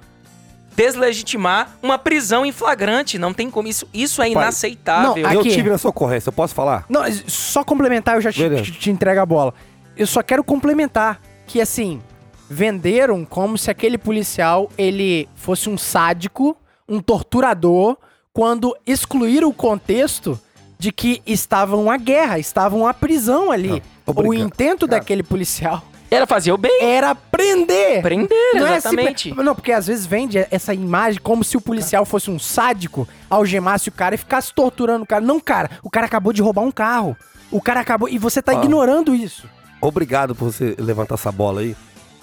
deslegitimar uma prisão em flagrante, não tem como isso, isso é Pai, inaceitável. não, Eu tive na sua ocorrência, eu posso falar? Não, só complementar, eu já te, te, te entrego a bola. Eu só quero complementar que, assim, venderam como se aquele policial ele fosse um sádico, um torturador, quando excluíram o contexto de que estava uma guerra, estava uma prisão ali. Não, tô o intento Cara. daquele policial Era fazer o bem. era prender. Prender, Não é exatamente. simplesmente- não, porque às vezes vende essa imagem como se o policial fosse um sádico, algemasse o cara e ficasse torturando o cara. Não, cara, o cara acabou de roubar um carro. O cara acabou. E você tá Ah. ignorando isso. Obrigado por você levantar essa bola aí.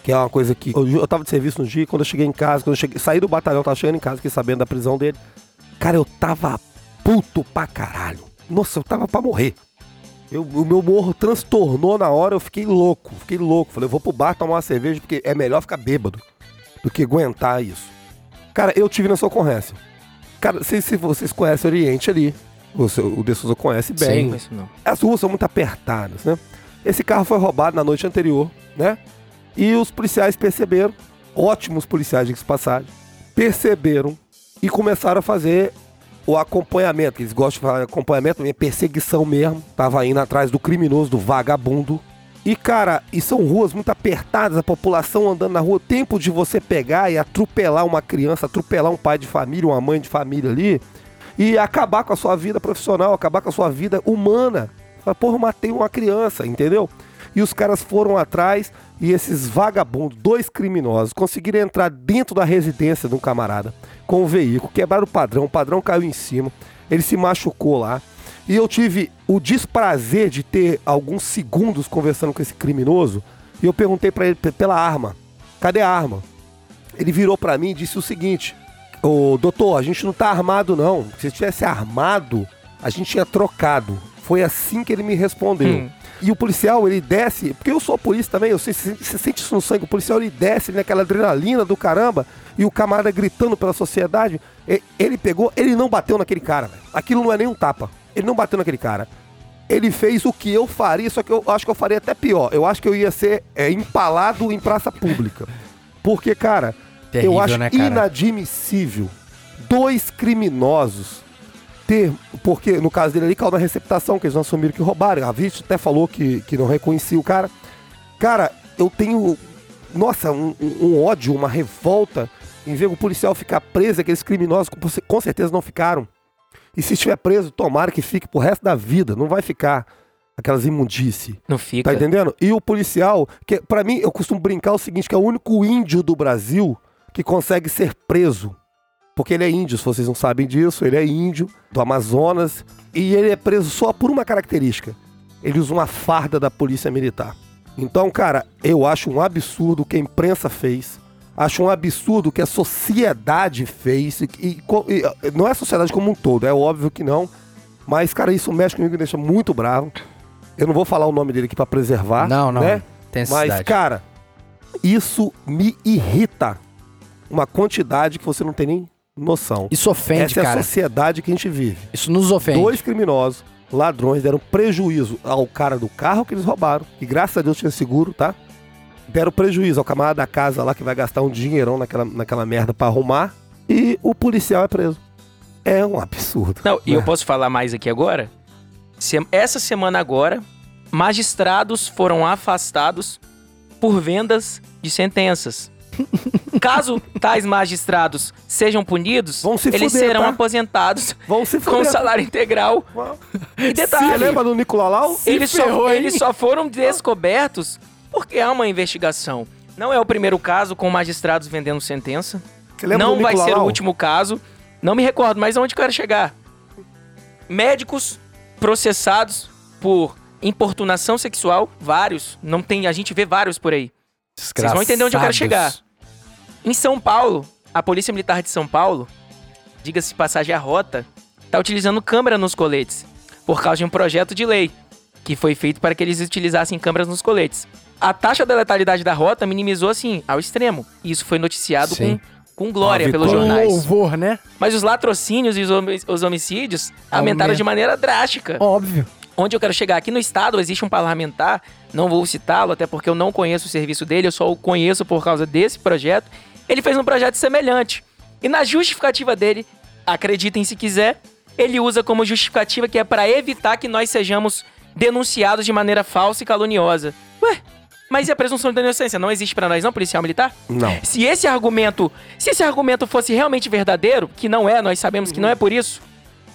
Que é uma coisa que. Eu, eu tava de serviço no dia, quando eu cheguei em casa, quando eu cheguei, saí do batalhão, tava chegando em casa, fiquei sabendo da prisão dele. Cara, eu tava puto pra caralho. Nossa, eu tava pra morrer. Eu- o meu morro transtornou na hora, eu fiquei louco, fiquei louco. Falei, eu vou pro bar tomar uma cerveja, porque é melhor ficar bêbado do que aguentar isso. Cara, eu tive nessa ocorrência. Cara, se, se vocês conhecem o Oriente ali, você, o De Souza conhece bem. Sim, isso não. As ruas são muito apertadas, né? Esse carro foi roubado na noite anterior, né? E os policiais perceberam, ótimos policiais, de passagem, perceberam e começaram a fazer o acompanhamento. que Eles gostam de falar acompanhamento, é perseguição mesmo. Tava indo atrás do criminoso, do vagabundo. E, cara, e são ruas muito apertadas, a população andando na rua. Tempo de você pegar e atropelar uma criança, atropelar um pai de família, uma mãe de família ali, e acabar com a sua vida profissional, acabar com a sua vida humana. Fala, porra, matei uma criança, entendeu? E os caras foram atrás e esses vagabundos, dois criminosos, conseguiram entrar dentro da residência de um camarada com o veículo, quebraram o padrão, o padrão caiu em cima, ele se machucou lá. E eu tive o desprazer de ter alguns segundos conversando com esse criminoso e eu perguntei pra ele pe- pela arma: cadê a arma? Ele virou pra mim e disse o seguinte: Ô doutor, a gente não tá armado não. Se tivesse armado, a gente tinha trocado. Foi assim que ele me respondeu. Hum. E o policial, ele desce, porque eu sou polícia também, eu sei, você sente isso no sangue, o policial ele desce naquela adrenalina do caramba, e o camarada gritando pela sociedade, ele pegou, ele não bateu naquele cara, velho. Aquilo não é nem um tapa. Ele não bateu naquele cara. Ele fez o que eu faria, só que eu acho que eu faria até pior. Eu acho que eu ia ser é, empalado em praça pública. Porque, cara, Terrível, eu acho né, cara? inadmissível dois criminosos ter, porque no caso dele ali caiu na receptação, que eles não assumiram que roubaram. A vítima até falou que, que não reconhecia o cara. Cara, eu tenho, nossa, um, um- ódio, uma revolta em ver o policial ficar preso, aqueles criminosos com, com certeza não ficaram. E se estiver preso, tomara que fique pro resto da vida, não vai ficar aquelas imundície. Não fica. Tá entendendo? E o policial, que pra mim, eu costumo brincar o seguinte, que é o único índio do Brasil que consegue ser preso. Porque ele é índio, se vocês não sabem disso, ele é índio do Amazonas e ele é preso só por uma característica. Ele usa uma farda da polícia militar. Então, cara, eu acho um absurdo o que a imprensa fez. Acho um absurdo o que a sociedade fez. E, e e, não é a sociedade como um todo, é óbvio que não. Mas, cara, isso mexe comigo e me deixa muito bravo. Eu não vou falar o nome dele aqui pra preservar. não, não. Né? Tem Mas, cara, isso me irrita. Uma quantidade que você não tem nem noção. Isso ofende, Essa é a sociedade que a gente vive. Isso nos ofende. Dois criminosos, ladrões, deram prejuízo ao cara do carro que eles roubaram. E graças a Deus tinha seguro, tá? Deram prejuízo ao camarada da casa lá que vai gastar um dinheirão naquela, naquela merda pra arrumar. E o policial é preso. É um absurdo. Não, e eu né? posso falar mais aqui agora? Se- Essa semana agora, magistrados foram afastados por vendas de sentenças. Caso tais magistrados sejam punidos, Vão se eles fuder, serão tá? aposentados Vão se com salário integral. E Você detalhe, lembra do Nicolalau? eles ferrou, só, eles só foram descobertos porque há uma investigação. Não é o primeiro caso com magistrados vendendo sentença. Você lembra Não do vai ser o último caso. Não me recordo, mas aonde eu quero chegar? Médicos processados por importunação sexual, vários. Não tem, a gente vê vários por aí. Vocês vão entender onde eu quero chegar. Em São Paulo, a Polícia Militar de São Paulo, diga-se de passagem a rota, está utilizando câmera nos coletes por causa de um projeto de lei que foi feito para que eles utilizassem câmeras nos coletes. A taxa da letalidade da rota minimizou assim ao extremo. E isso foi noticiado Sim. com, com glória pelos jornais. Louvor, né? Mas os latrocínios e os, homi- os homicídios aumentaram Aumenta. de maneira drástica. Óbvio. Onde eu quero chegar? Aqui no estado existe um parlamentar, não vou citá-lo, até porque eu não conheço o serviço dele, eu só o conheço por causa desse projeto. Ele fez um projeto semelhante. E na justificativa dele, acreditem se quiser, ele usa como justificativa que é para evitar que nós sejamos denunciados de maneira falsa e caluniosa. Ué, Mas e a presunção de inocência? Não existe pra nós, não, policial militar? Não. Se esse argumento, se esse argumento fosse realmente verdadeiro, que não é, nós sabemos que não é por isso.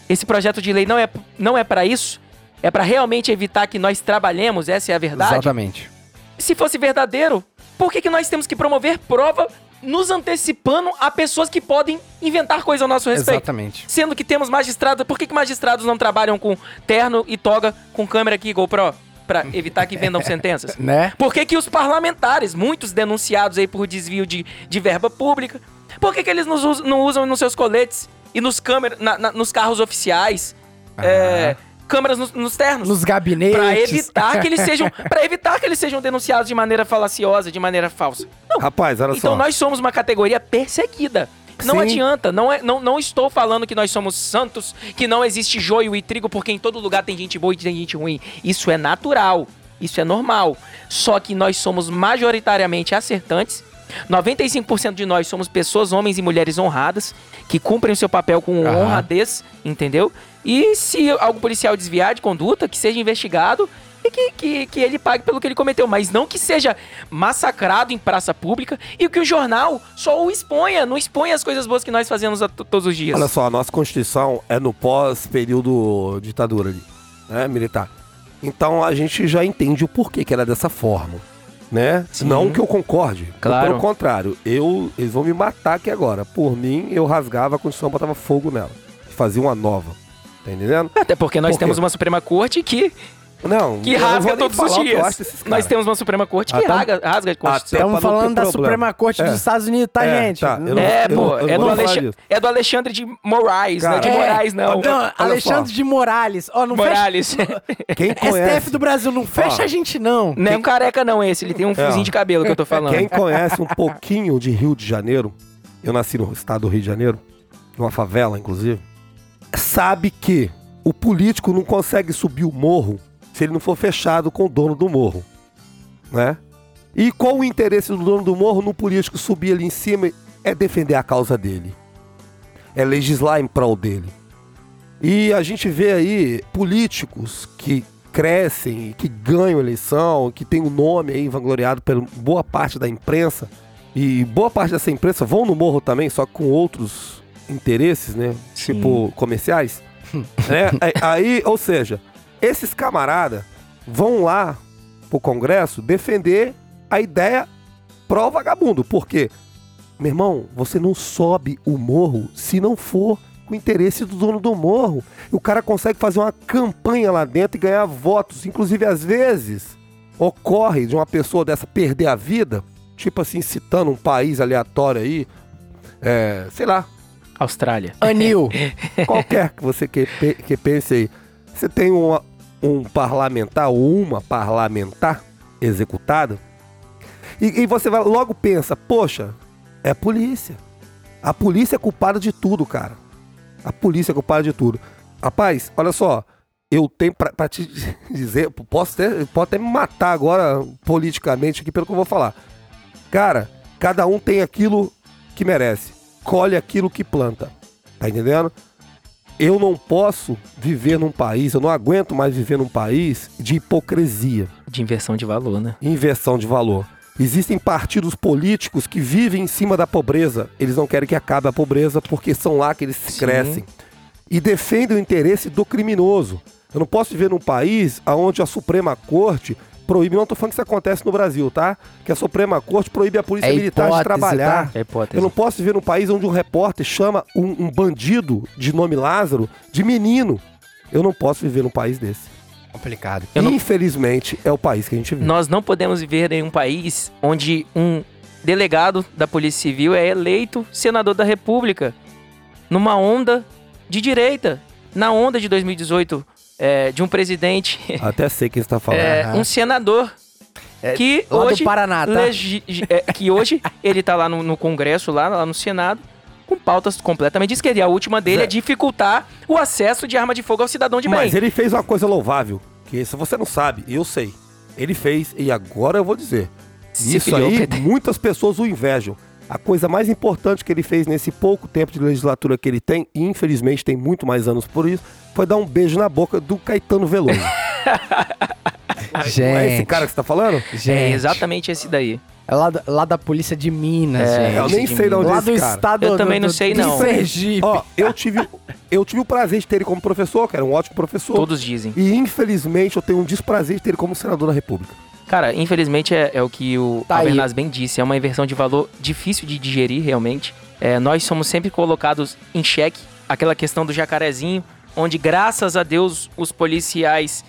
Esse projeto de lei não é não é para isso. É pra realmente evitar que nós trabalhemos, essa é a verdade. Exatamente. Se fosse verdadeiro, por que, que nós temos que promover prova nos antecipando a pessoas que podem inventar coisa ao nosso respeito? Exatamente. Sendo que temos magistrados, por que, que magistrados não trabalham com terno e toga com câmera aqui GoPro? Pra evitar que vendam <laughs> sentenças. Né? Por que, que os parlamentares, muitos denunciados aí por desvio de, de verba pública, por que, que eles nos não usam nos seus coletes e nos, câmera, na- na- nos carros oficiais é, câmeras nos, nos ternos? Nos gabinetes. Pra evitar que eles sejam, <laughs> para evitar que eles sejam denunciados de maneira falaciosa, de maneira falsa. Não. Rapaz, olha Então só. nós somos uma categoria perseguida. Não Sim. adianta, não, é, não, não estou falando que nós somos santos, que não existe joio e trigo, porque em todo lugar tem gente boa e tem gente ruim. Isso é natural, isso é normal. Só que nós somos majoritariamente acertantes. 95% de nós somos pessoas, homens e mulheres honradas, que cumprem o seu papel com Aham. honradez, entendeu? E se algum policial desviar de conduta, que seja investigado e que, que, que ele pague pelo que ele cometeu, mas não que seja massacrado em praça pública e que o jornal só o exponha, não exponha as coisas boas que nós fazemos todos os dias. Olha só, a nossa Constituição é no pós-período ditadura ali, né, militar. Então a gente já entende o porquê que ela é dessa forma, né? Sim. Não que eu concorde. Claro. Pelo contrário, eu, eles vão me matar aqui agora. Por mim, eu rasgava a Constituição, botava fogo nela. Fazia uma nova. Tá entendendo? Até porque nós Por temos uma Suprema Corte que, Não, que rasga todos os dias. Nós temos uma Suprema Corte que Ah, rasga, rasga a Constituição. Estamos falando da problema. Suprema Corte É. dos Estados Unidos, tá, É, gente? tá, não- É, eu pô, eu é, do é do Alexandre de Moraes, Cara, não é de é. Moraes, não. Não, Alexandre de Morales. Ó, não Morales. <laughs> Quem conhece, STF do Brasil, não fecha a gente, não. Não é um careca não esse, ele tem um fiozinho ó. de cabelo que eu tô falando. quem conhece um pouquinho de Rio de Janeiro, eu nasci no estado do Rio de Janeiro, numa favela, inclusive, sabe que o político não consegue subir o morro se ele não for fechado com o dono do morro, né? E qual o interesse do dono do morro no político subir ali em cima é defender a causa dele, é legislar em prol dele. E a gente vê aí políticos que crescem, que ganham eleição, que tem o nome aí vangloriado por boa parte da imprensa. E boa parte dessa imprensa vão no morro também, só com outros interesses, né? Sim. Tipo comerciais. <laughs> né? Aí, ou seja, esses camaradas vão lá pro Congresso defender a ideia pró-vagabundo. Por quê? Meu irmão, você não sobe o morro se não for com o interesse do dono do morro. E o cara consegue fazer uma campanha lá dentro e ganhar votos. Inclusive, às vezes, ocorre de uma pessoa dessa perder a vida, tipo assim, citando um país aleatório aí, é, sei lá, Austrália. Anil. qualquer que você que, que pense aí. Você tem uma- um parlamentar ou uma parlamentar executada, e, e você vai, logo pensa, poxa, é a polícia. A polícia é culpada de tudo, cara. A polícia é culpada de tudo. Rapaz, olha só, eu tenho pra, pra te <laughs> dizer, posso até, pode até me matar agora politicamente aqui pelo que eu vou falar. Cara, cada um tem aquilo que merece. Colhe aquilo que planta. Tá entendendo? Eu não posso viver num país, eu não aguento mais viver num país de hipocrisia, De inversão de valor, né? inversão de valor. Existem partidos políticos que vivem em cima da pobreza. Eles não querem que acabe a pobreza porque são lá que eles Sim. crescem. E defendem o interesse do criminoso. Eu não posso viver num país onde a Suprema Corte proíbe, não tô falando que isso acontece no Brasil, tá? Que a Suprema Corte proíbe a polícia É militar de hipótese, trabalhar. tá? É hipótese. Eu não posso viver num país onde um repórter chama um, um bandido de nome Lázaro de menino. Eu não posso viver num país desse. Complicado. Não- Infelizmente, é o país que a gente vive. Nós não podemos viver em um país onde um delegado da Polícia Civil é eleito senador da República numa onda de direita. Na onda de 2018, é, de um presidente, <laughs> Até sei quem está falando. é, um senador que Lá hoje Paraná, tá? legi- é, que hoje ele tá lá no, no Congresso, lá, lá no Senado, com pautas completamente de esquerda. E a última dele é dificultar o acesso de arma de fogo ao cidadão de bem. Mas ele fez uma coisa louvável, que se você não sabe, eu sei. Ele fez, e agora eu vou dizer. Se Isso aí, muitas pessoas o invejam. A coisa mais importante que ele fez nesse pouco tempo de legislatura que ele tem, e infelizmente tem muito mais anos por isso, foi dar um beijo na boca do Caetano Veloso. <laughs> Gente, é esse cara que você tá falando? gente. É exatamente esse daí. É lá, da- lá da polícia de Minas, É, gente. Eu nem sei de onde é Lá esse do cara. estado Eu do- também não do- sei, do não. Sergipe. Ó, eu tive, eu tive o prazer de ter ele como professor, que era um ótimo professor. Todos dizem. E infelizmente eu tenho um desprazer de ter ele como senador da República. Cara, infelizmente é, é o que o Tá bem disse. É uma inversão de valor difícil de digerir, realmente. É, nós somos sempre colocados em xeque. Aquela questão do jacarezinho, onde, graças a Deus, os policiais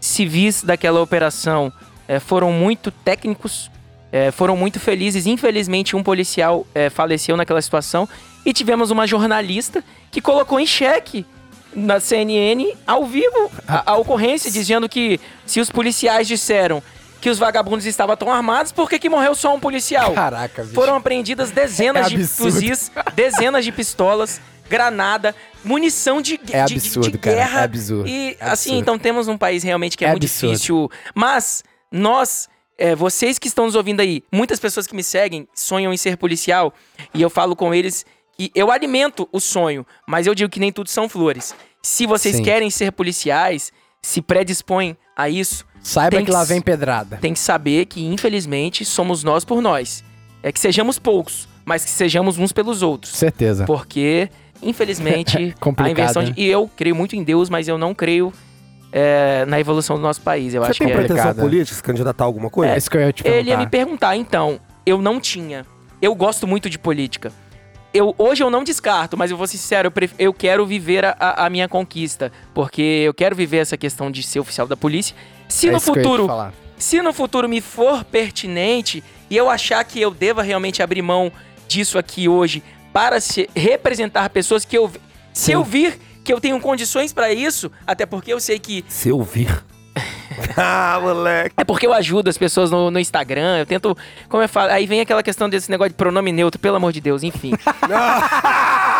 civis daquela operação é, foram muito técnicos, é, foram muito felizes. Infelizmente, um policial é, faleceu naquela situação. E tivemos uma jornalista que colocou em xeque na CNN ao vivo a, a ocorrência, dizendo que se os policiais disseram que os vagabundos estavam tão armados, por que, que morreu só um policial? Caraca, bicho. Foram apreendidas dezenas É de fuzis, dezenas de pistolas, granada, munição de, de- É de- absurdo, de cara, guerra. é absurdo, E é assim, absurdo. então temos um país realmente que é, É muito absurdo. difícil. Mas nós, é, vocês que estão nos ouvindo aí, muitas pessoas que me seguem sonham em ser policial e eu falo com eles que eu alimento o sonho, mas eu digo que nem tudo são flores. Se vocês Sim. querem ser policiais, se predispõem a isso, Saiba tem que lá que- vem pedrada. tem que saber que, infelizmente, somos nós por nós. É que sejamos poucos, mas que sejamos uns pelos outros. Certeza. Porque, infelizmente, <laughs> a inversão de. né? E eu creio muito em Deus, mas eu não creio é, na evolução do nosso país. Eu Você acho tem que é. pretensão né? política, se candidatar a alguma coisa? É isso que eu ia te Ele ia me perguntar, então. Eu não tinha. Eu gosto muito de política. Eu, hoje eu não descarto, mas eu vou ser sincero, eu, pref- eu quero viver a, a- minha conquista. Porque eu quero viver essa questão de ser oficial da polícia. Se É no futuro falar. se no futuro me for pertinente e eu achar que eu deva realmente abrir mão disso aqui hoje para se representar pessoas que eu se Sim. eu vir que eu tenho condições para isso, até porque eu sei que Se eu vir. <laughs> ah, moleque. é porque eu ajudo as pessoas no, no Instagram, eu tento, como eu falo, aí vem aquela questão desse negócio de pronome neutro, pelo amor de Deus, enfim. <laughs>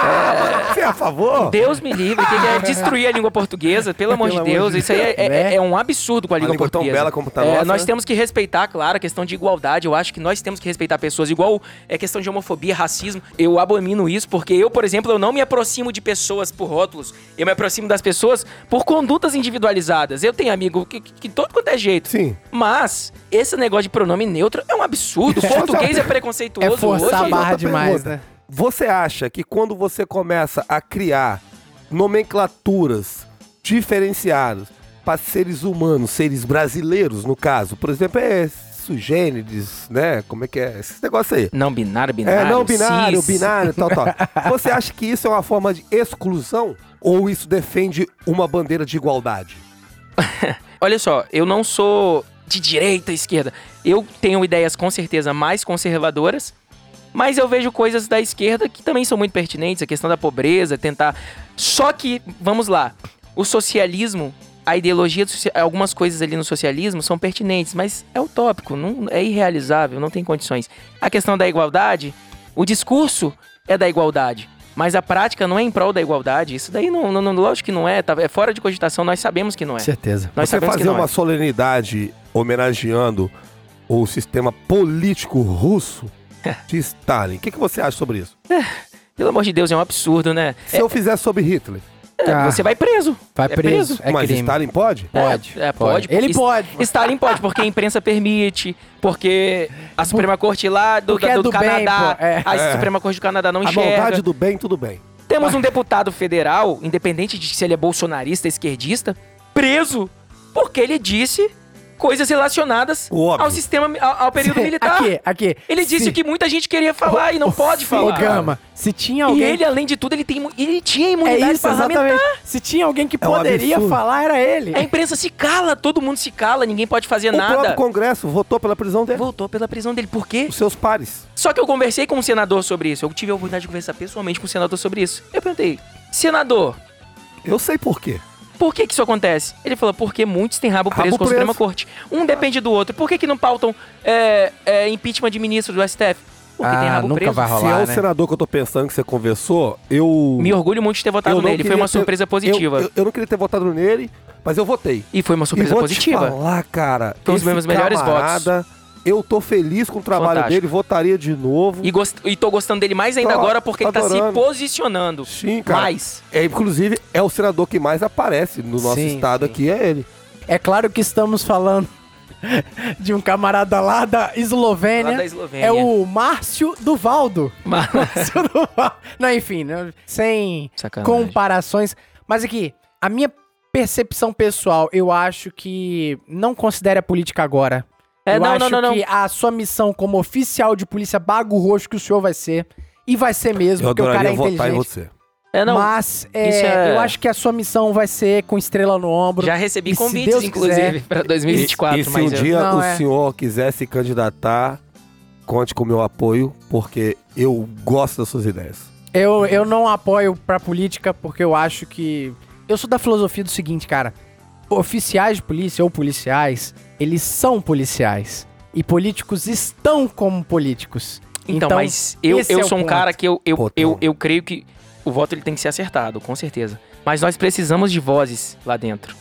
<laughs> Você é a favor? Deus me livre, que é destruir a língua portuguesa, pelo amor Pelo de amor Deus. de Isso aí é, é- Né? é um absurdo com a Uma língua língua tão portuguesa. bela como tá É, nossa, nós né? temos que respeitar, claro, a questão de igualdade. Eu acho que nós temos que respeitar pessoas. Igual é questão de homofobia, racismo. Eu abomino isso porque eu, por exemplo, eu não me aproximo de pessoas por rótulos. Eu me aproximo das pessoas por condutas individualizadas. Eu tenho amigo que, que, que todo quanto é jeito. Sim. Mas esse negócio de pronome neutro é um absurdo. <laughs> O português é preconceituoso É forçar a hoje. barra outra demais, né? Você acha que quando você começa a criar nomenclaturas diferenciadas para seres humanos, seres brasileiros, no caso, por exemplo, é sugêneres, né? Como é que é? Esses negócios aí. Não binário, binário. É, não binário, cis. binário, tal, tal. <laughs> Você acha que isso é uma forma de exclusão? Ou isso defende uma bandeira de igualdade? <laughs> Olha só, eu não sou de direita, esquerda. Eu tenho ideias com certeza mais conservadoras, mas eu vejo coisas da esquerda que também são muito pertinentes, a questão da pobreza, tentar. Só que, vamos lá, o socialismo, a ideologia, algumas coisas ali no socialismo são pertinentes, mas é utópico, não, é irrealizável, não tem condições. A questão da igualdade, o discurso é da igualdade. Mas a prática não é em prol da igualdade. Isso daí, não, não, lógico que não é. tá- é fora de cogitação, nós sabemos que não é. Certeza. Nós Você fazer que não uma é. solenidade homenageando o sistema político russo de Stalin. O que, que você acha sobre isso? Pelo amor de Deus, é um absurdo, né? Se eu fizer sobre Hitler, É, Ah. você vai preso. Vai É preso. É mas crime. Stalin pode? Pode. É, é, pode. Ele pode. Stalin pode, porque a imprensa permite, porque a <laughs> Suprema Corte lá do, é do do bem, Canadá, é. a É. Suprema Corte do Canadá não A enxerga. maldade do bem, tudo bem. Temos um deputado federal, independente de se ele é bolsonarista, esquerdista, preso porque ele disse coisas relacionadas Óbvio. ao sistema, ao, ao período militar. Aqui, aqui. Ele disse Se- que muita gente queria falar e não pode falar. Gama, se tinha E alguém... ele, além de tudo, ele, tem, ele tinha É imunidade isso, parlamentar. exatamente. Se tinha alguém que É um poderia falar, era ele. A imprensa se cala, todo mundo se cala, ninguém pode fazer O nada. próprio Congresso votou pela prisão dele. Voltou pela prisão dele. Por quê? Os seus pares. Só que eu conversei com um senador sobre isso. Eu tive a oportunidade de conversar pessoalmente com um senador sobre isso. Eu perguntei, senador, Eu sei por quê. Por que, que isso acontece? Ele falou, porque muitos têm rabo preso Rabo com a Suprema. Corte. Um depende do outro. Por que, que não pautam é, é, impeachment de ministro do STF? Porque tem Ah, rabo nunca preso. vai Se rolar, é o né? senador que eu tô pensando que você conversou, eu. Me orgulho muito de ter votado nele. Foi uma ter- surpresa positiva. Eu, eu- eu não queria ter votado nele, mas eu votei. E foi uma surpresa e vou positiva. Te falar, cara. Foi um dos meus melhores camarada, Eu tô feliz com o trabalho Fantástico. dele, votaria de novo. E, gost... e tô gostando dele mais ainda Tô agora porque ele tá se adorando. posicionando. Sim, cara. Mais. É, inclusive, é o senador que mais aparece no nosso Sim, estado sim. aqui, é ele. É claro que estamos falando <laughs> de um camarada lá da Eslovênia. Lá da Eslovênia. É o Márcio Duvaldo. <laughs> Márcio Duvaldo. Não, enfim, né, sem Sacanagem. comparações. Mas aqui, a minha percepção pessoal, eu acho que não considere a política agora. É, eu não, acho não, não, que a sua missão como oficial de polícia bago roxo que o senhor vai ser, e vai ser mesmo, Eu porque o cara é adoraria votar em inteligente. você. É, não. Mas é, é- eu acho que a sua missão vai ser com estrela no ombro. Já recebi convites, Deus inclusive, pra 2024. E, e se mas um eu- dia Não, o é. senhor quiser se candidatar, conte com o meu apoio, porque eu gosto das suas ideias. Eu, eu não apoio pra política porque eu acho que. Eu sou da filosofia do seguinte, cara. Oficiais de polícia ou policiais, eles são policiais. E políticos estão como políticos. Então, mas eu, eu é sou um ponto. cara que eu, eu, Pô, eu, eu creio que o voto ele tem que ser acertado, com certeza. Mas nós precisamos de vozes lá dentro,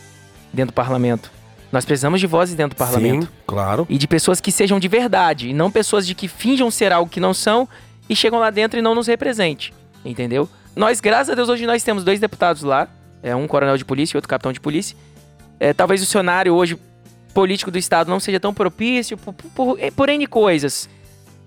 dentro do parlamento. Nós precisamos de vozes dentro do parlamento. Sim, claro. E de pessoas que sejam de verdade, e não pessoas de que finjam ser algo que não são e chegam lá dentro e não nos represente. Entendeu? Nós, graças a Deus, hoje nós temos dois deputados lá, é um coronel de polícia e outro capitão de polícia. É, talvez o cenário hoje político do estado não seja tão propício por, por, por N coisas.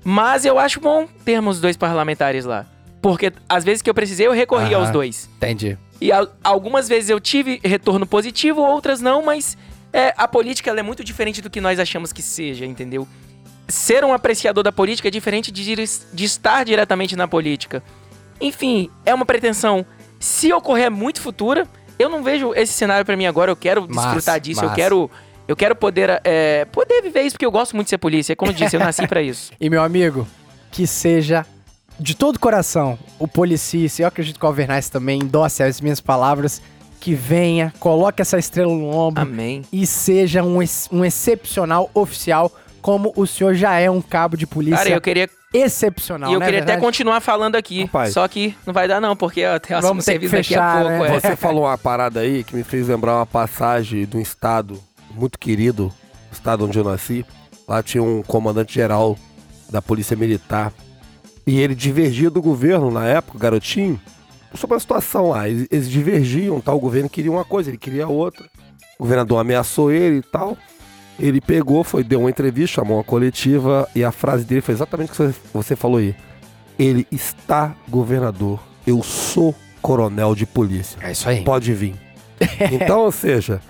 Mas eu acho bom termos dois parlamentares lá. Porque às vezes que eu precisei, eu recorri Aham. aos dois. Entendi. E al- algumas vezes eu tive retorno positivo, outras não, mas é, a política ela é muito diferente do que nós achamos que seja, entendeu? Ser um apreciador da política é diferente de, de estar diretamente na política. Enfim, é uma pretensão. Se ocorrer muito futura, eu não vejo esse cenário pra mim agora. Eu quero Massa, desfrutar disso, eu massa. quero. Eu quero poder, é, poder viver isso, porque eu gosto muito de ser polícia. Como eu disse, eu nasci pra isso. <laughs> E meu amigo, que seja de todo coração o policista, eu acredito que o Alvernais também endosse as minhas palavras, que venha, coloque essa estrela no ombro Amém. e seja um, ex- um excepcional oficial, como o senhor já é um cabo de polícia Cara, eu queria, excepcional, e eu né, queria até continuar falando aqui. Rapaz. Só que não vai dar, não, porque Vamos ter que serviço daqui a pouco. né? é. Você falou uma parada aí que me fez lembrar uma passagem de um estado muito querido, estado onde eu nasci. Lá tinha um comandante-geral da Polícia Militar. E ele divergia do governo na época, garotinho, sobre a situação lá. Eles, eles divergiam, tal. O governo queria uma coisa, ele queria outra. O governador ameaçou ele e tal. Ele pegou, foi, deu uma entrevista, chamou uma coletiva e a frase dele foi exatamente o que você falou aí. Ele está governador. Eu sou coronel de polícia É isso aí. pode vir. <laughs> Então, ou seja,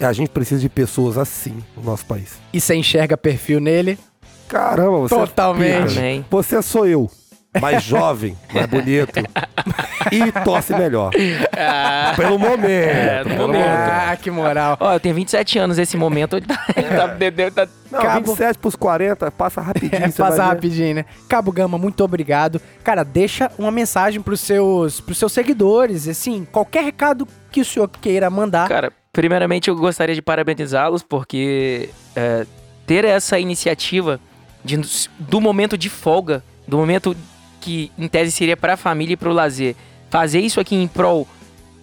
a gente precisa de pessoas assim no nosso país. E você enxerga perfil nele? Caramba, você Totalmente. é pica. Amém. Você sou eu, mais <laughs> jovem, mais bonito e tosse melhor. Pelo momento. É, no pelo momento. Ah, que moral. Ó, eu tenho 27 anos nesse momento. Ele tá, <laughs> ele tá bebendo. Tá... Não, Cabo- 27 pros 40, passa rapidinho. É, <laughs> você vai passa ver. rapidinho, né? Cabo Gama, muito obrigado. Cara, deixa uma mensagem pros seus, pros seus seguidores, assim, qualquer recado que o senhor queira mandar. Cara, primeiramente eu gostaria de parabenizá-los porque é, ter essa iniciativa de, do momento de folga, do momento que em tese seria para a família e para o lazer, fazer isso aqui em prol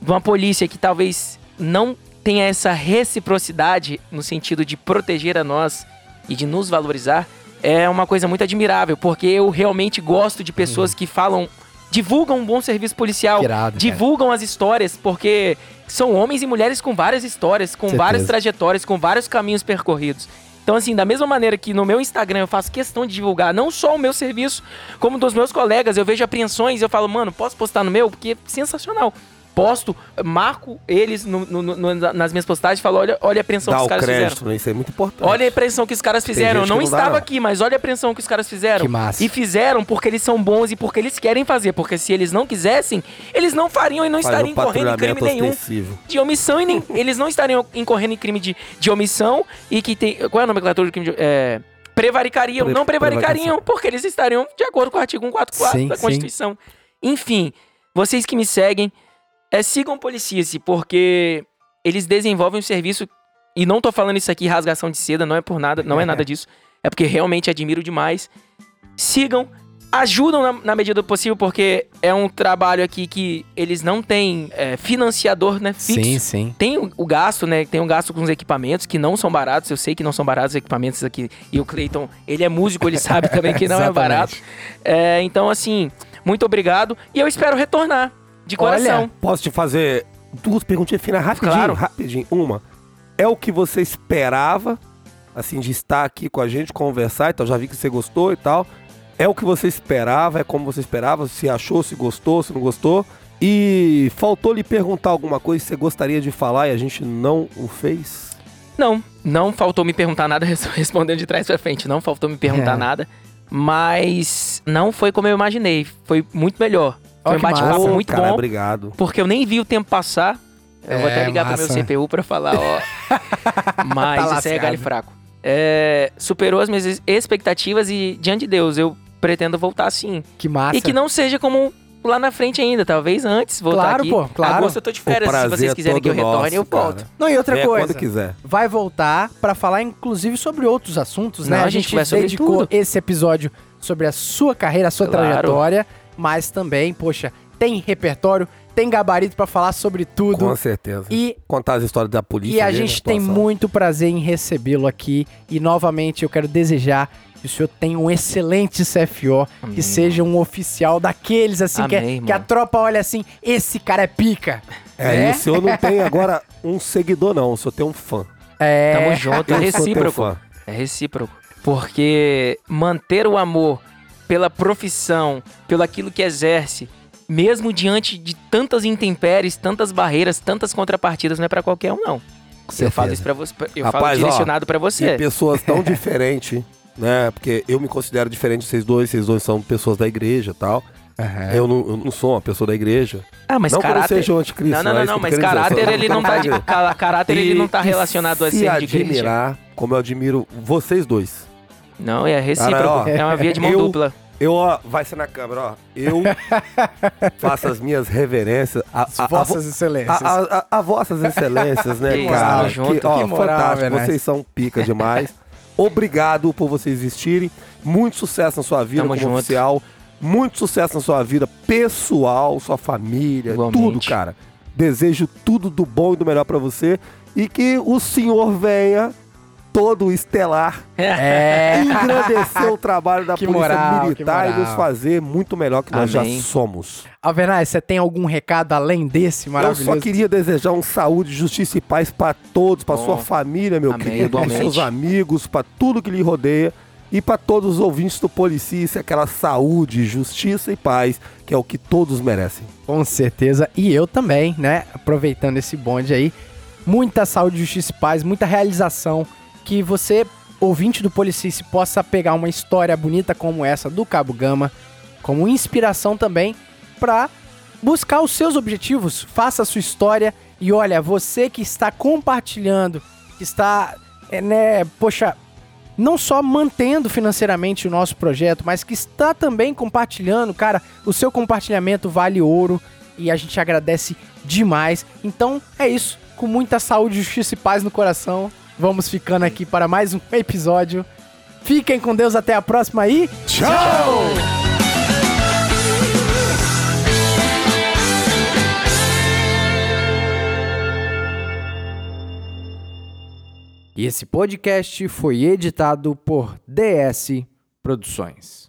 de uma polícia que talvez não tenha essa reciprocidade no sentido de proteger a nós e de nos valorizar, é uma coisa muito admirável, porque eu realmente gosto de pessoas que falam, divulgam um bom serviço policial, irado, cara. divulgam as histórias, porque são homens e mulheres com várias histórias, com Certeza. várias trajetórias, com vários caminhos percorridos. Então, assim, da mesma maneira que no meu Instagram eu faço questão de divulgar não só o meu serviço, como dos meus colegas, eu vejo apreensões e eu falo, mano, posso postar no meu? Porque é sensacional. Posto, marco eles no- no- no- nas minhas postagens e falo, olha, olha a apreensão Dá que os caras fizeram. crédito, né? Isso é muito importante. Olha a apreensão que os caras fizeram. Eu não não estava não. aqui, mas olha a apreensão que os caras fizeram. Que massa. E fizeram porque eles são bons e porque eles querem fazer. Porque se eles não quisessem, eles não fariam e não Faz estariam incorrendo em crime patrulhamento nenhum ostensivo. de omissão e nem, <laughs> eles não estariam incorrendo em crime de, de omissão e que tem. Qual é a nomenclatura do crime de. É, prevaricariam. Pre- não prevaricariam, porque eles estariam de acordo com o artigo 144 Sim, da sim. Constituição. Enfim, vocês que me seguem, é, sigam Policice, porque eles desenvolvem um serviço. E não tô falando isso aqui, rasgação de seda, não é por nada, não é nada <laughs> disso. É porque realmente admiro demais. Sigam, ajudam na, na medida do possível, porque é um trabalho aqui que eles não têm é, financiador, né? Fixo. Sim, sim. Tem o, o gasto, né? Tem o gasto com os equipamentos que não são baratos. Eu sei que não são baratos os equipamentos aqui. E o Cleiton, ele é músico, ele sabe também que não é <laughs> barato. É, então, assim, muito obrigado. E eu espero retornar de Olha, coração. Posso te fazer duas perguntinhas finais rapidinho? Claro. Rapidinho. Uma, é o que você esperava assim, de estar aqui com a gente, conversar e tal. Já vi que você gostou e tal. É o que você esperava, é como você esperava, se achou, se gostou, se não gostou. E faltou lhe perguntar alguma coisa que você gostaria de falar e a gente não o fez? Não, não faltou me perguntar nada, <laughs> respondendo de trás pra frente. Não faltou me perguntar É. nada. Mas não foi como eu imaginei. Foi muito melhor. Foi um bate-papo muito cara, bom. obrigado. Porque eu nem vi o tempo passar. Eu vou É, até ligar pro massa. meu CPU pra falar, ó. <laughs> Mas Tá isso aí é galho fraco. É, superou as minhas expectativas e, diante de Deus, eu pretendo voltar sim. Que massa. E que não seja como lá na frente ainda, talvez antes voltar Claro, aqui. pô, claro. Agosto eu tô de férias, se vocês é quiserem que eu retorne, nosso, eu volto. cara. Não, e outra coisa. quando quiser. vai voltar pra falar inclusive sobre outros assuntos, né? Não, a a gente sobre dedicou tudo. esse episódio sobre a sua carreira, a sua Claro. trajetória, mas também, poxa, tem repertório, tem gabarito pra falar sobre tudo. Com certeza. E Contar as histórias da polícia. E a gente tem atuação. muito prazer em recebê-lo aqui. E novamente eu quero desejar que o senhor tenha um excelente CFO, Amém, que seja um oficial daqueles assim que, é- Amém, que a irmão. tropa olha assim, esse cara é pica. É, né? e o senhor não tem agora um seguidor, não. O senhor tem um fã. É, Tamo junto, é recíproco. É recíproco. Porque manter o amor pela profissão, pelo aquilo que exerce, mesmo diante de tantas intempéries, tantas barreiras, tantas contrapartidas, não é pra qualquer um, não. Eu falo isso pra você, eu Rapaz, falo direcionado pra E você. pessoas tão <laughs> diferentes, né? Porque eu me considero diferente de vocês dois. Vocês dois são pessoas da igreja e tal. Eu, não, eu não sou uma pessoa da igreja. Ah, mas não que eu não caráter... seja um anticristo. Não, não, é não, não, que eu mas dizer. caráter ele não tá, ca- caráter ele E- não tá e relacionado a se ser de igreja. admirar, como eu admiro vocês dois. Não, é recíproco. Cara, ó, é uma via de mão eu- dupla. Eu, ó, vai ser na câmera, ó. Eu <laughs> faço as minhas reverências. A, As a- a vossas vo- excelências. a, a- a- a vossas excelências, né, <laughs> isso, cara? tamo junto. Que, ó, Que moral, fantástico. Venâncio. Vocês são pica demais. <laughs> Obrigado por vocês existirem. Muito sucesso na sua vida Tamo como junto. oficial. Muito sucesso na sua vida pessoal, sua família, Igualmente. tudo, cara. Desejo tudo do bom e do melhor pra você. E que o senhor venha todo estelar É. <laughs> engrandecer o trabalho da Que Polícia moral, Militar e nos fazer muito melhor que nós Amém. já somos. Alvernaz, você tem algum recado além desse Eu maravilhoso? só queria desejar um saúde, justiça e paz pra todos, pra Bom. sua família, meu Amém, querido, igualmente. seus amigos, pra tudo que lhe rodeia e pra todos os ouvintes do Policícia, aquela saúde, justiça e paz, que é o que todos merecem. Com certeza. E eu também, né? Aproveitando esse bonde aí. Muita saúde, justiça e paz, muita realização. Que você, ouvinte do Policice, possa pegar uma história bonita como essa do Cabo Gama, como inspiração também para buscar os seus objetivos. Faça a sua história. E olha, você que está compartilhando, que está, é, né, poxa, não só mantendo financeiramente o nosso projeto, mas que está também compartilhando, cara, o seu compartilhamento vale ouro e a gente agradece demais. Então é isso, com muita saúde, justiça e paz no coração, vamos ficando aqui para mais um episódio. Fiquem com Deus, até a próxima aí. Tchau! E esse podcast foi editado por DS Produções.